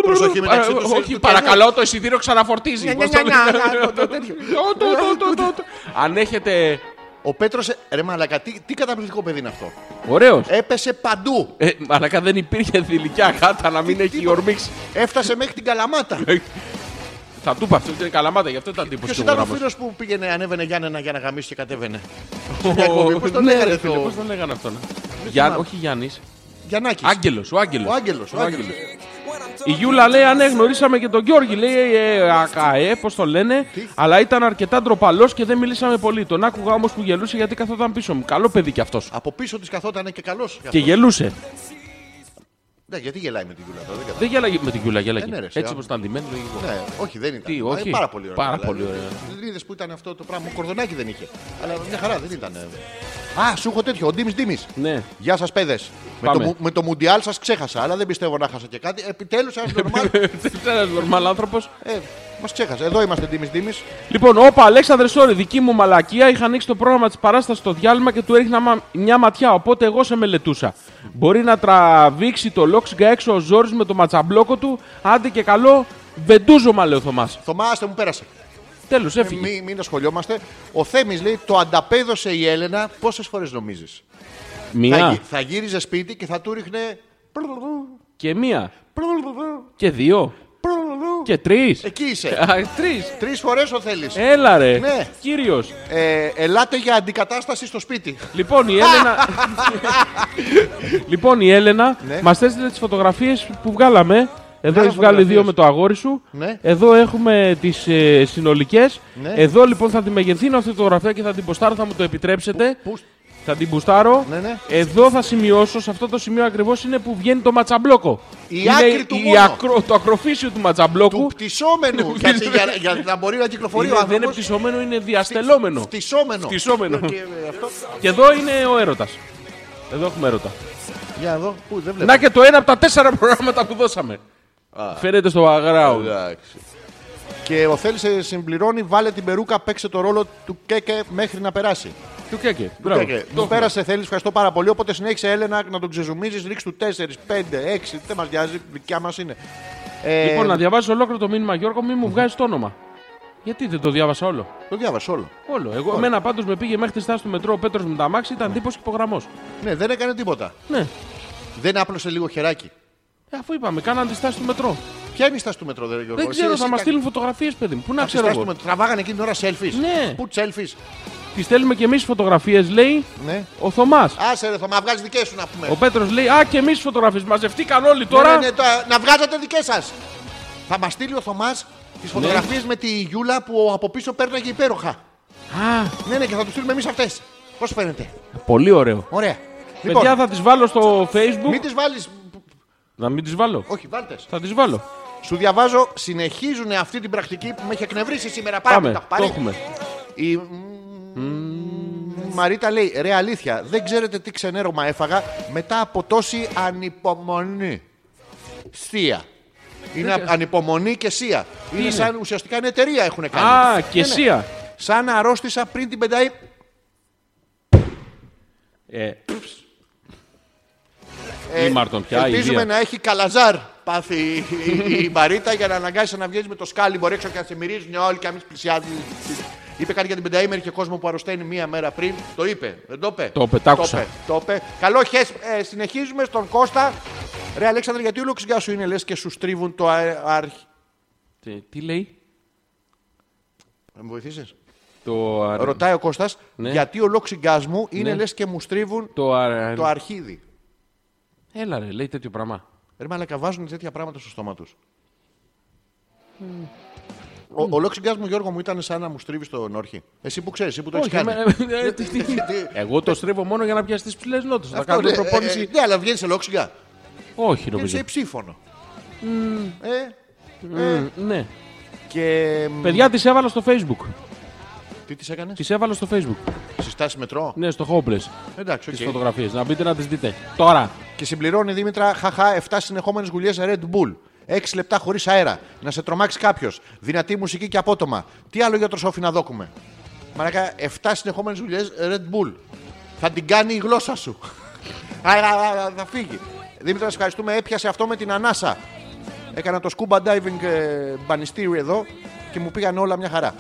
Προσοχή μεταξύ του. Όχι, του- παρακαλώ, το εισιτήριο ξαναφορτίζει. Νια, Πώς νια, το νια, λένε. νια, το τέτοιο. Το, το, το, το, το. Αν έχετε. Ο Πέτρο. Ρε μαλακα, τι, τι καταπληκτικό παιδί είναι αυτό. Ωραίο. Έπεσε παντού. Ε, μαλακά δεν υπήρχε θηλυκιά γάτα να μην έχει ορμήξει. Έφτασε μέχρι την Καλαμάτα. Θα του είπα αυτό είναι καλαμάτα, γι' αυτό ήταν τύπος Ποιος ήταν ο φίλος που πήγαινε, ανέβαινε Γιάννενα για να γαμίσει και κατέβαινε; μια εκπομπή, πώς τον λέγανε το- Πώς τον λέγανε αυτόν. Γιάν- Όχι Γιάννης. Γιαννάκης. Άγγελος, ο Άγγελος. Ο Άγγελος, ο Άγγελος. Η Γιούλα λέει: Αν ναι, γνωρίσαμε και τον Γιώργη, λέει ε, ΑΚΑΕ, πώς το λένε. Αλλά ήταν αρκετά ντροπαλός και δεν μιλήσαμε πολύ. Τον άκουγα όμως που γελούσε γιατί καθόταν πίσω μου. Καλό παιδί κι αυτός. Από πίσω της καθόταν και καλός. Και γελούσε. Ναι, γιατί γελάει με την Γιούλα τώρα, δεν κατάλαβα. Δεν γέλαγε με την Γιούλα, γέλαγε. Ε, ναι, ρε, σε Έτσι α- όπως ήταν ντυμένη, λογικό. Ναι, όχι, δεν ήταν. Τι, Ε, όχι. Πάρα πολύ ωραία. Πάρα πολύ ωραία. Δεν είδες που ήταν αυτό το πράγμα. Κορδονάκι δεν είχε. Αλλά μια χαρά δεν ήταν. Α, σου έχω τέτοιο. Ο Ντίμης Ντίμης. Ναι. Γεια σας, παιδες. Με Πάμε. το, μου- με το Μουντιάλ σας ξέχασα, αλλά δεν πιστεύω να χάσα και κάτι. Επιτέλους, ένας νορμάλ. Ένας νορμάλ άνθρωπος. ε, Μας ξέχασε. Εδώ είμαστε Ντίμης Ντίμης. Λοιπόν, όπα, Αλέξανδρε, sorry, δική μου μαλακία. Είχα ανοίξει το πρόγραμμα της παράστασης στο διάλειμμα και του έριχνα μα- μια ματιά. Οπότε εγώ σε μελετούσα. Μπορεί να τραβήξει το λόξιγκα έξω ο Ζόρις με το ματσαμπλόκο του. Άντε και καλό, βεντούζωμα, λέει ο Θωμά. Θωμάστε μου πέρασε. Τέλος, έφυγε. Μην, μην ασχολιόμαστε. Ο Θέμης λέει το ανταπέδωσε η Έλενα πόσες φορές νομίζεις; Θα, Μία γυ- θα γύριζε σπίτι και θα του ρίχνε. και μία και δύο. Και τρεις. Εκεί είσαι. Τρεις. Τρεις φορές ο θέλεις. Έλα ρε. Ναι. Κύριος. Ε, ελάτε για αντικατάσταση στο σπίτι. Λοιπόν, η Έλενα. λοιπόν, η Έλενα Ναι. μας έστειλε τις φωτογραφίες που βγάλαμε. Εδώ Βγάλαμε έχεις βγάλει φωτογραφίες. δύο με το αγόρι σου. Ναι. Εδώ έχουμε τις ε, συνολικές. Ναι. Εδώ λοιπόν θα τη μεγενθύνω αυτή τη φωτογραφία και θα την ποστάρω, θα μου το επιτρέψετε. Πού- Θα την μπουστάρω. Ναι, ναι. Εδώ θα σημειώσω, σε αυτό το σημείο ακριβώς είναι που βγαίνει το ματσαμπλόκο. Η είναι άκρη του η μόνο. ακρο- το ακροφύσιο του ματσαμπλόκου. Του πτυσσόμενου. γιατί για, για να μπορεί να κυκλοφορεί Είναι- ο δεν είναι άνθρωπος. πτυσσόμενο, είναι διαστελόμενο. Φτυσσόμενο. Φτυσσόμενο. Και, ε, αυτό. Και εδώ είναι ο έρωτας. Εδώ έχουμε έρωτα. Για να δω. Πού δεν βλέπω. Να και το ένα από τα τέσσερα προγράμματα που δώσαμε. Φαίνεται στο background. Εντάξει. Και ο Θέλει σε συμπληρώνει, βάλε την περούκα, παίξε το ρόλο του Κέκε μέχρι να περάσει. Του κέκε. Μπράβο. Κέκε. Το Μου έχουμε. πέρασε, Θέλει, ευχαριστώ πάρα πολύ. Οπότε συνέχισε, Έλενα, να τον ξεζουμίζεις, ρίξει του 4, 5, 6. Δεν μας νοιάζει, δικιά μας είναι. Ε, Λοιπόν, να διαβάσει ολόκληρο το μήνυμα, Γιώργο, μην μου βγάζεις το όνομα. Γιατί δεν το διάβασα όλο; Το διάβασα όλο. Όλο. Εγώ, εμένα πάντως με πήγε μέχρι τη στάση του μετρό ο Πέτρος με τα μάξι, ήταν τύπος υπογραμμός. Ναι, δεν έκανε τίποτα. Ναι. Δεν άπλωσε λίγο χεράκι. Ε, αφού είπαμε, κάναν τη στάση του μετρό. Ποια είναι η στάση του μετρό, δεν Γιώργο. Δεν Εσύ- ξέρω, εσύ θα μας τα- στείλουν φωτογραφίες, παιδί μου. Πού να από τη ξέρω στάση εγώ. του μετρό. Τραβάγανε εκείνη την ώρα selfies. Ναι. Πού selfies; Τη στέλνουμε και εμείς φωτογραφίες, λέει Ναι. ο Θωμάς. Άσε ρε, θα μα βγάλει δικές σου να πούμε. Ο Πέτρος λέει, Α, και εμείς φωτογραφίες. Μαζευτήκαν όλοι τώρα. Ναι, ναι, ναι, τώρα, να βγάζετε δικές σας. Θα μας στείλει ο Θωμάς τις φωτογραφίες με τη Γιούλα που από πίσω παίρναγε υπέροχα. Α, Ναι, ναι, και θα τους στείλουμε εμείς αυτές. Πώς φαίνεται; πολύ ωραίο. Ωραία. Παιδιά, θα τις βάλω στο facebook. Λοιπόν, μην τις βάλεις. Να μην τις βάλω. Όχι, βάλτε. Θα τις βάλω. Σου διαβάζω, συνεχίζουν αυτή την πρακτική που με έχει εκνευρίσει σήμερα. Πάρα Πάμε. πολύ, τα Το έχω πάρει. έχουμε. Η Μ, Μαρίτα λέει, ρε αλήθεια, δεν ξέρετε τι ξενέρωμα έφαγα μετά από τόση ανυπομονή. Θεία. Είναι Δεν- ανυπομονή και σία. Είναι, είναι; σαν ουσιαστικά είναι εταιρεία έχουν κάνει. Α, και Ναι, ναι. σία. Σαν να αρρώστησα πριν την πενταή. Ε, Ε, Ήμαρτον πια, Ελπίζουμε ιδία. να έχει καλαζάρ πάθει η, η, η Μαρίτα για να αναγκάσει να βγαίνει με το σκάλι μπορεί έξω και να σε μυρίζουν όλοι και να μην πλησιάζει. Είπε κάτι για την πενταήμερη και κόσμος που αρρωσταίνει μία μέρα πριν. Το είπε, δεν το είπε; Το είπε, τ' άκουσα. Το είπε, το είπε. Καλό χες, ε, συνεχίζουμε στον Κώστα. Ρε Αλέξανδρε, γιατί ο λοξιγιά σου είναι λες και σου στρίβουν το αρχ... τι, τι λέει; Θα με βοηθήσεις; Το, αρ- Ρωτάει ο Κώστας, Ναι. γιατί ο λοξιγκάς μου είναι Ναι. λες και μου στρίβουν το, αρ- το αρχίδι. Έλα ρε, λέει τέτοιο πράγμα. Ρε μαλακα βάζουν τέτοια πράγματα στο στόμα τους. Ο, ο λοξιγκάς μου Γιώργο μου ήταν σαν να μου στρίβει τον όρχη. Εσύ που ξέρεις, εσύ που το έχεις Όχι, κάνει. εμέ- ε, τι- τι- Εγώ το στρίβω μόνο για να πιάσει τις ψηλές νότες. Θα Αυτό, κάνουμε ναι, προπόνηση. ε, ε, Ναι, αλλά βγαίνεις σε λόξιγκα. Όχι, Βγαίνεις νομίζω. σε υψίφωνο. Ε, Μμ, Ναι. και. μ, Παιδιά τις έβαλα στο facebook. Τι τις έκανες, Τις έβαλα στο facebook. Συστάσεις μετρό; Ναι, στο Hopeless. Εντάξει, Τις οκ. φωτογραφίες. Να μπείτε να τις δείτε. Τώρα. Και συμπληρώνει Δήμητρα, χαχά, 7 συνεχόμενες γουλιές Red Bull. 6 λεπτά χωρίς αέρα. Να σε τρομάξει κάποιος. Δυνατή μουσική και απότομα. Τι άλλο για το σόφι να δόκουμε. Μαρακα, 7 συνεχόμενες γουλιές Red Bull. Θα την κάνει η γλώσσα σου. Άρα θα φύγει. Δήμητρα, σε ευχαριστούμε. Έπιασε αυτό με την ανάσα. Έκανα το scuba diving ε, μπανιστήριο εδώ και μου πήγαν όλα μια χαρά.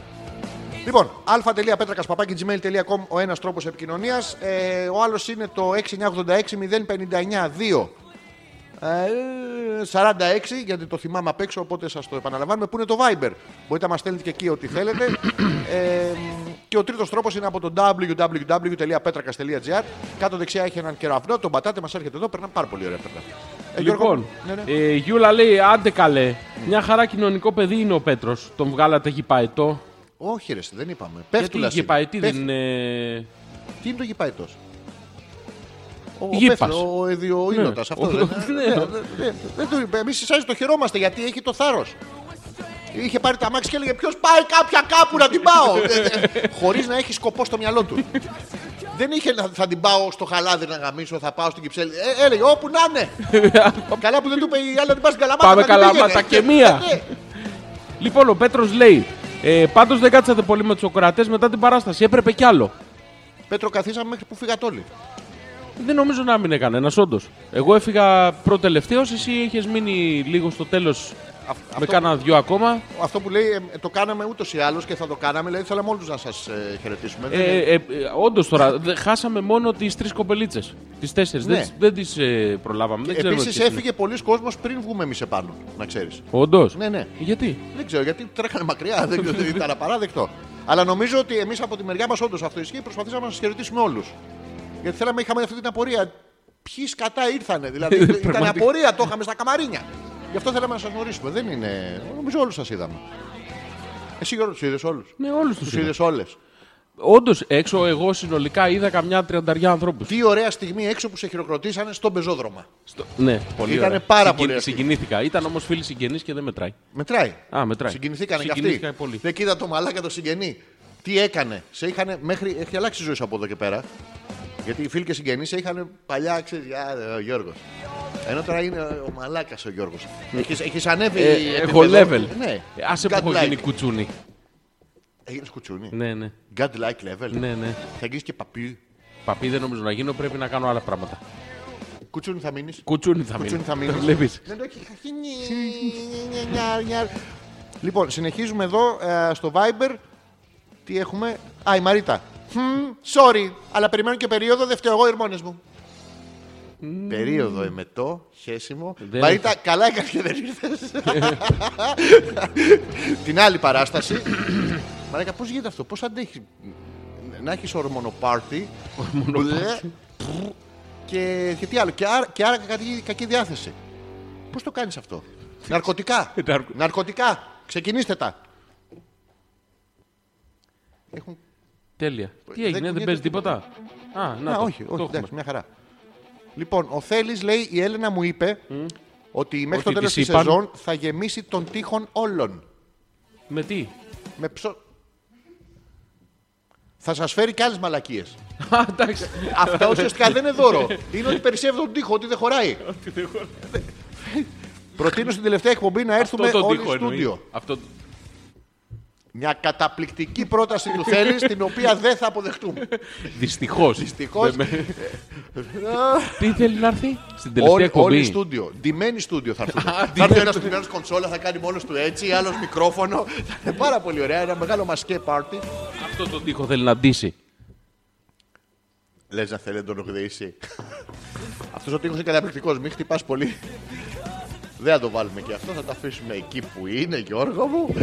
Λοιπόν, α.πέτρακα.gmail.com ο ένας τρόπος επικοινωνίας. Ε, ο άλλος είναι το 6986-059-2. Ε, 46 γιατί το θυμάμαι απ' έξω οπότε σας το επαναλαμβάνουμε που είναι το Viber μπορείτε να μας στέλνετε και εκεί ό,τι θέλετε ε, και ο τρίτος τρόπος είναι από το www.petrakas.gr κάτω δεξιά έχει έναν κεραυνό τον πατάτε μας έρχεται εδώ περνάμε πάρα πολύ ωραία περνάμε. Ε, Γιώργο, Λοιπόν, ναι, ναι. ε, η Γιούλα λέει: Άντε καλέ. Μια χαρά κοινωνικό παιδί είναι ο Πέτρος. Τον βγάλατε γηπαετό. Όχι ρε, δεν είπαμε Γιατί Πέφτουλας γηπαετή είναι. δεν είναι; Τι είναι το γηπαετός ο, Γήπας. Πέφτουλος, ο Εδιοήλωτας, Ναι. αυτό Ο- δεν είναι. ναι. Ναι, δεν- δεν- Δεν το είπε. Εμείς εσάς το χαιρόμαστε γιατί έχει το θάρρος. Είχε πάρει τα μάξι και έλεγε Ποιος πάει κάποια κάπου να την πάω; Χωρίς να έχει σκοπό στο μυαλό του. Δεν είχε να θα την πάω στο χαλάδι να γαμίσω, θα πάω στην Κυψέλη. Ε, έλεγε όπου να είναι. Καλά που δεν του είπε η άλλη να την πάει στην Καλαμάτα. Πάμε να την Καλαμάτα πήγαινε. και μία. Ε, ναι. Λοιπόν, ο Πέτρος λέει: ε, Πάντως δεν κάτσατε πολύ με τους ακροατέ μετά την παράσταση. Έπρεπε κι άλλο. Πέτρο, καθίσαμε μέχρι που φύγατε όλοι. Δεν νομίζω να μην έκανε ένα όντως. Εγώ έφυγα πρώτο-τελευταίο, εσύ είχες μείνει λίγο στο τέλος αυ- Με αυτό, κάνα δυο ακόμα. αυτό που λέει ε, το κάναμε ούτως ή άλλως και θα το κάναμε. Δηλαδή θέλαμε όλους να σας ε, χαιρετήσουμε. Δεν Ε, είναι- ε, ε, Όντως τώρα, δε- χάσαμε μόνο τις τρεις κοπελίτσες. Τις τέσσερις. Ναι. Δεν, δεν τι προλάβαμε. Δεν ξέρουμε Επίσης ποιες είναι. έφυγε πολλοί κόσμος πριν βγούμε εμείς επάνω. Να ξέρεις. Όντως; Ναι, ναι. Γιατί; Δεν ξέρω γιατί τρέχανε μακριά. δεν ξέρω, ήταν απαράδεκτο. Αλλά νομίζω ότι εμείς από τη μεριά μας όντως αυτό ισχύει. Προσπαθήσαμε να σας χαιρετήσουμε όλους. Γιατί θέλαμε, είχαμε αυτή την απορία. Ποιοι σκατά ήρθανε. Δηλαδή ήταν Πραγματικά. απορία, το είχαμε στα καμαρίνια. Γι' αυτό θέλαμε να σας γνωρίσουμε. Δεν είναι. Νομίζω όλους σας είδαμε. Εσύ Γιώργο τους είδες όλους; Ναι, όλους τους Τους είδες όλες. Όντως, έξω εγώ συνολικά είδα καμιά τριανταριά ανθρώπους. Τι ωραία στιγμή έξω που σε χειροκροτήσανε στον πεζόδρομο. Ναι, πολύ Ήτανε ωραία. πάρα Συγκι- πολύ ωραία στιγμή. Συγκινήθηκα. Ήταν όμως φίλοι συγγενείς και δεν μετράει. Μετράει. Α, μετράει. Συγκινηθήκανε κι αυτοί. Συγκινήθηκα πολύ. Δεν κοίτα το μαλάκα το συγγενή. Τι έκανε. Σε είχανε μέχρι. Έχει αλλάξει η ζωή σου από εδώ και πέρα. Γιατί οι φίλοι και συγγενείς σε είχαν παλιά, ξέρεις, ο Γιώργος. Ενώ τώρα είναι ο μαλάκας ο Γιώργος. Έχεις, έχεις ανέβει. Ε, επίπεδο; έχω level. Ναι. Ε, Άσε που έχω Godlike. γίνει κουτσούνι. Έγινες κουτσούνι. Ναι, ναι. Godlike level. Ναι, ναι. Θα γίνεις και παπί. Παπί δεν νομίζω να γίνω, πρέπει να κάνω άλλα πράγματα. Κουτσούνι θα μείνεις; Κουτσούνι θα Κουτσούνι μείνω. θα μείνεις; Το βλέπεις. Δεν το έχει χαχίνει. Λοιπόν, συνεχίζουμε εδώ ε, στο Viber. Τι έχουμε; Α, η Μαρίτα. Hm, sorry, αλλά περιμένω και περίοδο, δεν φταίω εγώ, ηρμόνες μου. Περίοδο εμετό, χέσιμο. Δεν Μαρίτα, καλά έκανες και δεν ήρθες. Την άλλη παράσταση. Μαρίτα, πώς γίνεται αυτό, πώς αντέχει να έχεις ορμονοπάρτι. μπλε, και, και τι άλλο, και άρα, και άρα κακή, κακή διάθεση. Πώς το κάνεις αυτό. Ναρκωτικά. Ναρκω- Ναρκωτικά. Ξεκινήστε τα. Έχουν... Τέλεια. Τι Δεν έγινε, δεν κουνιέται παίζει τίποτα; τίποτα. Α, να Α, το, όχι, το όχι, έχουμε. εντάξει, μια χαρά. Λοιπόν, ο Θέλης λέει, η Έλενα μου είπε ότι μέχρι Ότι το τέλος της της είπαν. σεζόν θα γεμίσει τον τείχον όλων. Με τι; Με ψω... Θα σας φέρει και άλλες μαλακίες. Α, εντάξει. Αυτά ουσιαστικά δεν είναι δώρο. Είναι ότι περισσεύει τον τείχο, ότι δεν χωράει. Προτείνω στην τελευταία εκπομπή να έρθουμε Αυτό το όλοι τείχο εννοεί. στούντιο. Αυτό... Μια καταπληκτική πρόταση του θέλεις, την οποία δεν θα αποδεχτούμε. Δυστυχώς. Δυστυχώς. Τι θέλει να έρθει; Στην τελευταία Όλοι, εκπομπή. όλοι στούντιο. Ντυμένοι στούντιο θα έρθουν. θα έρθει ένας στούντιο κονσόλα, θα κάνει μόνος του έτσι, άλλος μικρόφωνο. Θα είναι πάρα πολύ ωραία. Ένα μεγάλο μασκέ πάρτι. Αυτό το τείχο θέλει να ντύσει. Λες να θέλει να τον ογδίσει. Αυτός ο τείχο είναι καταπληκτικός. Μην χτυπάς πολύ. Δεν θα το βάλουμε και αυτό. Θα το αφήσουμε εκεί που είναι, Γιώργο μου.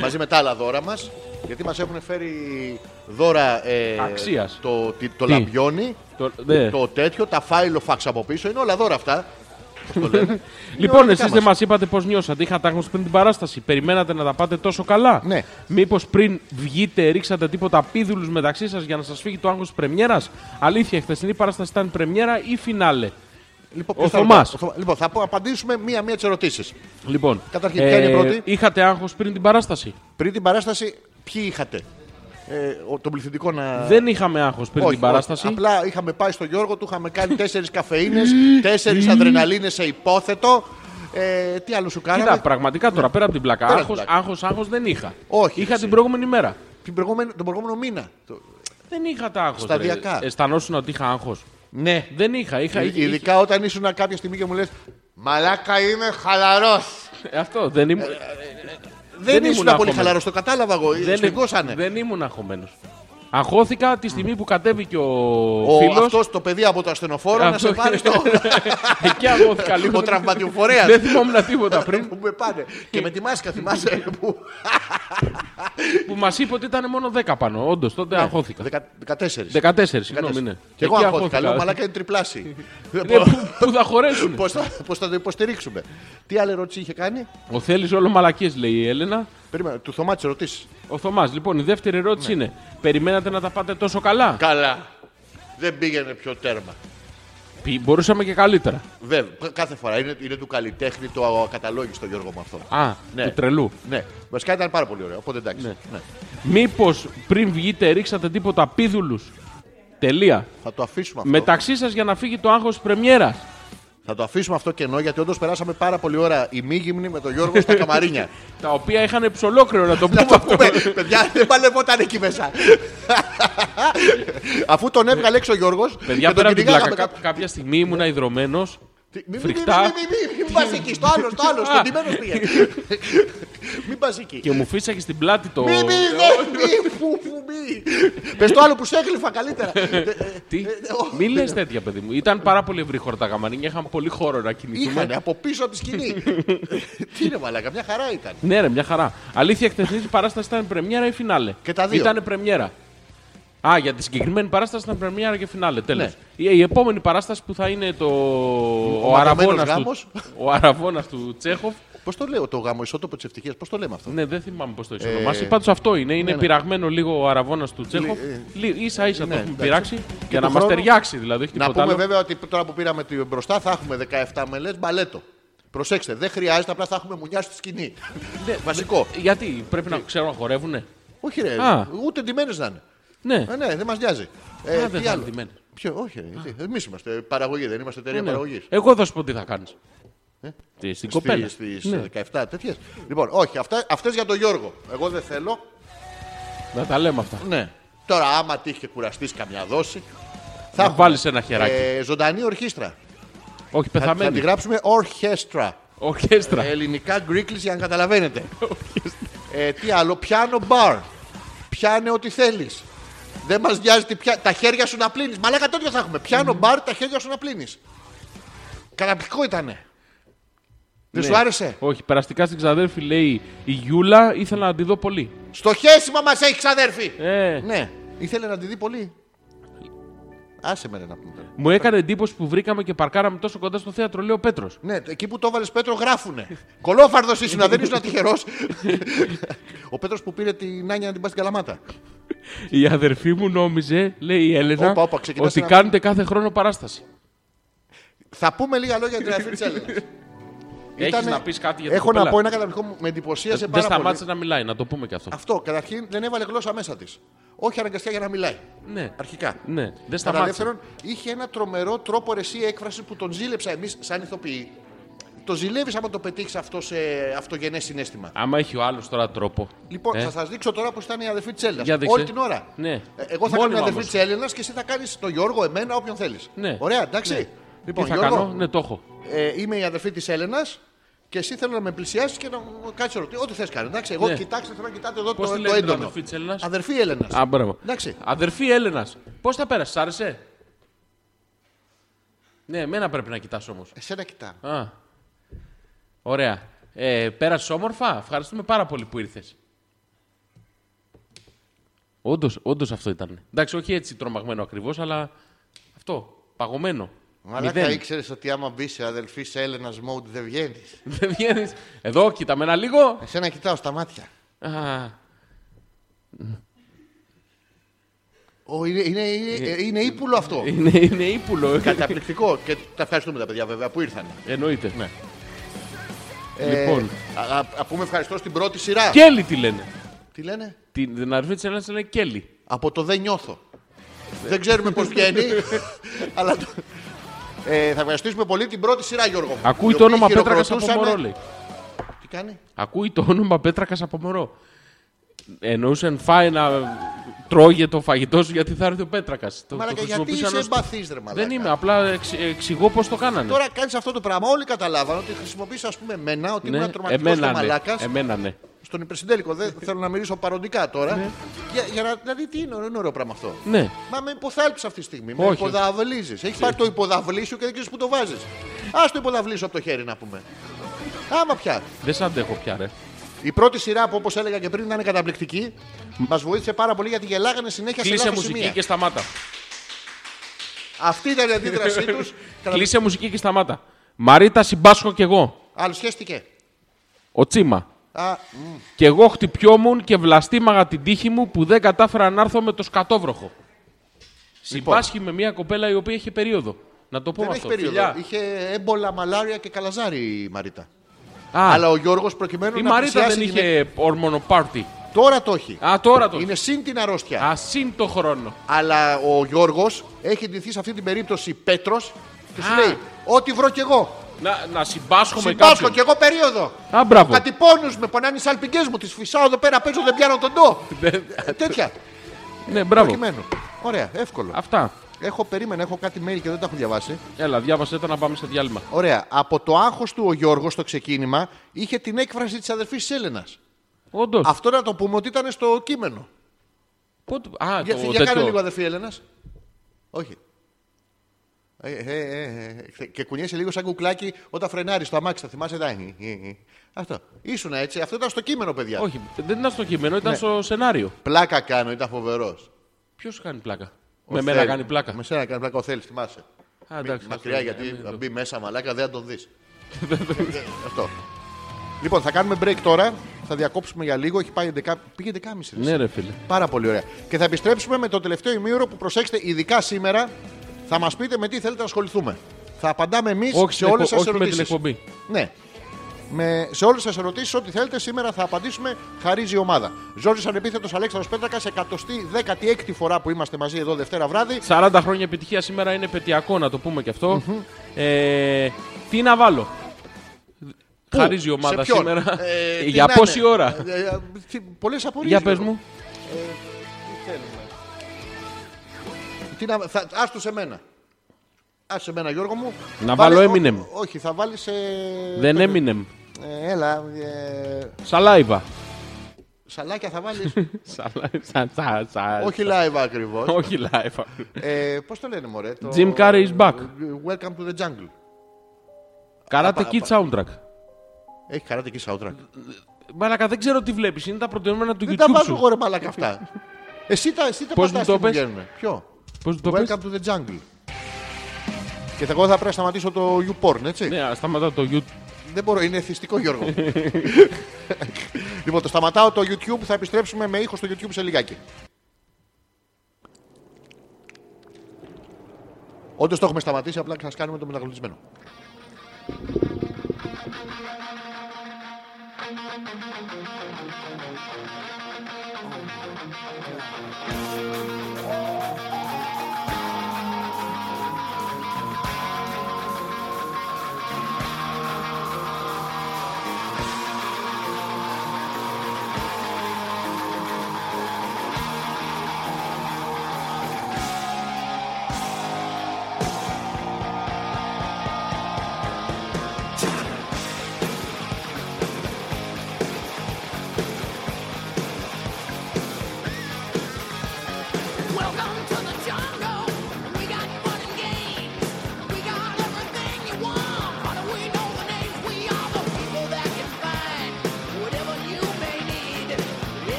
Μαζί με τα άλλα δώρα μας. Γιατί μας έχουν φέρει δώρα. Ε, Αξίας. Το, τι- το Τι; λαμπιόνι. Το, ναι. Το τέτοιο, τα φάιλο φαξ από πίσω. Είναι όλα δώρα αυτά. Πώς το λένε. Λοιπόν, όλα εσείς δικά δεν μας. μας είπατε πώς νιώσατε. Είχατε άγχος πριν την παράσταση. Περιμένατε να τα πάτε τόσο καλά. Ναι. Μήπως πριν βγείτε, ρίξατε τίποτα πίδουλους μεταξύ σας για να σας φύγει το άγχος της Πρεμιέρας; Αλήθεια, η χθεσινή παράσταση ήταν Πρεμιέρα ή φινάλε; Λοιπόν, Ο ποιος θα Θωμάς. ρωτά- ο Θωμά- Λοιπόν, θα πω- απαντήσουμε μία-μία τις ερωτήσεις. Λοιπόν, Καταρχήν, ποια είναι η πρώτη; Είχατε άγχος πριν την παράσταση; Πριν την παράσταση, ποιοι είχατε; Ε, ο- τον πληθυντικό να. Δεν είχαμε άγχος πριν Όχι, την παράσταση. όχι. Απλά είχαμε πάει στον Γιώργο, του είχαμε κάνει τέσσερις καφεΐνε, τέσσερις αδρεναλίνες σε υπόθετο. Ε, τι άλλο σου κάναμε; Κοίτα, πραγματικά τώρα πέρα από την πλάκα. Πέρα από Άγχος, την πλάκα. άγχος, άγχος δεν είχα. Όχι, Είχα εσύ. την προηγούμενη μέρα. Την προηγούμενη- τον προηγούμενο μήνα. Το- Δεν είχατε άγχος. Σταδιακά. Αισθανόσουν ότι είχα άγχος. Ναι. Δεν είχα. είχα, είχα- Ειδικά όταν ήσουν κάποια στιγμή και μου λε Μαλάκα είμαι χαλαρό. Ε, Αυτό δεν ήμουν. Δεν, ήμουν ήσουν πολύ αγχωμένος. χαλαρό, το κατάλαβα εγώ. δεν, Σφιγγώσανε. δεν ήμουν αγχωμένο. Αγχώθηκα τη στιγμή που κατέβηκε ο, Ο, φίλος. αυτός το παιδί από το ασθενοφόρο να σε πάρει στο. Εκεί αγχώθηκα λίγο. Ο τραυματιοφορέας. Δεν θυμόμουν τίποτα πριν. που με πάνε. Και με τη μάσκα θυμάσαι που. που μας είπε ότι ήταν μόνο 10 πάνω. Όντως τότε αγχώθηκα. Δεκα- 14. 14, συγγνώμη, ναι. Και εγώ Εκεί αγχώθηκα. Λέω μαλάκα είναι τριπλάσι. Ναι, πού- Πού θα χωρέσουν. Πώς θα, πώς θα το υποστηρίξουμε. Τι άλλη ερώτηση είχε κάνει; Ο Θέλει όλο μαλακίες, λέει η Έλενα. Περίμενα, του Θωμά τι ερωτήσει. Ο Θωμάς, λοιπόν, η δεύτερη Ναι. ερώτηση είναι: Περιμένατε να τα πάτε τόσο καλά; Καλά. Δεν πήγαινε πιο τέρμα. Πι- Μπορούσαμε και καλύτερα. Βέβαια, κάθε φορά είναι, είναι του καλλιτέχνη το ακαταλόγιστο Γιώργο με αυτό. Α, Ναι. του τρελού. Ναι, βασικά ήταν πάρα πολύ ωραίο. Οπότε εντάξει. Ναι. Ναι. Μήπως πριν βγείτε ρίξατε τίποτα πίδουλους; Τελεία. Θα το αφήσουμε αυτό. Μεταξύ σας για να φύγει το άγχος της Πρεμιέρας. Θα το αφήσουμε αυτό κενό γιατί όντως περάσαμε πάρα πολύ ώρα ημίγυμνη με τον Γιώργο στα καμαρίνια. Τα οποία είχαν ψολόκρεο να το Να πούμε το αυτό. πούμε, παιδιά, δεν παλευόταν εκεί μέσα. Αφού τον έβγαλε έξω ο Γιώργος. Παιδιά, πέρα από την πλάκα, κά- κάποια στιγμή ήμουν ιδρωμένος Τι- Μην Φρικτά. μην- μην- μην- μην πας εκεί, στο άλλο, στο άλλο, στον τιμένο πήγαινε. Μην πας εκεί. Και μου φύσαγε στην πλάτη το. Μη, μη, δε, μη, φου, φου, μη. Πες το άλλο που σε έγλυφα καλύτερα. Τι, Ε, ε, μη λες τέτοια, παιδί μου. Ήταν πάρα πολύ ευρύ τα γαμανίνια, είχαν πολύ χώρο να κινηθούμε. Είχανε από πίσω από τη σκηνή. Τι είναι μαλάκα, μια χαρά ήταν. Ναι, ρε, μια χαρά. Αλήθεια, χτεσινή παράσταση ήταν πρεμιέρα ή φινάλε; Και τα δύο. Ήταν πρεμιέρα. Α, για τη συγκεκριμένη παράσταση ήταν πρεμιέρα και φινάλε. Τέλος. Ναι. Η, η επόμενη παράσταση που θα είναι το. Ο, ματωμένος αραβώνας του, γάμος. ο αραβώνας του Τσέχοφ. Πώς το λέω, το γάμο ισότοπο της ευτυχίας, πώς το λέμε αυτό; Ναι, δεν θυμάμαι πώς το είσαι Ε, ονομάσει. Πάντως αυτό είναι. Είναι ναι, ναι. πειραγμένο λίγο ο αραβώνας του Τσέχοφ. Λι- ε, σα ίσα ναι, το έχουμε εντάξει. πειράξει για να του μας χρόνου- ταιριάξει δηλαδή. Όχι Να τίποτα πούμε άλλο. βέβαια ότι τώρα που πήραμε την μπροστά θα έχουμε 17 μελές μπαλέτο. Προσέξτε, δεν χρειάζεται, απλά θα έχουμε μουνιά στη σκηνή. Ναι, Βασικό. Γιατί πρέπει να ξέρουν να χορεύουνε; Όχι ρε, Α. ούτε ντυμένες να είναι. Ναι. Ε, ναι, δεν μας νοιάζει. Ε, Α, δεν τι θα άλλο; είναι ντυμένες. Ποιο, όχι, εμείς είμαστε παραγωγή, δεν είμαστε εταιρεία Ναι, ναι. παραγωγής. Εγώ θα σου πω τι θα κάνεις. Στην κοπέλα. Στις Ναι. 17 τέτοιες. Λοιπόν, όχι, αυτές για τον Γιώργο. Εγώ δεν θέλω. Να τα λέμε αυτά. Ναι. Τώρα, άμα τύχει και κουραστείς καμιά δόση. Θα έχουμε, βάλεις ένα χεράκι. ε, ζωντανή ορχήστρα. Όχι, Θα, θα τη πεθαμένη. γράψουμε ορχέστρα. Ορχέστρα. Ε, ελληνικά γκρίκλις για να καταλαβαίνετε. ε, τι άλλο, πιάνο μπαρ. Πιάνε ό,τι θέλεις. Δεν μας νοιάζει τι πια... τα χέρια σου να πλύνεις. Μαλάκα τέτοιο θα έχουμε. Πιάνο μπαρ, τα χέρια σου να πλύνεις. Καταπληκτικό ήτανε. Δεν Ναι. σου άρεσε; Όχι, περαστικά στην ξαδέρφη λέει η Γιούλα ήθελα να τη δω πολύ. Στο χέσιμο μας έχει ξαδέρφη. Ε, Ναι, ήθελε να τη δει πολύ. Άσε με ρε να πούμε. τώρα. Μου έκανε εντύπωση που βρήκαμε και παρκάραμε τόσο κοντά στο θέατρο, λέει ο Πέτρος. Ναι, εκεί που το έβαλες Πέτρο γράφουνε. Κολόφαρδος ήσουν, δεν ήσουν τυχερό. Ο Πέτρος που πήρε την Άνια να την πάει στην Καλαμάτα. Η αδερφή μου νόμιζε, λέει η Έλενα, Όπα, όπα, ξεκινάς ότι ένα- κάνετε κάθε χρόνο παράσταση. Θα πούμε λίγα λόγια για την αδερφή της Έλληνας. Έχεις να πεις κάτι για την Έχω κοπέλα; να πω ένα καταπληκτικό που με εντυπωσίασε Δεν πάρα σταμάτησε πολύ. να μιλάει, να το πούμε και αυτό. Αυτό, καταρχήν δεν έβαλε γλώσσα μέσα της. Όχι αναγκαστικά για να μιλάει. Ναι. Αρχικά. Ναι, δεν Κατά σταμάτησε. δεύτερον, είχε ένα τρομερό τρόπο ρεσί έκφραση που τον ζήλεψα εμείς σαν ηθοποιοί. Το ζηλεύεις άμα το πετύχεις αυτό σε αυτογενές συνέστημα. Άμα έχει ο άλλος τώρα τρόπο. Λοιπόν, Ε. θα σας δείξω τώρα πώς ήταν η αδερφή της Έλληνας. Για δείξε. Όλη την ώρα. Ναι. Ε, Εγώ θα Μόνιμα κάνω την αδερφή όμως. της Έλληνας και εσύ θα κάνεις τον Γιώργο, εμένα, όποιον θέλεις. Ναι. Ωραία, εντάξει. Ναι. Λοιπόν, Τι θα Γιώργο, κάνω, ναι, το έχω. ε, είμαι η αδερφή της Έλληνας και εσύ θέλω να με πλησιάσεις και να μου κάτσει ρωτή. Ό,τι θες κάνει. Εντάξει, εγώ Ναι. κοιτάξτε, θέλω να κοιτάτε εδώ Πώς το, τη το λένε την έντονο. αδερφή της Έλληνας; Αδερφή Έλληνας. Α, μπράβο. Εντάξει. Αδερφή Έλενα. Πώς τα πέρασες, σ' άρεσε; Ναι, εμένα πρέπει να κοιτάς όμως. Εσένα κοιτάω. Α. Ωραία. Ε, πέρασες όμορφα. Ευχαριστούμε πάρα πολύ που ήρθες. Όντως, όντως αυτό ήταν. Εντάξει, όχι έτσι τρομαγμένο ακριβώς, αλλά αυτό. Παγωμένο. Μαλάκα Μηδέν. ήξερες ότι άμα μπεις σε αδελφή Έλληνας mode δεν βγαίνεις. Δεν βγαίνεις. Εδώ, κοίτα με ένα λίγο. Εσένα κοιτάω στα μάτια. Α, Ο, είναι, είναι, είναι, ε, είναι ύπουλο αυτό. είναι, είναι ύπουλο. Καταπληκτικό. Και τα ευχαριστούμε τα παιδιά βέβαια που ήρθαν. Εννοείται. Ναι. Λοιπόν. Ε, α, α, α, πούμε ευχαριστώ στην πρώτη σειρά. Κέλλη τι λένε. Τι λένε; Την, την αδερφή της Έλληνας λένε Κέλλη. Από το δεν νιώθω. δεν ξέρουμε πώς βγαίνει. αλλά το... ε, θα ευχαριστήσουμε πολύ την πρώτη σειρά, Γιώργο. μου, Ακούει οι το οποίοι όνομα Πέτρακας από χειροκροτούσανε- μωρό, λέει. Τι κάνει; Ακούει το όνομα Πέτρακας από μωρό. Εννοούσε φάει να τρώγε το φαγητό σου γιατί θα έρθει ο Πέτρακας. Το, Μαλάκα, το γιατί χρησιμοποίησαν είσαι ως- εμπαθής, ρε μαλάκα. Δεν είμαι, απλά εξ, εξηγώ πώς το κάνανε. Τώρα κάνεις αυτό το πράγμα. Όλοι καταλάβαν ότι χρησιμοποιείς, ας πούμε, εμένα, ότι ναι, ήμουν τρομακτικό εμένα, και ναι. μαλάκας. εμένα ναι. Στον υπερσυντέλικο. Δεν θέλω να μιλήσω παροντικά τώρα. για, για να, δηλαδή, τι είναι, είναι ωραίο πράγμα αυτό. Ναι. Μα με υποθάλπει αυτή τη στιγμή. Με Όχι. υποδαβλίζεις. Έχει πάρει το υποδαβλί σου και δεν ξέρει που το βάζεις. Α το υποδαβλί σου από το χέρι να πούμε. Άμα πια. Δεν σ' αντέχω πια, ρε. Η πρώτη σειρά που όπως έλεγα και πριν ήταν καταπληκτική. Μας βοήθησε πάρα πολύ γιατί γελάγανε συνέχεια σε Κλείσε λάθος μουσική σημεία. και σταμάτα. Αυτή ήταν η αντίδρασή τους. Κλείσε μουσική και σταμάτα. Μαρίτα συμπάσχω κι εγώ. Άλλο σχέστηκε. Ο Τσίμα. Α, Κι εγώ χτυπιόμουν και βλαστήμαγα την τύχη μου που δεν κατάφερα να έρθω με το σκατόβροχο. Συμπάσχει με μια κοπέλα η οποία είχε περίοδο. Να το πούμε δεν έχει αυτό. περίοδο. Φιλιά. Είχε έμπολα, μαλάρια και καλαζάρι η Μαρίτα. Α, Αλλά ο Γιώργος προκειμένου η να Μαρίτα πλησιάσει δεν την- είχε ορμόνο πάρτι. Τώρα το έχει. Α, τώρα το. Είναι συν την αρρώστια. Α, συν το χρόνο. Αλλά ο Γιώργος έχει ντυθεί σε αυτή την περίπτωση Πέτρος και σου Α. λέει: Ό,τι βρω κι εγώ. Να, να συμπάσχω με Συμπάσχω κάποιον. κι εγώ περίοδο. Α, μπράβο. Κάτι πόνου με πονάνε οι σαλπικέ μου. Τις φυσάω εδώ πέρα, παίζω, δεν πιάνω τον τό. Ναι, Ε, Τέτοια. ναι, μπράβο. Προκειμένου. Ωραία, εύκολο. Αυτά. Έχω περίμενα, έχω κάτι mail και δεν τα έχω διαβάσει. Έλα, διάβασε τα να πάμε σε διάλειμμα. Ωραία. Από το άγχος του ο Γιώργος στο ξεκίνημα είχε την έκφραση της αδερφής της Έλενας. Όντως. Αυτό να το πούμε ότι ήταν στο κείμενο. Πότε... Α, Για, το για κάνε τέτοιο. λίγο αδερφή Έλενας. Όχι. Ε, ε, ε, ε, και κουνιέσαι λίγο σαν κουκλάκι όταν φρενάρεις το αμάξι. Θα θυμάσαι τα. ε, ε, ε. Αυτό. Ήσουν έτσι. Αυτό ήταν στο κείμενο, παιδιά. Όχι, δεν ήταν στο κείμενο, ήταν Ναι. στο σενάριο. Πλάκα κάνω, ήταν φοβερός. Ποιος κάνει πλάκα; Με μένα κάνει πλάκα. Με σένα κάνει πλάκα ο Θέλει, θυμάσαι. Α, εντάξει, Μακριά αυτό, γιατί ε, θα ε, μπει μέσα μαλάκα δεν θα τον δεις. Αυτό. Λοιπόν, θα κάνουμε break τώρα. Θα διακόψουμε για λίγο. Έχει πάει 11, πήγε 11.30. ρε. Ναι, ρε φίλε. Πάρα πολύ ωραία. Και θα επιστρέψουμε με το τελευταίο ημίωρο που προσέξτε, ειδικά σήμερα, θα μας πείτε με τι θέλετε να ασχοληθούμε. Θα απαντάμε εμείς Όχι, σε στην όλες εκπο- σας όχι με την ερωτήσεις. εκπομπή. Ναι. Με, σε όλε σας ερωτήσει, ό,τι θέλετε, σήμερα θα απαντήσουμε. Χαρίζει η ομάδα. Ζόρι ανεπίθετος Αλέξανδρος Πέτρακας, 116η φορά που είμαστε μαζί εδώ Δευτέρα βράδυ. 40 χρόνια επιτυχία σήμερα είναι πετειακό, να το πούμε και αυτό. Ε, τι να βάλω; Πού; Χαρίζει η ομάδα Σε ποιον; σήμερα. Ε, τι Για να πόση είναι; ώρα; Ε, ε, τι- Πολλές απορίες. Για πες Γιώργο. μου. Τι θέλουμε. Τι να, θα, ας το σε μένα. Ας σε μένα Γιώργο μου. Να Βάλε- βάλω ό- Eminem. όχι, θα βάλεις... Ε, Δεν έμεινε. Ε, έλα, ε, Σαλάιβα. σαλάκια θα βάλεις. Σαλά- σα- σα- σα- όχι live ακριβώς. Όχι live. ε, πώς το λένε μωρέ. Το... Jim Carrey is back. Welcome to the jungle. Karate Kid soundtrack. Έχει καράτε εκεί soundtrack. Μαλακα, δεν ξέρω τι βλέπεις. Είναι τα προτινόμενα του Δεν τα YouTube βάζω σου. εγώ ρε μαλάκα αυτά. εσύ τα, εσύ τα Πώς πατάς μου το και μου πες; βγαίνουνε. Ποιο; Πώς το πες; Welcome to the jungle. Και θα- εγώ θα πρέπει να σταματήσω το YouPorn, έτσι. Ναι, σταματά το YouTube. Δεν μπορώ, είναι εθιστικό Γιώργο. λοιπόν, το σταματάω το YouTube, θα επιστρέψουμε με ήχο στο YouTube σε λιγάκι. Όντως το έχουμε σταματήσει, απλά σας κάνουμε το μεταγλωτισμένο. Welcome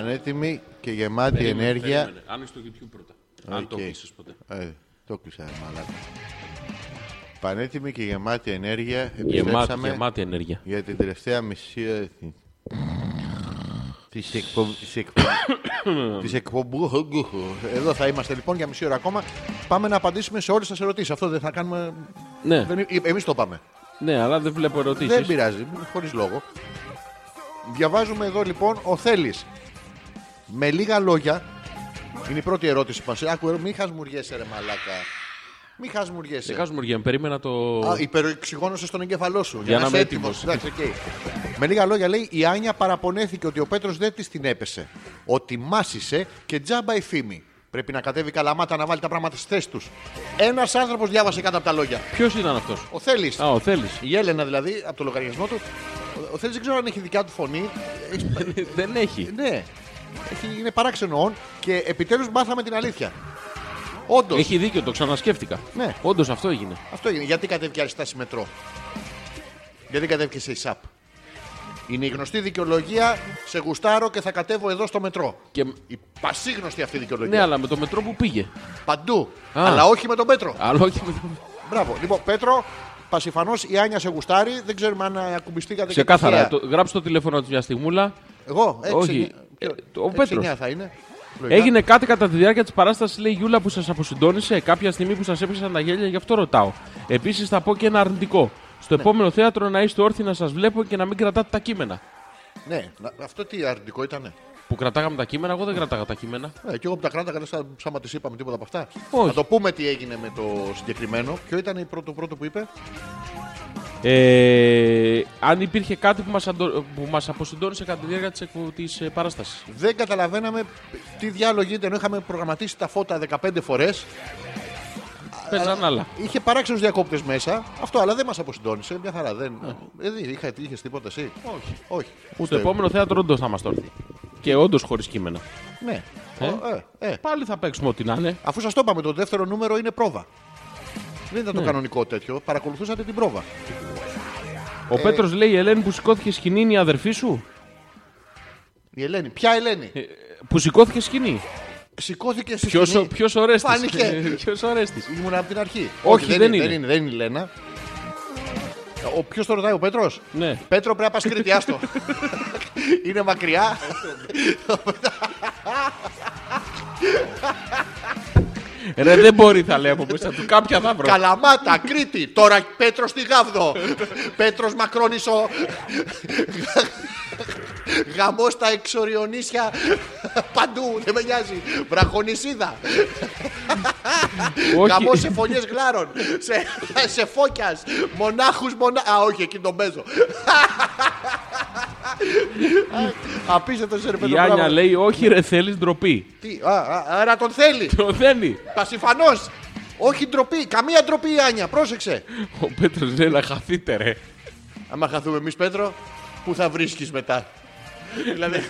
Πανέτοιμη και γεμάτη ενέργεια. Άνοιξε το YouTube πρώτα. Αν το Οκ. κλείσεις ποτέ. Ε, το κλείσα, ρε μαλάκα. Πανέτοιμη και γεμάτη ενέργεια. Γεμάτη, Επιστρέψαμε γεμάτη ενέργεια. για την τελευταία μισή ώρα της εκπο- της εκπο- της εκπομπού. Εδώ θα είμαστε λοιπόν για μισή ώρα ακόμα. Πάμε να απαντήσουμε σε όλες τις ερωτήσεις. Αυτό δεν θα κάνουμε... Ναι, Δεν... Εμείς το πάμε. ναι, αλλά δεν βλέπω Δεν ερωτήσεις. πειράζει, χωρίς λόγο. Διαβάζουμε εδώ λοιπόν ο Θέλης. Με λίγα λόγια, είναι η πρώτη ερώτηση που μας Άκου, μη χασμουριέσαι ρε μαλάκα. Μη χασμουριέσαι. Σε χασμουριά, περίμενα το. Α, υπεροξυγόνωσες στον εγκέφαλό σου. Για να είσαι είμαι έτοιμος. έτοιμος. Εντάξει, οκ. Με λίγα λόγια λέει η Άνια παραπονέθηκε ότι ο Πέτρος δεν της την έπεσε. Ότι μάσησε και τζάμπα η φήμη. Πρέπει να κατέβει καλαμάτα να βάλει τα πράγματα στη θέση τους. Ένας άνθρωπος διάβασε κάτω από τα λόγια. Ποιος ήταν αυτός; Ο Θέλης. Α, ο Θέλης. Η Έλενα δηλαδή, από το λογαριασμό του. Ο- Ο Θέλης δεν ξέρω αν έχει δικιά του φωνή. Έχει- δεν έχει. ναι. Έχει, είναι παράξενο όν και επιτέλους μάθαμε την αλήθεια. Όντως. Έχει δίκιο, το ξανασκέφτηκα. Ναι. Όντως αυτό έγινε. Αυτό έγινε. Γιατί κατέβηκες άλλη στάση μετρό. Γιατί κατέβηκες σε ΙΣΑΠ; Είναι η γνωστή δικαιολογία. Σε γουστάρω και θα κατέβω εδώ στο μετρό. Και... Η πασίγνωστη αυτή δικαιολογία. Ναι, αλλά με το μετρό που πήγε. Παντού. Α. Αλλά όχι με τον Πέτρο. Αλλά όχι με το. Μπράβο. Λοιπόν, Πέτρο, πασιφανώς η Άνια σε γουστάρει. Δεν ξέρουμε αν ε, ακουμπιστήκατε. και Ξεκάθαρα. τυχαία. Το, γράψτε το τηλέφωνο του μια στιγμούλα. Εγώ, έξι, Όχι. Εννιά- Ε, ποιο- το- ο έξι, Πέτρος. εννιά θα είναι. Λογικά. Έγινε κάτι κατά τη διάρκεια της παράστασης, λέει η Γιούλα, που σας αποσυντώνησε κάποια στιγμή που σας έπεσαν τα γέλια, γι' αυτό ρωτάω. Επίσης θα πω και ένα αρνητικό. Στο Ναι. επόμενο θέατρο να είστε όρθιοι να σας βλέπω και να μην κρατάτε τα κείμενα. Ναι, να- αυτό τι αρνητικό ήταν. Που κρατάγαμε τα κείμενα, εγώ δεν κρατάγα τα κείμενα. Ε, και εγώ που τα κράταγα δεν σαν, σαν μα τις είπαμε τίποτα από αυτά. Όχι. Να το πούμε τι έγινε με το συγκεκριμένο. Ποιο ήταν η πρώτο, πρώτο που είπε; Ε, αν υπήρχε κάτι που μας, αντο... που μας αποσυντώνησε κατά τη διάρκεια της, εκπο... της ε, παράστασης. Δεν καταλαβαίναμε τι διάλογο γίνεται ενώ είχαμε προγραμματίσει τα φώτα 15 φορές. Παίζαν άλλα. Είχε παράξενους διακόπτες μέσα. Αυτό, αλλά δεν μας αποσυντώνησε. Μια χαρά. Δεν... Ε, δεν είχα, είχες τίποτα εσύ; Όχι. Όχι. Στο επόμενο θέατρο όντω θα είμαστε όρθιοι. Και όντως χωρίς κείμενα. Ναι. Ε; Ο, ε, ε. Πάλι θα παίξουμε ό,τι να είναι. Αφού σας το είπαμε, το δεύτερο νούμερο είναι πρόβα. Δεν ήταν το Ναι. κανονικό τέτοιο. Παρακολουθούσατε την πρόβα. Ο Πέτρος λέει η Ελένη που σηκώθηκε σκηνή είναι η αδερφή σου; Η Ελένη. Ποια Ελένη; Ε, που σηκώθηκε σκηνή. Σηκώθηκε στη Ποιος, σκηνή. ποιος ο Ρέστης; Φάνηκε. ποιος ο Ρέστης; Ήμουν από την αρχή. Όχι, δεν είναι. είναι. Δεν είναι, δεν είναι η Λένα. Ο ποιος το ρωτάει, ο Πέτρος; Ναι. Πέτρο πρέπει να πας Κρήτη, άστο. είναι μακριά. Ρε δεν μπορεί θα λέει από μέσα του. Κάποια θα βρω. Καλαμάτα, Κρήτη. Τώρα Πέτρος στη Γάβδο. Πέτρος Μακρόνισο. Γαμό στα εξοριονίσια. Παντού, δεν με νοιάζει. Βραχονισίδα. Όχι. Γαμό σε φωνιέ γλάρων. σε, σε φώκιας. Μονάχους μονά. Α, όχι, εκεί τον παίζω. Απίστευτο σε ρε Η Πέτρο. Άνια μπράβο. λέει όχι ρε θέλεις ντροπή. Τι, α, α, άρα τον θέλει. Το δένει. Πασιφανώ. Όχι ντροπή. Καμία ντροπή η Άνια. Πρόσεξε. Ο Πέτρος λέει να χαθείτε ρε. Άμα χαθούμε εμείς, Πέτρο, πού θα βρίσκεις μετά; Δηλαδή.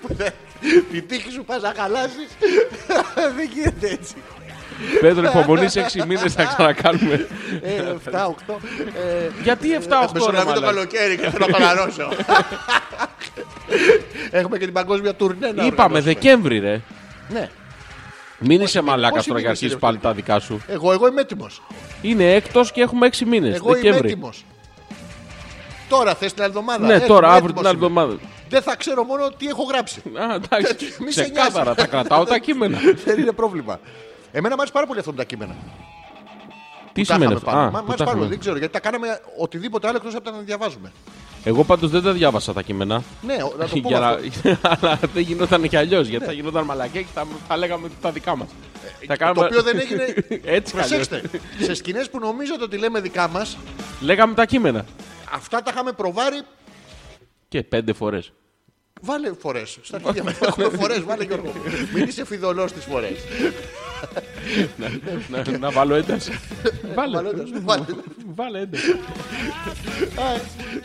Που δεν- Την τύχη σου πας να χαλάσεις Δεν γίνεται έτσι Πέτρο υπομονής σε 6 μήνες θα ξανακάνουμε. ε, 7-8 ε, Γιατί 7-8 ρε Μεσολαβεί το μαλάκα; καλοκαίρι και θέλω να χαλαρώσω Έχουμε και την παγκόσμια τουρνέ να Είπαμε οργανώσουμε. Δεκέμβρη ρε. Ναι Μην είσαι μαλάκα πόσοι τώρα και μήνες αρχίσει είναι πάλι αυτό, τα δικά σου. Εγώ, εγώ είμαι έτοιμος Είναι έκτος και έχουμε 6 μήνες. Εγώ είμαι Δεκέμβρη. έτοιμος Τώρα θες την άλλη εβδομάδα Ναι, Ε, τώρα, είμαι αύριο έτοιμος την άλλη είμαι. εβδομάδα. Δεν θα ξέρω μόνο τι έχω γράψει Α, εντάξει. Μη σε Ξεκάθαρα, νοιάζεις. τα κρατάω τα κείμενα. Δεν είναι πρόβλημα. Εμένα μου άρεσε πάρα πολύ αυτό με τα κείμενα. Τι Τα σημαίνει είχαμε αυτό; πάνω. Α, Μα- που Μ' άρεσε τα πάρα πολύ. έχουμε. Δεν ξέρω γιατί τα κάναμε οτιδήποτε άλλο εκτός από τα να διαβάζουμε. Εγώ πάντως δεν τα διάβασα τα κείμενα. Ναι, ο- να το πούμε Για να- αυτό. Αλλά δεν γινόταν και αλλιώς. Γιατί θα γινόταν μαλακές και θα, θα λέγαμε τα δικά μας. Το οποίο δεν έγινε. Έτσι κι αλλιώς. Προσέξτε. Σε σκηνές που νομίζετε ότι λέμε δικά μα, Λέγαμε τα κείμενα. αυτά τα είχαμε προβάρει. Και πέντε φορές. Βάλε φορές. Στα αρχίδια μα έχουμε φορές. Βάλε Γιώργο. Μην είσαι φιδωλός τι φορές. Να, να βάλω ένταση. Βάλε. Βάλε. Βάλε ένταση.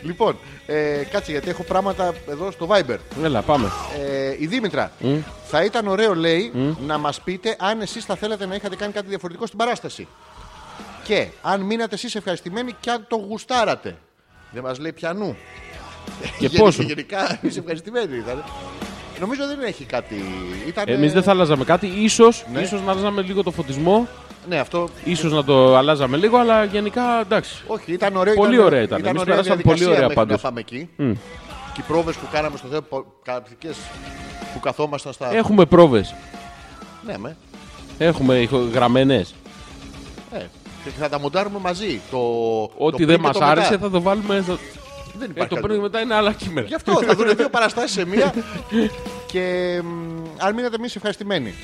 Λοιπόν, ε, κάτσε γιατί έχω πράγματα εδώ στο Viber. Έλα, πάμε. Ε, η Δήμητρα, θα ήταν ωραίο, λέει, να μας πείτε αν εσείς θα θέλατε να είχατε κάνει κάτι διαφορετικό στην παράσταση. Και αν μείνατε εσείς ευχαριστημένοι και αν το γουστάρατε. Δεν μας λέει πιανού. Και Γεν- πόσο; Γενικά είσαι ευχαριστημένοι. Δηλαδή. Νομίζω δεν έχει κάτι. Ήταν, Εμείς δεν θα αλλάζαμε κάτι. Ίσως, Ναι. ίσως να αλλάζαμε λίγο το φωτισμό. Ναι, αυτό. Ίσως να το αλλάζαμε λίγο, αλλά γενικά εντάξει. Όχι, ήταν ωραίο. Πολύ ήταν, ωραία ήταν. Εμείς ωραία περάσαμε πολύ διαδικασία ωραία μέχρι πάντως. Να πάμε εκεί. Και οι πρόβες που κάναμε στο Θεό, καταπληκτικέ που καθόμασταν στα. Έχουμε πρόβες. Ναι, με. Έχουμε γραμμένες. Ε, και θα τα μοντάρουμε μαζί. Το, Ό,τι το δεν πριν και μας το άρεσε μετά. θα το βάλουμε. Στο- Δεν Ε, υπάρχει το άλλο. πριν και μετά είναι άλλα κείμενα. Γι' αυτό θα δουν δύο παραστάσεις σε μία. και μ, αν μείνετε εμείς ευχαριστημένοι.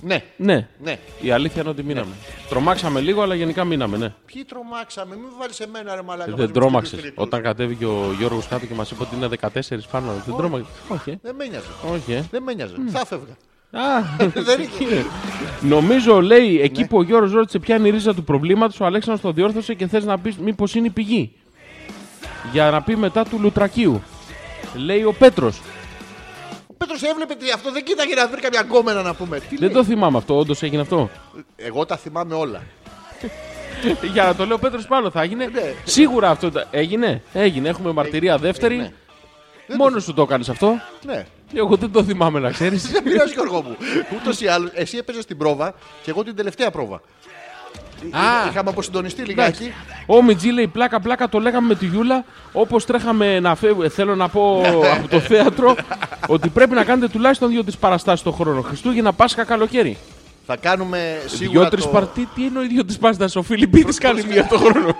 Ναι, Ναι, ναι. η αλήθεια είναι ότι μείναμε. Τρομάξαμε λίγο, αλλά γενικά μείναμε, ναι. Ποιοι τρομάξαμε, μην βάλεις εμένα ρε μαλάκα. μαζί Δεν με τους τρόμαξες. τρίτους τρίτους. Όταν κατέβηκε ο Γιώργος κάτω και μας είπε ότι είναι 14 πάνω. Δεν τρόμαξες. Όχι, ε. Δεν με νοιάζει. όχι. ε. Δεν με νοιάζει. Θα έφευγα. Α, Δεν είχε. Νομίζω, λέει, εκεί Ναι. που ο Γιώργος ρώτησε ποια είναι η ρίζα του προβλήματος, ο Αλέξανδρος το διόρθωσε και θες να πεις μήπως είναι η πηγή. Για να πει μετά του Λουτρακίου. Λέει ο Πέτρος. Ο Πέτρος έβλεπε τι αυτό δεν κοίταγε να βρει καμιά γκόμενα να πούμε. Τι Δεν λέει; το θυμάμαι αυτό, όντως έγινε αυτό. Εγώ τα θυμάμαι όλα. Για να το λέω Πέτρος πάνω θα έγινε. Ναι. Σίγουρα αυτό τα- έγινε. Έγινε. Έχουμε μαρτυρία δεύτερη. ναι. Μόνος σου το έκανες αυτό. Ναι. Εγώ δεν το θυμάμαι να ξέρεις. Δεν πειράζει Γιώργο μου. Ούτως ή άλλως, εσύ έπαιζες την πρόβα και εγώ την τελευταία πρόβα. Α. Είχαμε αποσυντονιστεί λιγάκι. Ο Μιτζή λέει πλάκα πλάκα το λέγαμε με τη Γιούλα όπως τρέχαμε να φεύγουμε. Θέλω να πω από το θέατρο ότι πρέπει να κάνετε τουλάχιστον δύο-τρεις παραστάσεις το χρόνο. Χριστούγεννα, Πάσχα, καλοκαίρι. Θα κάνουμε σίγουρα. Δύο-τρει το... παρτί, τι εννοεί δύο-τρει παραστάσει. Ο Φιλιππίδης κάνει μία το χρόνο.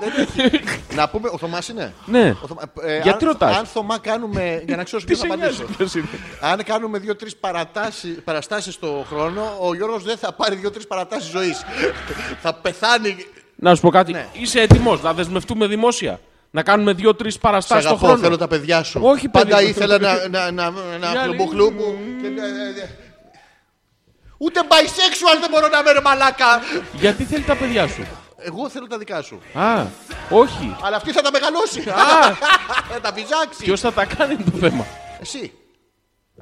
Να πούμε, ο Θωμάς είναι; ναι. Ο Θωμά- ε, Γιατί αν, ρωτάς; Αν Θωμά κάνουμε. Για να ξέρω Τι ποιος σε θα νοιάζει απαντήσω. ποιος είναι; Αν κάνουμε δύο-τρεις παραστάσεις το χρόνο, ο Γιώργος δεν θα πάρει δύο-τρεις παρατάσεις ζωής. θα πεθάνει. Να σου πω κάτι. Ναι. Είσαι έτοιμος να δεσμευτούμε δημόσια; Να κάνουμε δύο-τρεις Σε παραστάσει το αγαπώ, χρόνο; θέλω τα παιδιά σου. Όχι, Πάντα παιδί μου. ήθελα να, να, να, να Για χλουμποχλού μου. Και- ε, ε, Ούτε bisexual δεν μπορώ να είμαι ρε μαλάκα. Γιατί θέλει τα παιδιά σου; Εγώ θέλω τα δικά σου. Α, όχι. Αλλά αυτή θα τα μεγαλώσει. Α, θα τα βυζάξει. ποιος θα τα κάνει είναι το θέμα; Εσύ.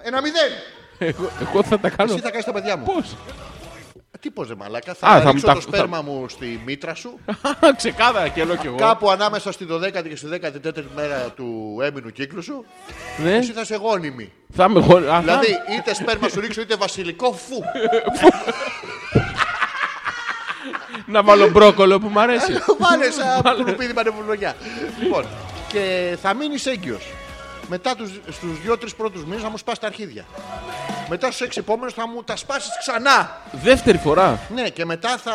Ένα μηδέν. Εγώ, εγώ θα τα κάνω. Εσύ θα κάνεις τα παιδιά μου. Πώς; Τι πώς ρε μαλάκα. Α, Θα θα ρίξω μου το τα- σπέρμα μου στη μήτρα σου. Ξεκάθαρα και λέω κι εγώ. Κάπου ανάμεσα στη 12η και στη 14η μέρα του έμεινου κύκλου σου. Ναι, Εσύ θα είσαι γόνιμη. θα είμαι εγώ. Α, θα- Δηλαδή είτε σπέρμα σου ρίξω είτε βασιλικό φου. Να βάλω μπρόκολο που μου αρέσει. Βάλε σαν κουλουπίδι πανεβουλογιά. Λοιπόν, και θα μείνεις έγκυος. Μετά τους, στους δύο-τρει πρώτους μήνες θα μου σπάσει τα αρχίδια. Μετά στους έξι επόμενους θα μου τα σπάσεις ξανά. Δεύτερη φορά. Ναι, και μετά θα,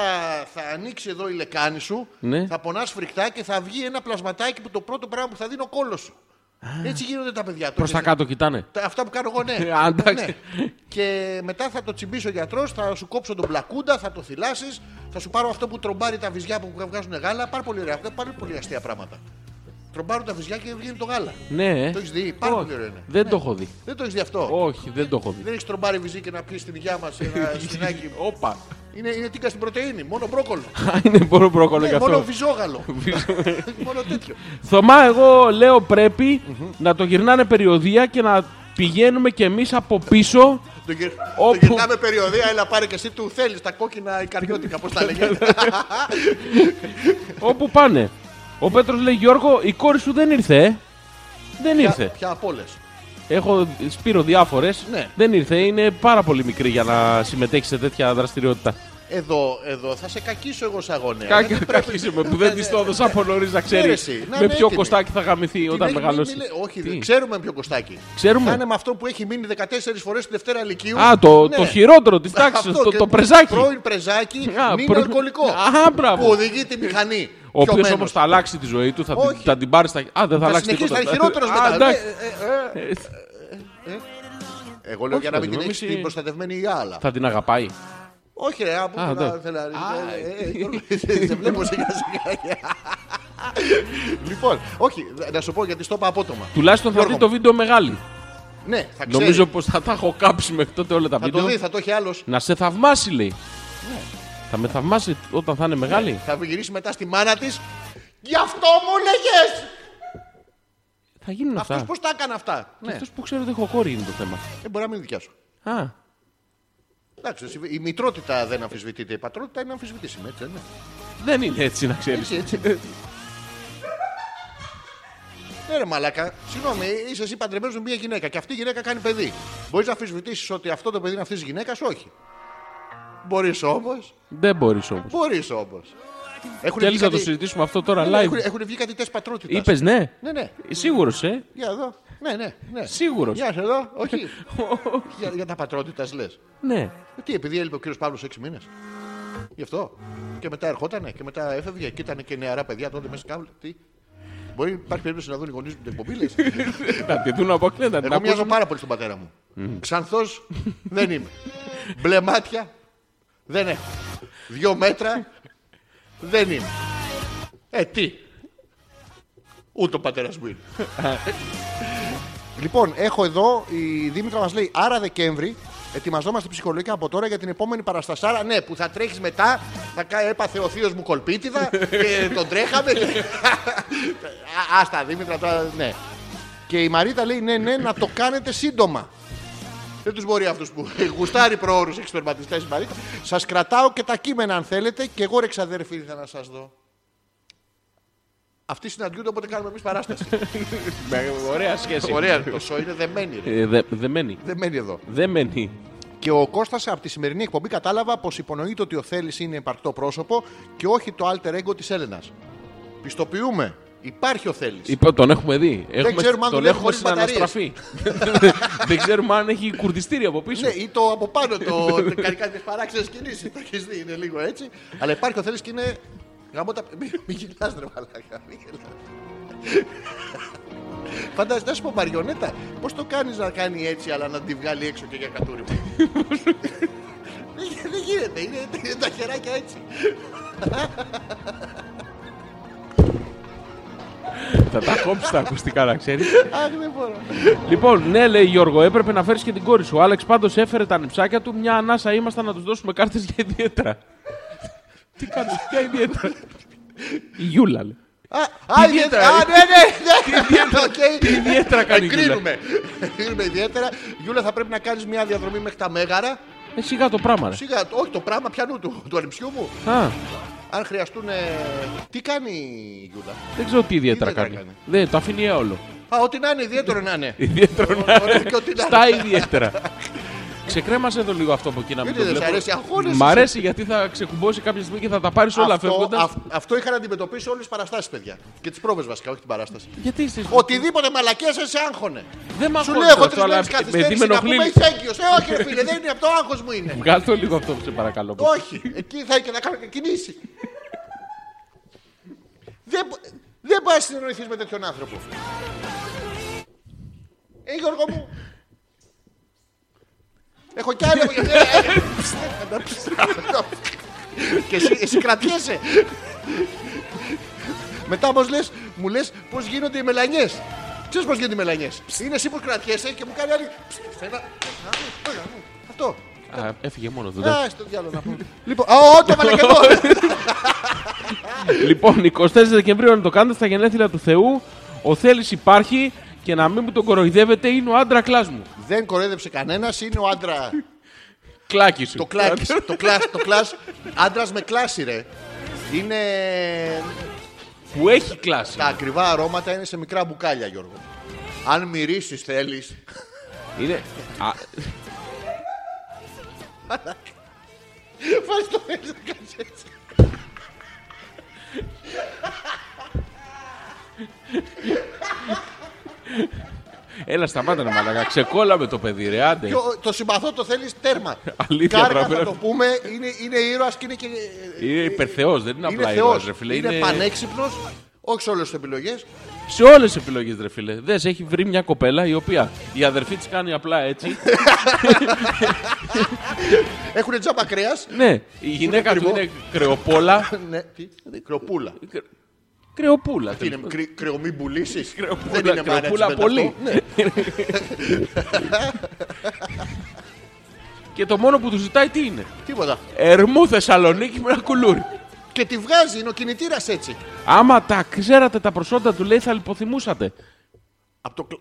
θα ανοίξει εδώ η λεκάνη σου, Ναι. θα πονάς φρικτά και θα βγει ένα πλασματάκι που το πρώτο πράγμα που θα δει είναι ο κόλος σου. Έτσι γίνονται τα παιδιά. Το Προς τα έχεις- κάτω κοιτάνε. τα- Αυτά που κάνω εγώ, ναι. Α, εντάξει. Ναι. Και μετά θα το τσιμπήσει ο γιατρός, θα σου κόψω τον πλακούντα, θα το θυλάσεις, θα σου πάρω αυτό που τρομπάρει τα βυζιά που βγάζουν γάλα. Πάρα πολύ ωραία. Αυτά πάρα πολύ αστεία πράγματα. Τρομπάρουν τα βυζιά και βγαίνει το γάλα. Ναι. Το έχεις δει, πάρα Όχι, πολύ ωραίο είναι. Δεν Ναι. το έχω δει. Δεν το έχεις δει αυτό; Όχι, δεν το έχω δει. Δεν έχεις τρομπάρει βυζί και να πει στην υγειά μας ένα σφινάκι; Όπα. Είναι, είναι τίκα στην πρωτενη, μόνο μπρόκολο. Α, Είναι μόνο μπρόκολο Ναι, γι' μόνο αυτό. βυζόγαλο. μόνο τέτοιο. Θωμά, εγώ λέω πρέπει να το γυρνάνε περιοδία και να πηγαίνουμε κι εμείς από πίσω. Το, γυρ... Όπου- το γυρνάμε περιοδία, έλα πάρε και εσύ του θέλεις τα κόκκινα ικαριώτικα, πώς τα λέγε. όπου πάνε. Ο Πέτρος λέει: Γιώργο, η κόρη σου δεν ήρθε. ε». Δεν ήρθε. Ποια από όλες; Έχω σπείρω διάφορες. Ναι. Δεν ήρθε. Είναι πάρα πολύ μικρή για να συμμετέχει σε τέτοια δραστηριότητα. Εδώ, εδώ θα σε κακίσω εγώ σαν γονέα. Κάκα, Δεν πρέπει- κακίσε με που δεν της το έδωσα από νωρίς να ξέρεις Έρεση, να με είναι ποιο έτοιμη. κοστάκι θα γαμηθεί Την όταν έχει μεγαλώσει. μείνει, λέει, όχι, Τι; δεν ξέρουμε ποιο κοστάκι. Ξέρουμε. Θα είναι με αυτό που έχει μείνει 14 φορές στη Δευτέρα Λυκείου. Α, το, Ναι. το χειρότερο τη τάξη, Αυτό το, και το πρεζάκι. Πρώην πρεζάκι, Α, μην προ- αλκοολικό. Α, μπράβο. Που οδηγεί τη μηχανή. Ο οποίο πιωμένος. όμω θα αλλάξει τη ζωή του, θα, την, Όχι. θα την πάρει στα. Α, δεν θα, Θα αλλάξει συνεχίσει, θα τίποτα. είναι χειρότερος Α, μετά. εντάξει. Ε, ε, ε, ε. Εγώ λέω Όχι, για να μην παιδί την μου, έχει εμείς την προστατευμένη η άλλα. Θα την αγαπάει. Όχι, ρε, από Α, πού να εντάξει. θέλω να- ε, ε, Γιώργο, Σε βλέπω σιγά σιγά. Λοιπόν, όχι, να σου πω γιατί στο είπα απότομα. Τουλάχιστον θα Γιώργο δει το βίντεο μεγάλη. Ναι, θα ξέρει. Νομίζω πω θα τα έχω κάψει μέχρι τότε όλα τα Θα το βίντεο. δει, θα το έχει άλλο. Να σε θαυμάσει, λέει. Θα με θαυμάσει όταν θα είναι μεγάλη. Θα γυρίσει μετά στη μάνα της. Γι' αυτό μου έλεγε! Θα γίνουν Αυτός αυτά. πώς τα έκανε αυτά; Ναι, Αυτός που ξέρω ότι έχω κόρη είναι το θέμα. δεν μπορεί να μην είναι δικιά σου. Α, Εντάξει, εσύ- η μητρότητα δεν αμφισβητείται. Η πατρότητα είναι αμφισβητήσιμη, έτσι δεν είναι. Δεν είναι έτσι να ξέρεις. Έτσι, έτσι. Ναι, ρε Μαλάκα, συγγνώμη, είσαι εσύ παντρεμένος με μια γυναίκα και αυτή η γυναίκα κάνει παιδί. Μπορείς να αμφισβητήσεις ότι αυτό το παιδί είναι αυτής της γυναίκας, όχι. Μπορείς όμως. Δεν μπορείς όμως. Μπορείς όμως. Έχουν Θέλεις βγει να το κάτι- συζητήσουμε αυτό τώρα Ναι, ναι, live; Έχουν, έχουν βγει κάτι τεστ πατρότητας. Είπες ναι; Ναι, ναι. Σίγουρος, ε; Για εδώ. Ναι, ναι. ναι. Σίγουρος. Γεια σε εδώ. Όχι. για, για τα πατρότητας λες. Ναι. Τι, επειδή έλειπε ο κύριος Παύλος 6 μήνες. Γι' αυτό. Και μετά ερχότανε και μετά έφευγε και ήταν και νεαρά παιδιά τότε μέσα κάβλε. Τι. Μπορεί υπάρχει περίπτωση να δουν οι γονείς μου την εκπομπή, λες. Να τη δουν από κλέντα. Εγώ μοιάζω πάρα πολύ στον πατέρα μου. Ξανθός δεν είμαι. Μπλε μάτια δεν έχω. Δυο μέτρα δεν είμαι. Ε, τι; Ούτε ο πατέρας μου είναι. λοιπόν, έχω εδώ η Δήμητρα μας λέει άρα Δεκέμβρη. Ετοιμαζόμαστε ψυχολογικά από τώρα για την επόμενη παραστασάρα. Ναι, που θα τρέχεις μετά. Θα κα- έπαθε ο θείος μου κολπίτιδα και τον τρέχαμε. και- Α, Άστα, Δήμητρα, τώρα, ναι. Και η Μαρίτα λέει ναι, ναι, να το κάνετε σύντομα. Δεν τους μπορεί αυτούς που γουστάρει προώρους εξπερματιστές η Μαρίτα. Σας κρατάω και τα κείμενα αν θέλετε και εγώ ρε ξαδέρφη ήρθα να σας δω. Αυτοί συναντιούνται όποτε κάνουμε εμείς παράσταση. Με ωραία σχέση. Ωραία, το σο είναι δεμένη. Ρε. Ε, δε- Δεν μένει. Δεμένη εδώ. Δεν μένει. Και ο Κώστας από τη σημερινή εκπομπή κατάλαβα πως υπονοείται ότι ο Θέλει είναι υπαρκτό πρόσωπο και όχι το alter ego της Έλενας. Πιστοποιούμε. Υπάρχει ο Θέλει. Είπα, τον έχουμε δει. Έχουμε, ξέρουμε αν τον δουλεύει έχουμε χωρίς στην μπαταρίες. αναστραφή. Δεν ξέρουμε αν έχει κουρδιστήρι από πίσω. Ναι, ή το από πάνω το. το κάνει κάποιε παράξενες κινήσεις. Το έχει δει, είναι λίγο έτσι. Αλλά υπάρχει ο Θέλει και είναι. Γαμώ τα. Μην μη γελάς ρε μαλάκα. Μη γελάς. Φαντάζεσαι, να σου πω μαριονέτα, πώς το κάνεις να κάνει έτσι, αλλά να τη βγάλει έξω και για κατούριμα. Δεν γι- Δεν γίνεται, είναι, είναι τα χεράκια έτσι. Θα τα κόψεις τα ακουστικά, να ξέρεις. Αχ, δεν μπορώ. λοιπόν, ναι, λέει Γιώργο, έπρεπε να φέρεις και την κόρη σου. Ο Άλεξ πάντως έφερε τα ανιψάκια του. Μια ανάσα ήμασταν να τους δώσουμε κάρτες για ιδιαίτερα. Τι κάνεις, ποια ιδιαίτερα; Η Γιούλα, λέει. Α, α, ιδιαίτερα, Α, ρε. ναι, ναι, ναι. Οκ. Τι ιδιαίτερα κάνει η Γιούλα. Εγκρίνουμε. Εγκρίνουμε ιδιαίτερα. Γιούλα, θα πρέπει να κάνεις μια διαδρομή μέχρι τα Μέγαρα. Ε, σιγά το πράγμα, ρε. Σιγά, όχι το πράγμα ποιανού του, του ανιψιού μου. Α, Αν χρειαστούν. Τι κάνει η Γιούλα; δεν ξέρω τι ιδιαίτερα ιδιαίτερα κάνει. κάνει. Δεν, το αφήνει έολο. Α, ό,τι να είναι, ιδιαίτερο να είναι. Ιδιαίτερο να Ωραία, και ό,τι να Στα είναι. ιδιαίτερα. Ξεκρέμασε εδώ λίγο αυτό από εκεί να μην Γιατί το δεν σ' βλέπω. αρέσει, αγχώνεσαι. Μ' αρέσει γιατί θα ξεκουμπώσει κάποια στιγμή και θα τα πάρεις όλα αυτό, φεύγοντας. αυ- αυτό είχα να αντιμετωπίσει όλες τις παραστάσεις, παιδιά. Και τις πρόβες βασικά, όχι την παράσταση. Γιατί είσαι. Οτιδήποτε μαλακές σε άγχωνε. Δεν μ' Σου αγχώνει λέω, έχω αυτό, τρεις αλλά μέρες με- με καθυστέρηση τι με να πούμε ενοχλεί. είσαι έγκυος. Ε, όχι, ρε φίλε, δεν είναι από το άγχος μου είναι. Βγάλ' το λίγο αυτό, σε παρακαλώ. Όχι, εκεί θα και να κάνω και κινήσει. δεν, μπο- δεν μπορείς να συνεννοηθεί με τέτοιον άνθρωπο. Ε, Γιώργο μου. Έχω κι άλλο. και εσύ, εσύ κρατιέσαι. Μετά όμως λες, μου λες πώς γίνονται οι μελανιές. Ξέρεις πώς γίνονται οι μελανιές. Είναι εσύ που κρατιέσαι και μου κάνει άλλη. Ένα- Αυτό. Α, έφυγε μόνο του. Α, στο διάλογο να πούμε. Λοιπόν, α, το έβαλα και εγώ. Λοιπόν, 24 Δεκεμβρίου να το κάνετε στα γενέθλια του Θεού. Ο Θέλει υπάρχει και να μην μου τον κοροϊδεύετε είναι ο άντρα κλάς μου. Δεν κορέδεψε κανένας, είναι ο άντρα. Κλάκι σου. Το κλάκι. το κλάς, το κλάς. Άντρας με κλάση, ρε. Είναι. Που έχει κλάση. Τα ακριβά αρώματα είναι σε μικρά μπουκάλια, Γιώργο. Αν μυρίσεις, θέλεις. Είναι. Α, Βάζει το θέλει να κάνει έτσι. Έλα, σταμάτα να μαλακά. Ξεκόλαμε το παιδί, ρε, άντε. Και ο- Το συμπαθώ, το θέλεις τέρμα. Αλήθεια, Κάργα πράγμα. θα το πούμε, είναι, είναι ήρωας και είναι και. Είναι υπερθεός, δεν είναι Είναι απλά θεός. ήρωας, ρε φίλε. Είναι, πανέξυπνος, όχι σε όλες τις επιλογές. Σε όλες τις επιλογές, ρε φίλε. Δες, έχει βρει μια κοπέλα η οποία η αδερφή της κάνει απλά έτσι. Έχουν τζάμπα κρέας. ναι, η γυναίκα του ακριβό. είναι κρεοπόλα. ναι, τι, κρεοπούλα. Κρεοπούλα. Τι είναι, κρυ, κρεομή μπουλήσει. Κρεοπούλα, Δεν είναι κρεοπούλα management πολύ. αυτό. Ναι. Και το μόνο που του ζητάει τι είναι; Τίποτα. Ερμού Θεσσαλονίκη με ένα κουλούρι. Και τη βγάζει, είναι ο κινητήρας έτσι. Άμα τα ξέρατε τα προσόντα του, λέει, θα λιποθυμούσατε. Από το, κλ...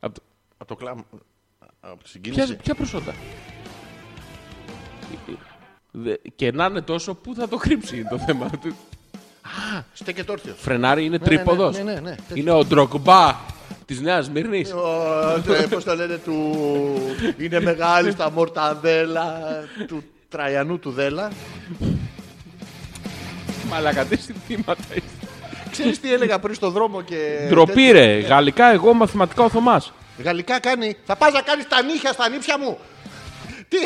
Απ' το- από το κλάμα. Από τη Ποια, συγκίνηση. ποια προσόντα; Δε- Και να είναι τόσο, πού θα το κρύψει είναι το θέμα. του; Στέκεται όρθιος. Φρενάρι είναι Ναι, ναι, τρίποδος. ναι, ναι, ναι. Είναι ο ντρογκμπά της Νέας Μύρνη. Πώς το λένε του. Είναι μεγάλη στα μορταδέλα του Τραϊανού του Δέλα. Μαλάκα, τι συνθήματα είστε. Ξέρεις τι έλεγα πριν στο δρόμο και. Ντροπή ρε. Γαλλικά εγώ, μαθηματικά ο Θωμάς. Γαλλικά κάνει. Θα πας να κάνεις τα νύχια στα νύψια μου. Τι.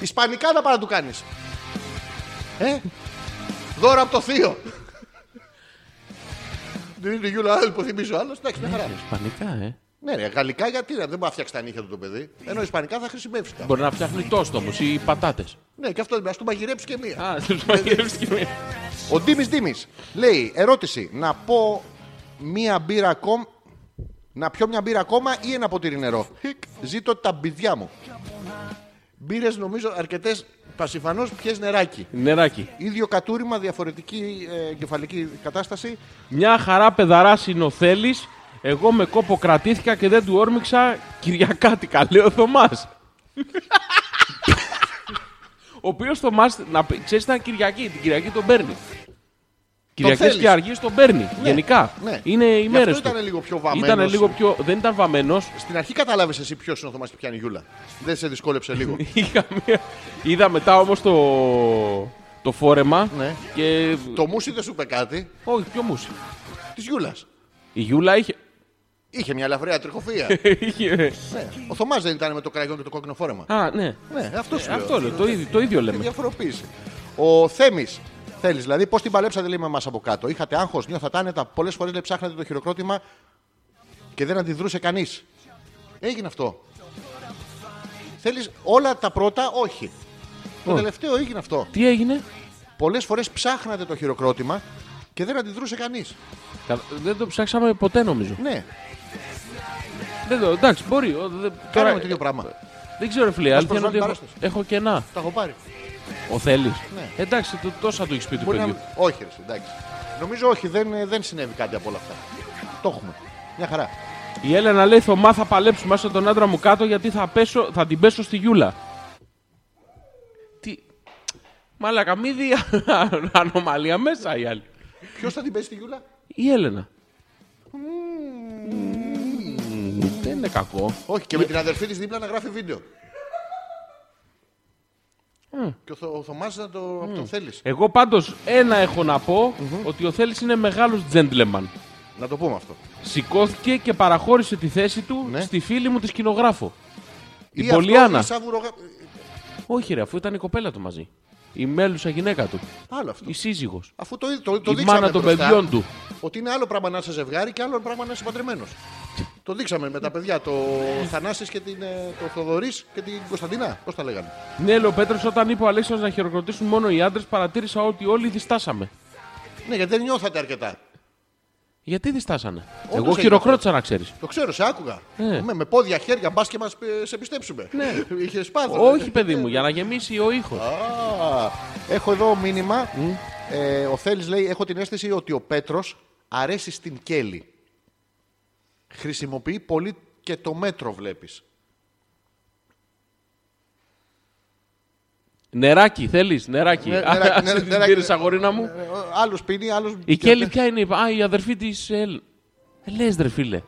Ισπανικά θα πάει να του κάνεις. Ε. Δώρο από το θείο. Δεν είναι η Γιούλα που θυμίζει ο άλλος. Εντάξει, μια χαρά. Ισπανικά, ε. Ναι, ρε, γαλλικά γιατί ρε, δεν μπορεί να φτιάξει τα νύχια του το παιδί. Ενώ ισπανικά θα χρησιμεύσει κάπου. Μπορεί να φτιάχνει τόστο όμως ή πατάτες. Ναι, και αυτό ας του μαγειρέψει και μία. Α, του μαγειρεύει και μία. Ο Ντίμης Ντίμης λέει, ερώτηση, να πω μία μπύρα ακόμα, να πιω μια μπύρα ακόμα ή ένα ποτήρι νερό. Χικ, Ζήτω τα μπιδιά μου. Μπύρες νομίζω αρκετές πασιφανώς πιες νεράκι. Νεράκι. Ίδιο κατούριμα, διαφορετική ε, εγκεφαλική κατάσταση. Μια χαρά παιδαρά είναι ο Θέλης. Εγώ με κόπο κρατήθηκα και δεν του όρμηξα Κυριακάτικα, λέει ο Θωμάς. ο οποίος Θωμάς, να πει- ξέρεις, ήταν Κυριακή. Την Κυριακή τον παίρνει. Κυριακές θέλεις. και αργίε τον παίρνει. Γενικά. ναι. Είναι οι Γι' μέρες αυτό του. ήταν λίγο πιο βαμμένος. Ήτανε λίγο πιο. Δεν ήταν βαμμένος. Στην αρχή κατάλαβες εσύ ποιος είναι ο Θωμάς και πιάνει η Γιούλα. Δεν σε δυσκόλεψε λίγο. Είχα μία... Είδα μετά όμως το, το φόρεμα. Ναι. Και. το μουσι δεν σου είπε κάτι; Όχι, πιο μουσι. Της Γιούλας. Η Γιούλα είχε. Είχε μια ελαφριά τριχοφία. είχε... ναι. Ο Θωμάς δεν ήταν με το κραγιόν και το κόκκινο φόρεμα. Α, ναι. Ναι, αυτός σου λέω. Αυτό λέω. Το ίδιο, το ίδιο λέμε. Διαφοροποίηση. Ο Θέμης. Θέλεις δηλαδή, πώς την παλέψατε λέει με εμάς από κάτω. Είχατε άγχος, νιώθατε άνετα. Πολλές φορές λέει ψάχνατε το χειροκρότημα και δεν αντιδρούσε κανείς. Έγινε αυτό. Θέλεις όλα τα πρώτα, όχι. Το Όχι. τελευταίο έγινε αυτό. Τι έγινε; Πολλές φορές ψάχνατε το χειροκρότημα και δεν αντιδρούσε κανείς. Κα- Δεν το ψάξαμε ποτέ νομίζω. Ναι, Δεν το, εντάξει, μπορεί. ο, δε- κάναμε τώρα- το ίδιο πράγμα. Δεν ξέρω, φίλε. η Αλήθεια είναι ότι προσβάλλει έχω, την έχω κενά. Τα έχω πάρει. Ο θέλει. Ναι. Εντάξει, το, τόσα του έχεις πει του Μπορεί να... παιδιού. Όχι, ρε, εντάξει. Νομίζω όχι, δεν, δεν συνέβη κάτι από όλα αυτά. Το έχουμε. Μια χαρά. Η Έλενα λέει: Θωμά, θα παλέψουμε άστα τον άντρα μου κάτω γιατί θα, πέσω, θα την πέσω στη Γιούλα. Τι; Μαλάκα, μη δει ανομαλία μέσα η άλλη. Ποιος θα την πέσει τη Γιούλα, Η Έλενα. Δεν είναι κακό. Όχι, και με την αδερφή της δίπλα να γράφει βίντεο. Και ο, Θω, ο Θωμάς να το, τον θέλεις. Εγώ πάντως ένα έχω να πω ότι ο Θέλης είναι μεγάλος gentleman. Να το πούμε αυτό. Σηκώθηκε και παραχώρησε τη θέση του Ναι. στη φίλη μου τη σκηνογράφο. Η Ή αυτό, Πολιάνα. ή σαν βουρογα- Όχι ρε, αφού ήταν η κοπέλα του μαζί. Η μέλουσα γυναίκα του. Άλλο αυτό. Η σύζυγος. Αφού το, το, το η δείξαμε μάνα των μπροστά, παιδιών του. Ότι είναι άλλο πράγμα να είσαι ζευγάρι και άλλο πράγμα να είσαι παντρεμένος. Το δείξαμε με τα παιδιά. Το Θανάσης και την, ε, το Θοδωρής και την Κωνσταντίνα. Πώς τα λέγανε; Ναι, λέει ο Πέτρος, όταν είπε ο Αλέξανδρος να χειροκροτήσουν μόνο οι άντρες, παρατήρησα ότι όλοι διστάσαμε. Ναι, γιατί δεν νιώθατε αρκετά. Γιατί διστάσανε; Όντως Εγώ έγινε χειροκρότησα να ξέρεις. Το ξέρω, σε άκουγα. Ναι. Με, με πόδια, χέρια, μπας και μας σε πιστέψουμε. Ναι. Είχες σπάθο. Όχι, παιδί μου, για να γεμίσει ο ήχος. Α, έχω εδώ μήνυμα. Ε, ο Θέλης λέει: Έχω την αίσθηση ότι ο Πέτρος αρέσει στην Κέλλη. Χρησιμοποιεί πολύ και το μέτρο, βλέπεις. Νεράκι, θέλεις, νεράκι. Ναι, νεράκι, Α, ναι, την νεράκι. πήρες, αγορίνα μου. Άλλος πίνει, άλλος. Η Κέλλη ποια είναι, α, η αδερφή της. Ε, Λες, ρε φίλε.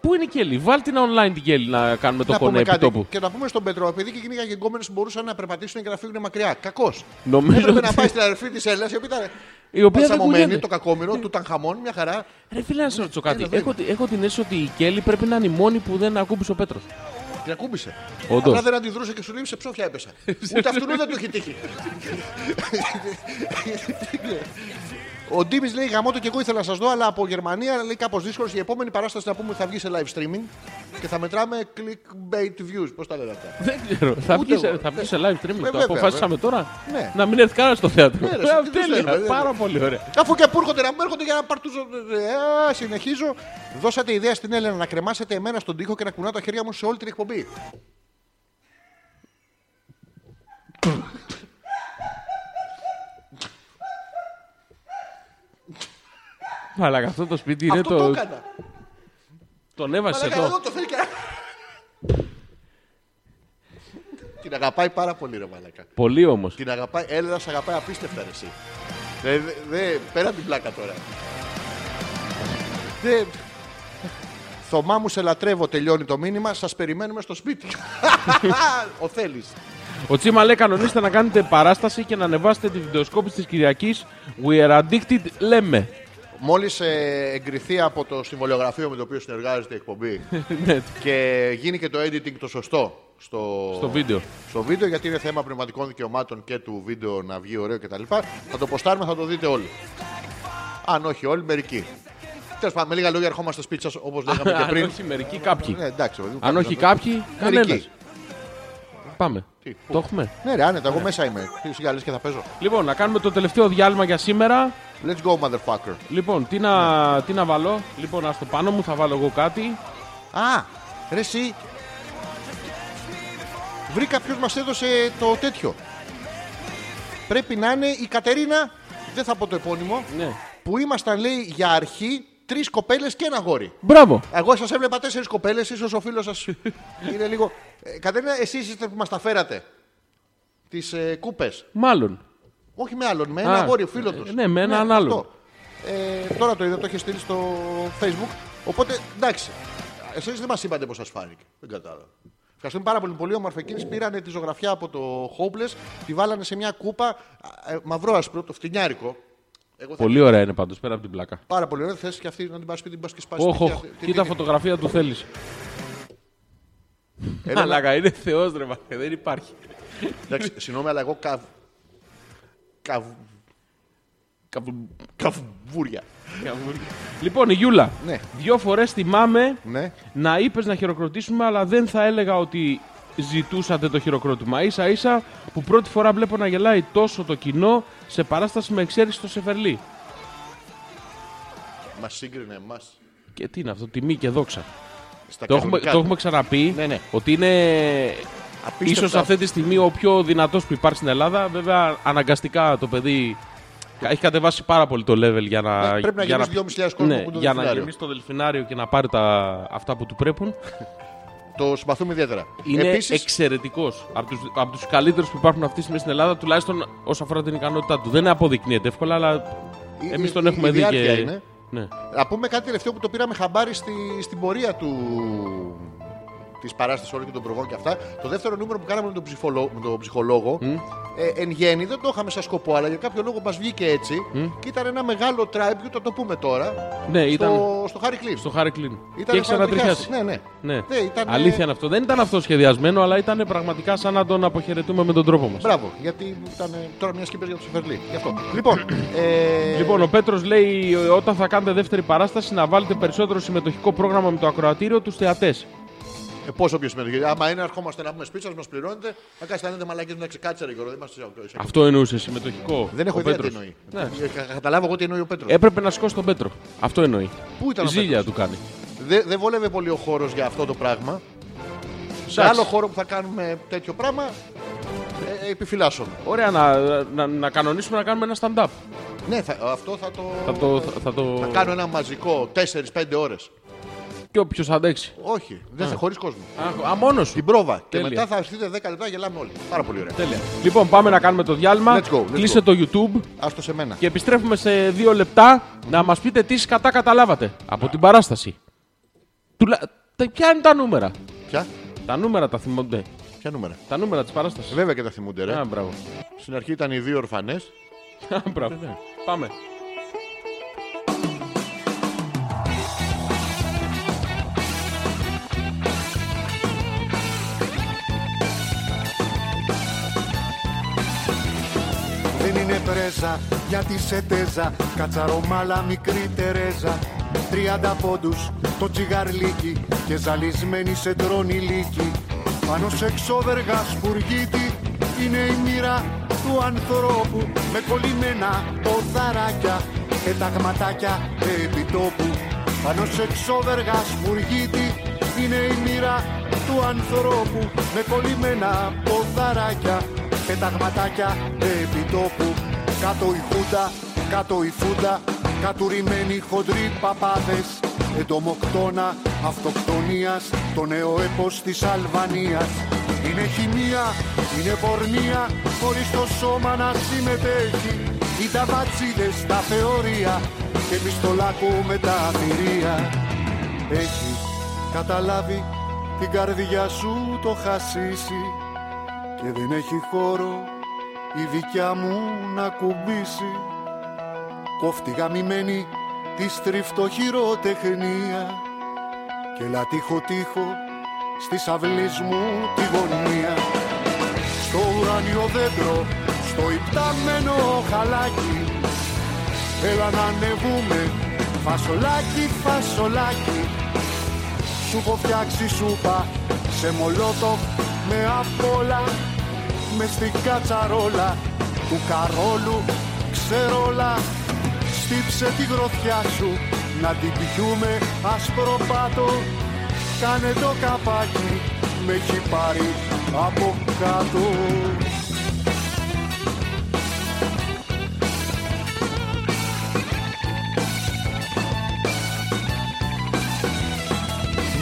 Πού είναι η Κέλλη, βάλτε την online την Κέλλη να κάνουμε το να κονέ πούμε επί κάτι. τόπου. Και να πούμε στον Πέτρο, επειδή και εκείνοι οι εγκόμενε μπορούσαν να περπατήσουν και να φύγουν μακριά. Κακός. Νομίζω Έπρεπε ότι- να πάει στην αδερφή της Έλληνα, η οποία ήταν. Η οποία δεν Παλσαμωμένη, κουνιέται. το κακόμοιρο, του Τανχαμών, μια χαρά. Ρε φίλε, να σε ρωτήσω κάτι. Έλα, βέβαια. Έχω, τη- έχω την αίσθηση ότι η Κέλλη πρέπει να είναι η μόνη που δεν ακούμπησε ο Πέτρος. Την ακούμπησε. Όντως. Απλά δεν αντιδρούσε και σου λέει σε ψόφια έπεσα. Ούτε αυτού δεν του έχει τύχει. Ο Ντίμης λέει γαμώτο και εγώ ήθελα να σας δω, αλλά από Γερμανία λέει κάπως δύσκολος. Η επόμενη παράσταση να πούμε ότι θα βγει σε live streaming και θα μετράμε clickbait views. Πώς τα λένε αυτά; Δεν ξέρω. Θα Ούτε βγει, σε, εγώ. θα βγει σε live streaming. Ε, το βέβαια, αποφάσισαμε τώρα. Ναι. Να μην έρθει κανένας στο θέατρο. Ναι, ρε, Ε, τι τους Τέλεια. θέλουμε, δεν- Πάρα πολύ ωραία. Αφού και που έρχονται να μου έρχονται για να παρτούζω. Ε, συνεχίζω. Δώσατε ιδέα στην Έλενα να κρεμάσετε εμένα στον τοίχο και να κουνά τα χέρια μου σε όλη την εκπομπή. Μαλάκα, αυτό το σπίτι είναι Αυτό το το. έκανα. Τον έβασε Μαλάκα, εδώ. εδώ το θέλει και. Την αγαπάει πάρα πολύ, ρε Μαλάκα. Πολύ όμως. Την αγαπάει, Έλενα σε αγαπάει απίστευτα ρε, εσύ. Δε, δε, δε, πέρα από την πλάκα τώρα. Δε... Θωμά μου σε λατρεύω, τελειώνει το μήνυμα. Σας περιμένουμε στο σπίτι. Ο Θέλης. Ο Τσίμα λέει: Κανονίστε να κάνετε παράσταση και να ανεβάσετε τη βιντεοσκόπηση της Κυριακής. We are addicted, λέμε. Μόλις ε, εγκριθεί από το συμβολιογραφείο με το οποίο συνεργάζεται η εκπομπή Ναι, και γίνει και το editing το σωστό στο, Στο βίντεο. στο βίντεο γιατί είναι θέμα πνευματικών δικαιωμάτων και του βίντεο να βγει ωραίο κτλ. Θα το ποστάρουμε, θα το δείτε όλοι. Αν όχι όλοι, μερικοί. Τέλος πάντων, με λίγα λόγια ερχόμαστε σπίτι σας όπως λέγαμε και Αν πριν. όχι μερικοί, κάποιοι. Ναι, εντάξει, παιδί μου, Αν κάποιοι όχι να το- κάποιοι, κανένας. Μερικοί. Πάμε. Τι, πού; Το έχουμε. Ναι, ρε, άνετα, εγώ μέσα είμαι. Τι σιγά λες και θα παίζω. Λοιπόν, να κάνουμε το τελευταίο διάλειμμα για σήμερα. Let's go, motherfucker. Λοιπόν, τι να, τι να βάλω; Λοιπόν, ας το πάνω μου θα βάλω εγώ κάτι. Α, ρε, εσύ. Βρήκα ποιος μας έδωσε το τέτοιο. Πρέπει να είναι η Κατερίνα, δεν θα πω το επώνυμο, Ναι. που ήμασταν, λέει, για αρχή τρεις κοπέλες και ένα γόρι. Μπράβο. Εγώ σας έβλεπα τέσσερις κοπέλες, ίσως ο φίλος σας είναι λίγο. Ε, Κατερίνα, εσείς είστε που μας τα φέρατε. Τις ε, κούπες. Μάλλον. Όχι με άλλον, με ένα Α, αγόρι, φίλος τους. ε, ναι, με έναν άλλον. Ε, τώρα το είδα, το είχε στείλει στο facebook. Οπότε εντάξει. Εσείς δεν μας είπατε πώ σας φάνηκε. Δεν κατάλαβα. Ευχαριστούμε πάρα πολύ. Πολύ όμορφα. Εκείνοι πήρανε τη ζωγραφιά από το Hopeless, τη βάλανε σε μια κούπα ε, μαυρό άσπρο, το φτηνιάρικο. Εγώ θα Πολύ ωραία είναι πάντως πέρα από την πλάκα. Πάρα πολύ ωραία. Θες και αυτή να την πας σπίτι, την πας και σπάσεις. Όχι, σπίτια. όχι. Τι Κοίτα είναι. φωτογραφία του θέλεις. Έλα, Μαλάκα, είναι θεός ρε μαλάκα, δεν υπάρχει. Εντάξει, συγγνώμη, αλλά εγώ καβ. Καβ. Καπου- Καβούρια. Λοιπόν, η Γιούλα. Ναι. Δύο φορές θυμάμαι Ναι. να είπες να χειροκροτήσουμε, αλλά δεν θα έλεγα ότι ζητούσατε το χειροκρότημα. σα ίσα που πρώτη φορά βλέπω να γελάει τόσο το κοινό σε παράσταση με εξαίρεση στο Σεφερλί. Μας σύγκρινε εμάς. Και τι είναι αυτό, τιμή και δόξα. Στα Το έχουμε, κανονικά. το έχουμε ξαναπεί Ναι, ναι. ότι είναι Απίστευτα. ίσως αυτή τη στιγμή ο πιο δυνατός που υπάρχει στην Ελλάδα. Βέβαια, αναγκαστικά το παιδί έχει κατεβάσει πάρα πολύ το level για να. Ναι, πρέπει να για γεμίσει 2.500 κόσμο ναι, που το για να δελφινάριο. γεμίσει το δελφινάριο και να πάρει τα, αυτά που του πρέπουν. Το συμπαθούμε ιδιαίτερα. Είναι Επίσης, εξαιρετικός. Από τους από τους καλύτερους που υπάρχουν αυτή τη στιγμή στην Ελλάδα, τουλάχιστον όσον αφορά την ικανότητά του. Δεν αποδεικνύεται εύκολα, αλλά η- εμείς η- τον η έχουμε δει και. διάρκεια είναι. Ναι. Να πούμε κάτι τελευταίο που το πήραμε χαμπάρι στη, στην πορεία του της παράστασης όλων και των προβών και αυτά. Το δεύτερο νούμερο που κάναμε με τον, ψυχολό- με τον ψυχολόγο. Ε, εν γέννη δεν το είχαμε σαν σκοπό, αλλά για κάποιο λόγο μας βγήκε έτσι. Και ήταν ένα μεγάλο tribute, θα το πούμε τώρα. Ναι, στο, ήταν στο Harry Κλίν. στο Χάρη Κλίν. Ήταν Και έχεις ξανατριχιάσει. Ναι, ναι. Ναι. Ναι, ήταν, Αλήθεια είναι αυτό. Δεν ήταν αυτό σχεδιασμένο, αλλά ήταν πραγματικά σαν να τον αποχαιρετούμε με τον τρόπο μας. Μπράβο, γιατί ήταν ε, τώρα μια σκήπη για το Σεφερλί. Γι' αυτό. λοιπόν, ε, Λοιπόν, ο Πέτρος λέει ε, όταν θα κάνετε δεύτερη παράσταση να βάλετε περισσότερο συμμετοχικό πρόγραμμα με το ακροατήριο τους θεατές. Ε, πόσο πιο συμμετοχή. Άμα είναι, ερχόμαστε να πούμε σπίτσα, μας πληρώνετε. Θα κάνετε να λέτε μαλακίε να ξεκάτσε, ρε Γιώργο. Δεν είμαστε σε- σε- Αυτό εννοούσε συμμετοχικό. Δεν έχω ο ιδέα τι Πέτρος. εννοεί. Ναι. Ε, κα- Καταλάβω εγώ τι εννοεί ο Πέτρος. Έπρεπε να σηκώσει τον Πέτρο. Αυτό εννοεί. Πού ήταν ο Ζήλια Πέτρος; του κάνει. Δεν δεν βόλευε πολύ ο χώρος για αυτό το πράγμα. Σε Εντάξει. άλλο χώρο που θα κάνουμε τέτοιο πράγμα, ε, ε, επιφυλάσσομαι. Ωραία, να, να, να κανονίσουμε να κάνουμε ένα stand-up. Ναι, θα, αυτό θα το. Θα το. Θα, θα το... Θα κάνω ένα μαζικό 4-5 ώρες. Και όποιο αντέξει; Όχι, δεν θα χωρίς κόσμο. Α, α μόνος σου. Την πρόβα. Και Τέλεια. μετά θα έρθετε 10 λεπτά, γελάμε όλοι. Πάρα πολύ ωραία. Τέλεια. Λοιπόν, πάμε να κάνουμε το διάλειμμα. Let's go, let's Κλείσε go. το YouTube Άστο σε μένα. και επιστρέφουμε σε δύο λεπτά να μας πείτε τι κατά καταλάβατε από την παράσταση. Τουλα... τα- Ποια είναι τα νούμερα; Ποια; Τα νούμερα τα θυμούνται. Ποια νούμερα; Τα νούμερα της παράστασης. Βέβαια και τα θυμούνται, ρε. Α, μπράβο. Στην αρχή ήταν οι δύο ορφανές. Α, μπράβο. Πάμε. Πρέζα γιατί σε τέζα Κατσαρομάλα μικρή Τερέζα. Τριάντα πόντους το τσιγαρλίκι Και ζαλισμένη σε τρώνη λύκη. Πάνω σε εξώδεργα σπουργίτη Είναι η μοίρα του ανθρώπου. Με κολλημένα ποδαράκια Πεταγματάκια επιτόπου. Πάνω σε εξώδεργα σπουργίτη Είναι η μοίρα του ανθρώπου. Με κολλημένα ποδαράκια Πεταγματάκια επιτόπου Κάτω η χούντα, κάτω η φούντα Κατουρημένοι χοντροί παπάδες. Εντομοκτώνα αυτοκτονίας Το νέο έπος της Αλβανίας. Είναι χημεία, είναι πορνεία χωρίς το σώμα να συμμετέχει. Οι ταβατσίδες στα θεωρία και εμείς το λάκκο με τα θηρία. Έχει καταλάβει την καρδιά σου το χασίσει και δεν έχει χώρο η δικιά μου να κουμπίσει. Κόφτη γαμημένη της στριφτοχειροτεχνία και λατύχο τείχο στις αυλής μου τη γωνία. Στο ουράνιο δέντρο, στο υπτάμενο χαλάκι έλα να ανεβούμε φασολάκι, φασολάκι. Σου έχω φτιάξει σούπα σε μολότοφ με απόλα με στην κατσαρόλα του καρόλου ξερόλα. Στύψε τη γροθιά σου να την πιούμε άσπρο πάτο κάνε το καπάκι με έχει πάρει από κάτω.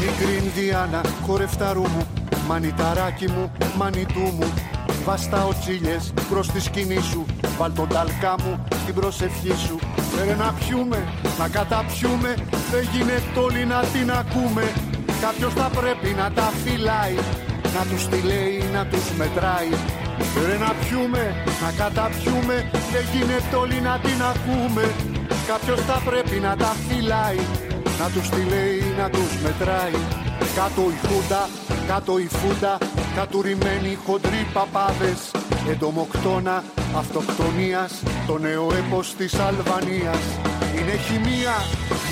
Μικρή Ινδιάνα, χορευταρού μου Μανιταράκι μου, μανιτού μου Βάστα ο τσίλιες προς τη σκηνή σου. Βάλ τον ταλκά μου στην προσευχή σου. Φέρε να πιούμε, να καταπιούμε. Δεν γίνεται όλοι να την ακούμε. Κάποιος θα πρέπει να τα φυλάει. Να τους τη λέει, να τους μετράει. Φέρε να πιούμε, να καταπιούμε. Δεν γίνεται όλοι να την ακούμε. Κάποιος θα πρέπει να τα φυλάει. Να τους τη λέει, να τους μετράει. Κάτω η χούντα, κάτω η φούντα Κατουρημένοι χοντροί παπάδες Εντομοκτώνα αυτοκτονίας Το νέο έπος της Αλβανίας. Είναι χημεία,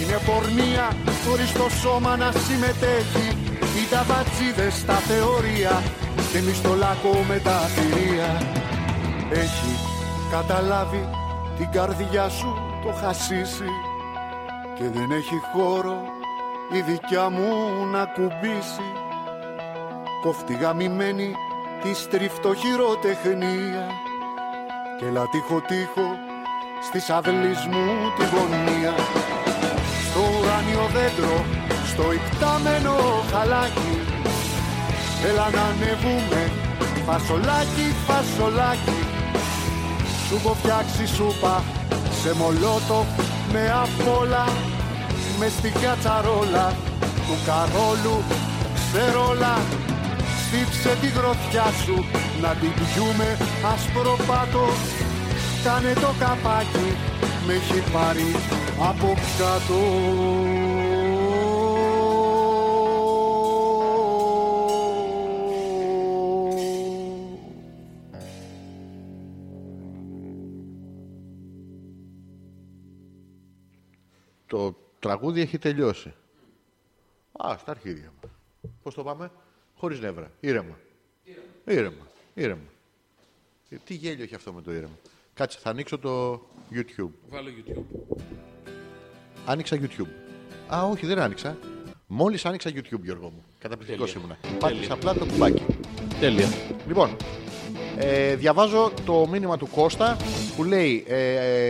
είναι πορνεία Χωρίς το σώμα να συμμετέχει. Οι ταβατσίδες στα θεωρία Και εμείς στο λάκκο με τα θηρία. Έχει καταλάβει την καρδιά σου το χασίσει Και δεν έχει χώρο η δικιά μου να κουμπίσει κόφτη γαμημένη τη στριφτοχειροτεχνία και λατύχο τείχο στις αυλής μου τη γωνία. Στο ουράνιο δέντρο, στο υπτάμενο χαλάκι έλα να ανεβούμε φασολάκι, φασολάκι. Σου έχω φτιάξει σούπα σε μολότο με απόλα με στην κατσαρόλα του καρόλου ξερόλα στύψε τη γροθιά σου να την πιούμε άσπρο πάτο κάνε το καπάκι με έχει πάρει από κάτω Το τραγούδι έχει τελειώσει. Α, στα αρχίδια μου. Πώς το πάμε; Χωρίς νεύρα. Ήρεμα. Ήρεμα. Ήρεμα. Ε, Τι γέλιο έχει αυτό με το ήρεμα. Κάτσε, θα ανοίξω το YouTube. Βάλω YouTube. Άνοιξα YouTube. Α, όχι, δεν άνοιξα. Μόλις άνοιξα YouTube, Γιώργο μου. Καταπληκτικός Τέλεια. ήμουνα. Πάτησα απλά το κουμπάκι. Τέλεια. Λοιπόν, ε, διαβάζω το μήνυμα του Κώστα που λέει ε,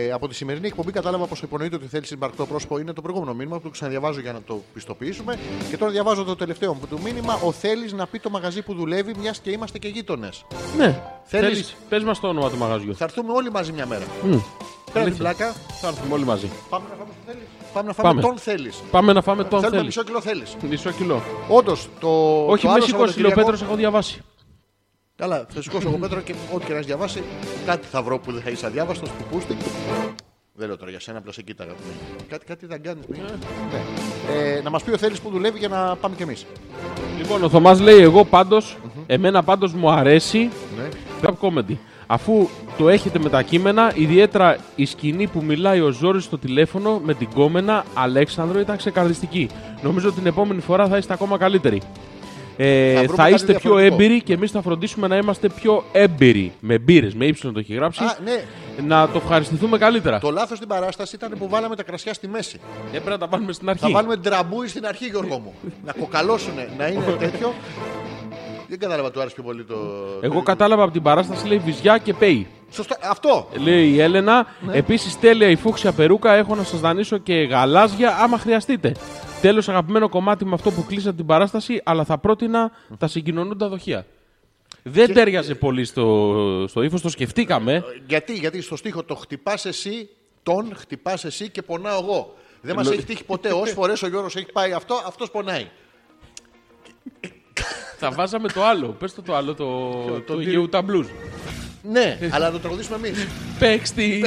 ε, από τη σημερινή εκπομπή κατάλαβα πως υπονοείται ότι θέλει συμπαρκτό πρόσωπο. Είναι το προηγούμενο μήνυμα που το ξαναδιαβάζω για να το πιστοποιήσουμε. Και τώρα διαβάζω το τελευταίο μου του μήνυμα. Ο θέλει να πει το μαγαζί που δουλεύει, μιας και είμαστε και γείτονες. Ναι. Θέλεις- Θέλεις. Πες μας το όνομα του μαγαζιού. Θα έρθουμε όλοι μαζί μια μέρα. Μμ. Πέρα την Αλήθεια. πλάκα. Θα έρθουμε όλοι μαζί. Πάμε να φάμε το θέλει. Πάμε να φάμε Πάμε. τον θέλει. Πάμε να φάμε τον Θέλουμε θέλει. μισό κιλό θέλει. Μισό κιλό. Όντως το. Όχι, το με άλλο σηκώσει Σαββατοκύριακο- Πέτρος, έχω διαβάσει. Καλά, θα σηκώσω εγώ Πέτρο και ό,τι και να έχεις διαβάσει, κάτι θα βρω που δεν θα είσαι αδιάβαστος που πούστη. Δεν λέω τώρα για σένα, απλώς σε κοίταγα. Κάτι, κάτι δεν κάνεις. Ναι. Ε, να μας πει ο θέλει που δουλεύει για να πάμε κι εμείς. Λοιπόν, ο Θωμάς λέει, εγώ πάντως, εμένα πάντως μου αρέσει Ναι. rap comedy. Αφού το έχετε με τα κείμενα, ιδιαίτερα η σκηνή που μιλάει ο Ζόρις στο τηλέφωνο με την κόμενα Αλέξανδρο ήταν ξεκαρδιστική. Νομίζω την επόμενη φορά θα είστε ακόμα καλύτεροι. Ε, Θα θα, βρούμε κάτι είστε πιο διαφορετικό. έμπειροι και εμείς θα φροντίσουμε να είμαστε πιο έμπειροι. Με μπύρες, με ύψιλον το έχει γράψει. Α, ναι. Να το ευχαριστηθούμε καλύτερα. Το λάθος στην παράσταση ήταν που βάλαμε τα κρασιά στη μέση. Έπρεπε να τα βάλουμε στην αρχή. Θα βάλουμε τραμπούι στην αρχή, Γιώργο μου. να κοκαλώσουν, να είναι τέτοιο. Δεν κατάλαβα του άρεσε πιο πολύ το. Εγώ κατάλαβα από την παράσταση λέει βυζιά και πέι. Σωστά, αυτό. Λέει η Έλενα. Ναι. Επίσης τέλεια η φούξια περούκα. Έχω να σας δανείσω και γαλάζια άμα χρειαστείτε. Τέλος, αγαπημένο κομμάτι με αυτό που κλείσατε την παράσταση, αλλά θα πρότεινα τα συγκοινωνούντα δοχεία. Δεν τέριαζε πολύ στο, στο ύφος, το σκεφτήκαμε. Γιατί, γιατί στο στίχο το χτυπάς εσύ, τον χτυπάς εσύ και πονάω εγώ. Δεν μας Εννο- έχει τύχει ποτέ. Όσες φορές ο Γιώργος έχει πάει αυτό, αυτός πονάει. Θα βάζαμε το άλλο. Πες το το άλλο, το, το, τι- Γεούτα Blues. Ναι, αλλά να το τραγουδήσουμε εμείς. Παίξτη.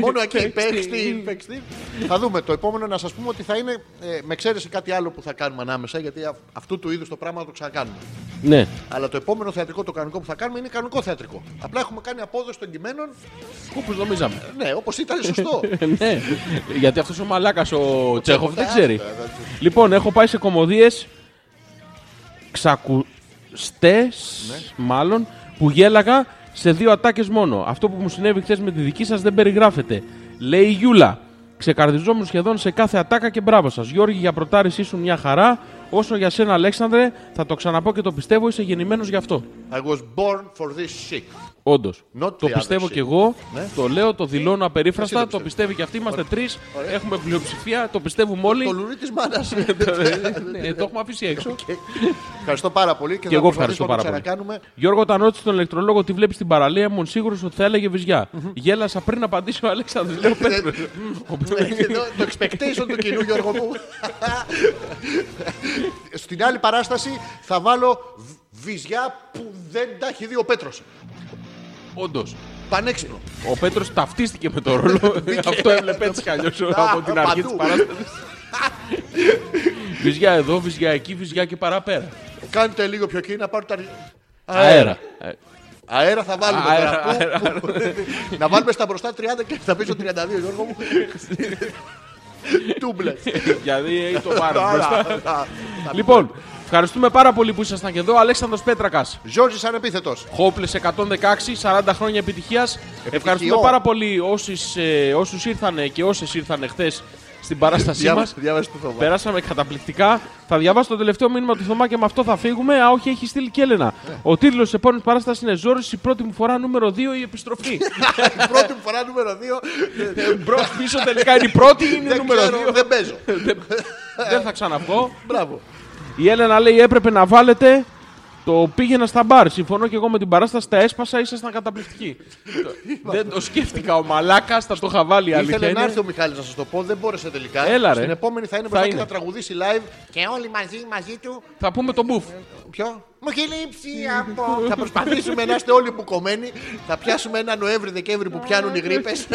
Μόνο εκεί, παίξτε, παίξτε. Θα δούμε. Το επόμενο να σας πούμε ότι θα είναι ε, με εξαίρεση κάτι άλλο που θα κάνουμε ανάμεσα, γιατί α- αυτού του είδους το πράγμα θα το ξανακάνουμε. Ναι. Αλλά το επόμενο θεατρικό, το κανονικό που θα κάνουμε είναι κανονικό θεατρικό. Απλά έχουμε κάνει απόδοση των κειμένων, Όπω νομίζαμε. ναι, όπως ήταν σωστό. ναι. Γιατί αυτός ο μαλάκας ο Τσέχοφ δεν Άστα, ξέρει. άστα. Λοιπόν, έχω πάει σε κομμωδίες ξακουστές, μάλλον, που γέλαγα σε δύο ατάκες μόνο. Αυτό που μου συνέβη χθες με τη δική σας δεν περιγράφεται. Λέει η Γιούλα. Ξεκαρδιζόμουν σχεδόν σε κάθε ατάκα και μπράβο σας. Γιώργη, για προτάρηση ήσουν μια χαρά. Όσο για σένα, Αλέξανδρε, θα το ξαναπώ και το πιστεύω, είσαι γεννημένος γι' αυτό. I was born for this shit. Όντως. Not Το the πιστεύω other κι shit. εγώ. Ναι. Το λέω, το δηλώνω Εσύ απερίφραστα. το Το πιστεύεις. πιστεύει κι αυτή. Είμαστε τρεις. Ωραία. Έχουμε πλειοψηφία. Το πιστεύουμε όλοι. Το λουρί της μάνας. Ναι, το έχουμε αφήσει έξω. Ευχαριστώ πάρα πολύ και, Και θα εγώ ευχαριστώ προσπαθήσουμε πάρα να το πολύ. ξανακάνουμε. Γιώργο, όταν ρώτησε τον ηλεκτρολόγο τι βλέπεις στην παραλία, ήμουν σίγουρος ότι θα έλεγε βυζιά. Γέλασα πριν απαντήσει ο Αλέξανδρος. Λέω Πέτρο. Ο Πέτρος. Ναι, εδώ, το expectation του κοινού Γιώργο μου. Στην άλλη παράσταση θα βάλω β- βυζιά που δεν τα έχει δει ο Πέτρος. Όντως. Πανέξυπνο. Ο Πέτρος ταυτίστηκε με το ρόλο. Αυτό έβλεπε έτσι κι αλλιώς από την αρχή της παντού. παράστασης. Βυζιά εδώ, βυζιά εκεί, βυζιά και παραπέρα. Κάντε λίγο πιο εκεί να πάρω τα... Αέρα. Ε, Αέρα θα βάλουμε Αέρα, τώρα. Πού- πού- Να βάλουμε στα μπροστά 30 και στα πίσω 32 Γιώργο μου. Τούμπλες. Γιατί έχει το πάρει μπροστά. Λοιπόν, ευχαριστούμε πάρα πολύ που ήσασταν και εδώ. Αλέξανδρος Πέτρακας. Ζόρζης ανεπίθετος. Χόπλες 116, 40 χρόνια επιτυχίας. Ευχαριστούμε πάρα πολύ όσους, ε, όσους ήρθανε και όσες ήρθανε χθες στην παράστασή μας. Διάβασε το Θωμά. Περάσαμε καταπληκτικά. Θα διαβάσω το τελευταίο μήνυμα του Θωμά και με αυτό θα φύγουμε. Α, όχι, έχει στείλει και Έλενα. Ο τίτλος της επόμενης παράστασης είναι Ζόρις, η πρώτη μου φορά νούμερο 2 η επιστροφή. Πρώτη μου φορά νούμερο 2. Μπρο πίσω τελικά είναι η πρώτη ή είναι Δεν νούμερο ξέρω, 2. δεν παίζω. Δεν θα ξαναβγώ. Μπράβο. Η Έλενα λέει έπρεπε να βάλετε το πήγαινα στα μπαρ. Συμφωνώ και εγώ με την παράσταση. Τα έσπασα, ήσασταν καταπληκτικοί. Δεν το σκέφτηκα ο Μαλάκας, θα το είχα βάλει η αλήθεια. Ήθελε να είναι. έρθει ο Μιχάλης να σας το πω, δεν μπόρεσε τελικά. Έλα, ρε. Στην επόμενη θα είναι Θα μπροστά και είναι. θα τραγουδήσει live. Και όλοι μαζί, μαζί του. Θα πούμε τον μπουφ. Ποιο; Μου έχει λείψει από. θα προσπαθήσουμε να είστε όλοι μπουκωμένοι. Θα πιάσουμε ένα Νοέμβρη-Δεκέμβρη που πιάνουν οι γρήπες.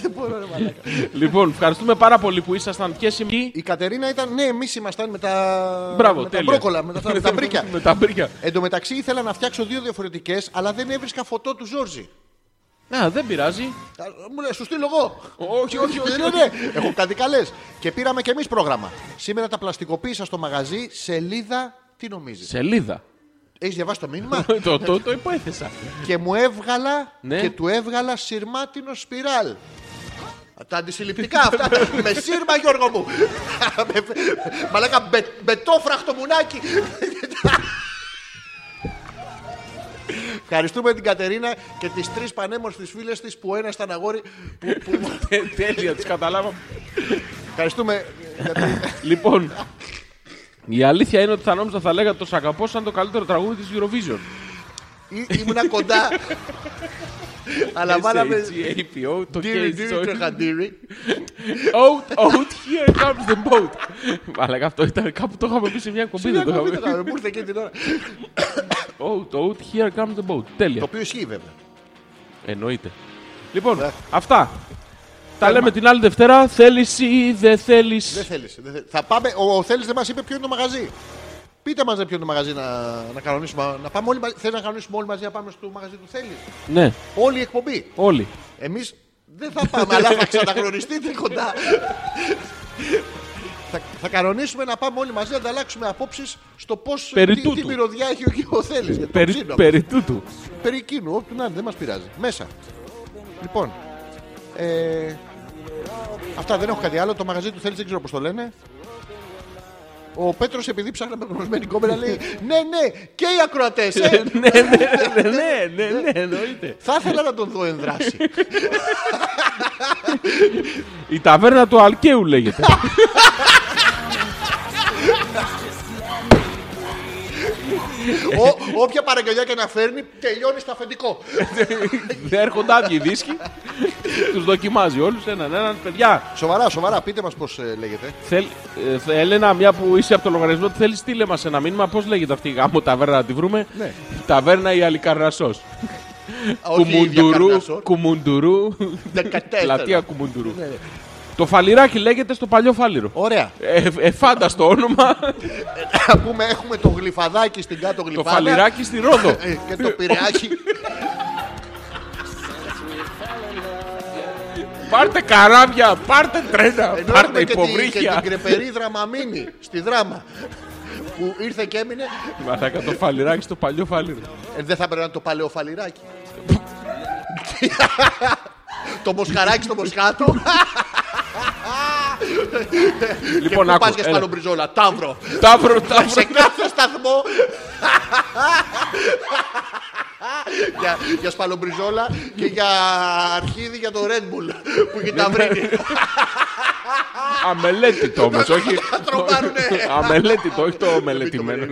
Δεν μπορώ, ρε μαλάκα. λοιπόν, ευχαριστούμε πάρα πολύ που ήσασταν και σήμερα. Η Κατερίνα ήταν, ναι, εμείς ήμασταν με τα. Μπράβο, με τα τέλεια. μπρόκολα, με τα, με τα μπρίκια. με τα μπρίκια. Εν τω μεταξύ ήθελα να φτιάξω δύο διαφορετικές, αλλά δεν έβρισκα φωτό του Ζόρζη. Α, δεν πειράζει. Α, Μου λέει, σου στείλω εγώ. όχι, όχι, όχι. Ναι, ναι, έχω κάτι καλές. Και πήραμε και εμείς πρόγραμμα. Σήμερα τα πλαστικοποίησα στο μαγαζί, σελίδα, τι νομίζεις; Σελίδα. Έχεις διαβάσει το μήνυμα; το, το, το υπόθεσα. και μου έβγαλα Ναι. και του έβγαλα σειρμάτινο σπιράλ. Τα αντισυλληπτικά αυτά. με σύρμα, Γιώργο μου. Με- Μαλάκα, μπε- μπετόφραχτο μουνάκι. Ευχαριστούμε την Κατερίνα και τις τρεις πανέμορφες φίλες της που ένα ήταν αγόρι. Που, που... Ε, Τέλεια, τις καταλάβαμε. Ευχαριστούμε. Κατερίνα. Λοιπόν, η αλήθεια είναι ότι θα νόμιζα θα λέγατε το Σακαπό σαν το καλύτερο τραγούδι της Eurovision. Ή- Ήμουνα κοντά. Αλλά βάλαμε. S-H-A-P-O, το Ντύρι, case, ντύρι, sorry. τρεχαντήρι. Out, out, here comes the boat. Αλλά αυτό ήταν κάπου το είχαμε πει σε μια εκπομπή. Δεν το Σιγά, μην είχαμε το κάνουμε, Μου ήρθε εκείνη την ώρα. Out, out, here comes the boat. Τέλεια. Το οποίο ισχύει βέβαια. Εννοείται. Λοιπόν, Ναι. αυτά. Τα λέμε την άλλη Δευτέρα. Θέλεις ή δεν Δεν θέλεις. θέλεις. δεν θέλεις. Θα πάμε. Ο, ο Θέλεις δεν μας είπε ποιο είναι το μαγαζί. Πείτε μας ρε, ποιο είναι το μαγαζί να, να κανονίσουμε. Να πάμε όλοι μαζί. Θέλεις να κανονίσουμε όλοι μαζί να πάμε στο μαγαζί του Θέλεις. Ναι, Όλη η εκπομπή; όλοι. Εμείς δεν θα πάμε, αλλά θα ξαναγνωριστείτε κοντά. θα, θα κανονίσουμε να πάμε όλοι μαζί να ανταλλάξουμε απόψεις στο πώς Περί τι, τι τούτου. μυρωδιά έχει ο, ο Θέλεις. για το Περί, ψήνο. περί τούτου. Περί εκείνου, όποιου να είναι, δεν μας πειράζει. Μέσα. Λοιπόν, ε, αυτά δεν έχω κάτι άλλο. Το μαγαζί του θέλει, δεν ξέρω πώς το λένε. Ο Πέτρος επειδή ψάχναμε με γνωσμένη κόμμερα λέει Ναι, ναι, και οι ακροατές ε. ναι, ναι, ναι, ναι, ναι, ναι, εννοείται. Θα ήθελα να τον δω ενδράση. Η ταβέρνα του Αλκαίου λέγεται. Ό- Όποια παραγγελιά και να φέρνει, τελειώνει στο αφεντικό. Δεν έρχονται άδειοι δίσκοι. Τους δοκιμάζει όλους έναν έναν. Παιδιά, Σοβαρά, σοβαρά, πείτε μας πώς λέγεται. θέλ, ε, θε- Έλενα, μια που είσαι από το λογαριασμό, τι θέλεις, στείλε μας ένα μήνυμα. Πώς λέγεται αυτή η γάμο ταβέρνα να τη βρούμε; Ναι. Ταβέρνα ή Αλικαρνασό. Α, όχι η ίδια Κουμουντουρού. Καρνασό. Κουμουντουρού. 14. Πλατεία Κουμουντουρού. Ναι. Το φαλιράκι λέγεται στο παλιό φάλιρο. Ωραία. Ε, εφάνταστο όνομα. Να πούμε, έχουμε το γλυφαδάκι στην κάτω το γλυφάδα. φαλιράκι στη Ρόδο. ε, Και το πειραιάκι. Πάρτε καράβια, πάρτε τρένα, Ενώ πάρτε έχουμε και, τη, και υποβρύχια. την κρεπερή δραμαμίνη στη δράμα. Που ήρθε και έμεινε. Μαλάκα το φαλιράκι στο παλιό φάλιρο. Ε, δεν θα έπρεπε να είναι το παλαιοφαλιράκι. το μοσχαράκι στο μοσχάτο. Λοιπόν, Πού άκου. πας για έλα. σπαλομπριζόλα, ταύρο. Ταύρο, ταύρο. Σε κάθε σταθμό. για, για σπαλομπριζόλα και για αρχίδι για το Red Bull που έχει τα βρύνει. Αμελέτητο όμω, όχι. Θα τρομάρουνε. Αμελέτητο, όχι το μελετημένο.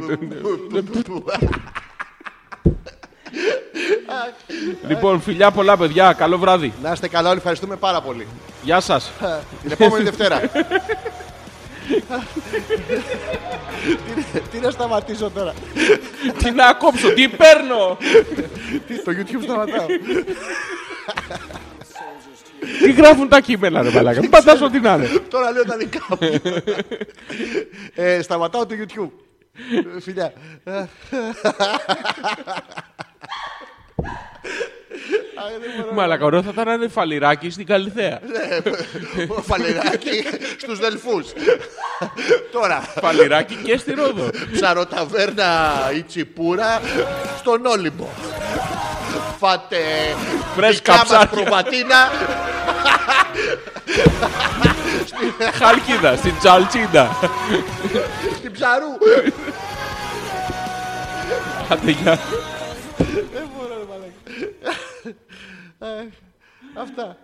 Λοιπόν, φιλιά πολλά, παιδιά. Καλό βράδυ. Να είστε καλά όλοι, ευχαριστούμε πάρα πολύ. Γεια σας. Την επόμενη Δευτέρα. τι, τι να σταματήσω τώρα; Τι να κόψω, τι παίρνω; Το YouTube σταματάω; Τι γράφουν τα κείμενα, ρε μαλάκα; Μην πατάς ό,τι να είναι. Τώρα λέω τα δικά μου. ε, σταματάω το YouTube. Ε, Φιλιά. Μαλάκα, ωραίο θα ήταν να είναι φαλιράκι στην Καλυθέα. Φαλεράκι στους Δελφούς. Τώρα, Φαλιράκι και στη Ρόδο. ψαροταβέρνα η τσιπούρα στον Όλυμπο. Φάτε Φρέσκα δικά μας ψάρια. προβατίνα Χαλκίδα, στην Τσαλτσίντα. στην ψαρού. Άντε, γεια. Αυτά.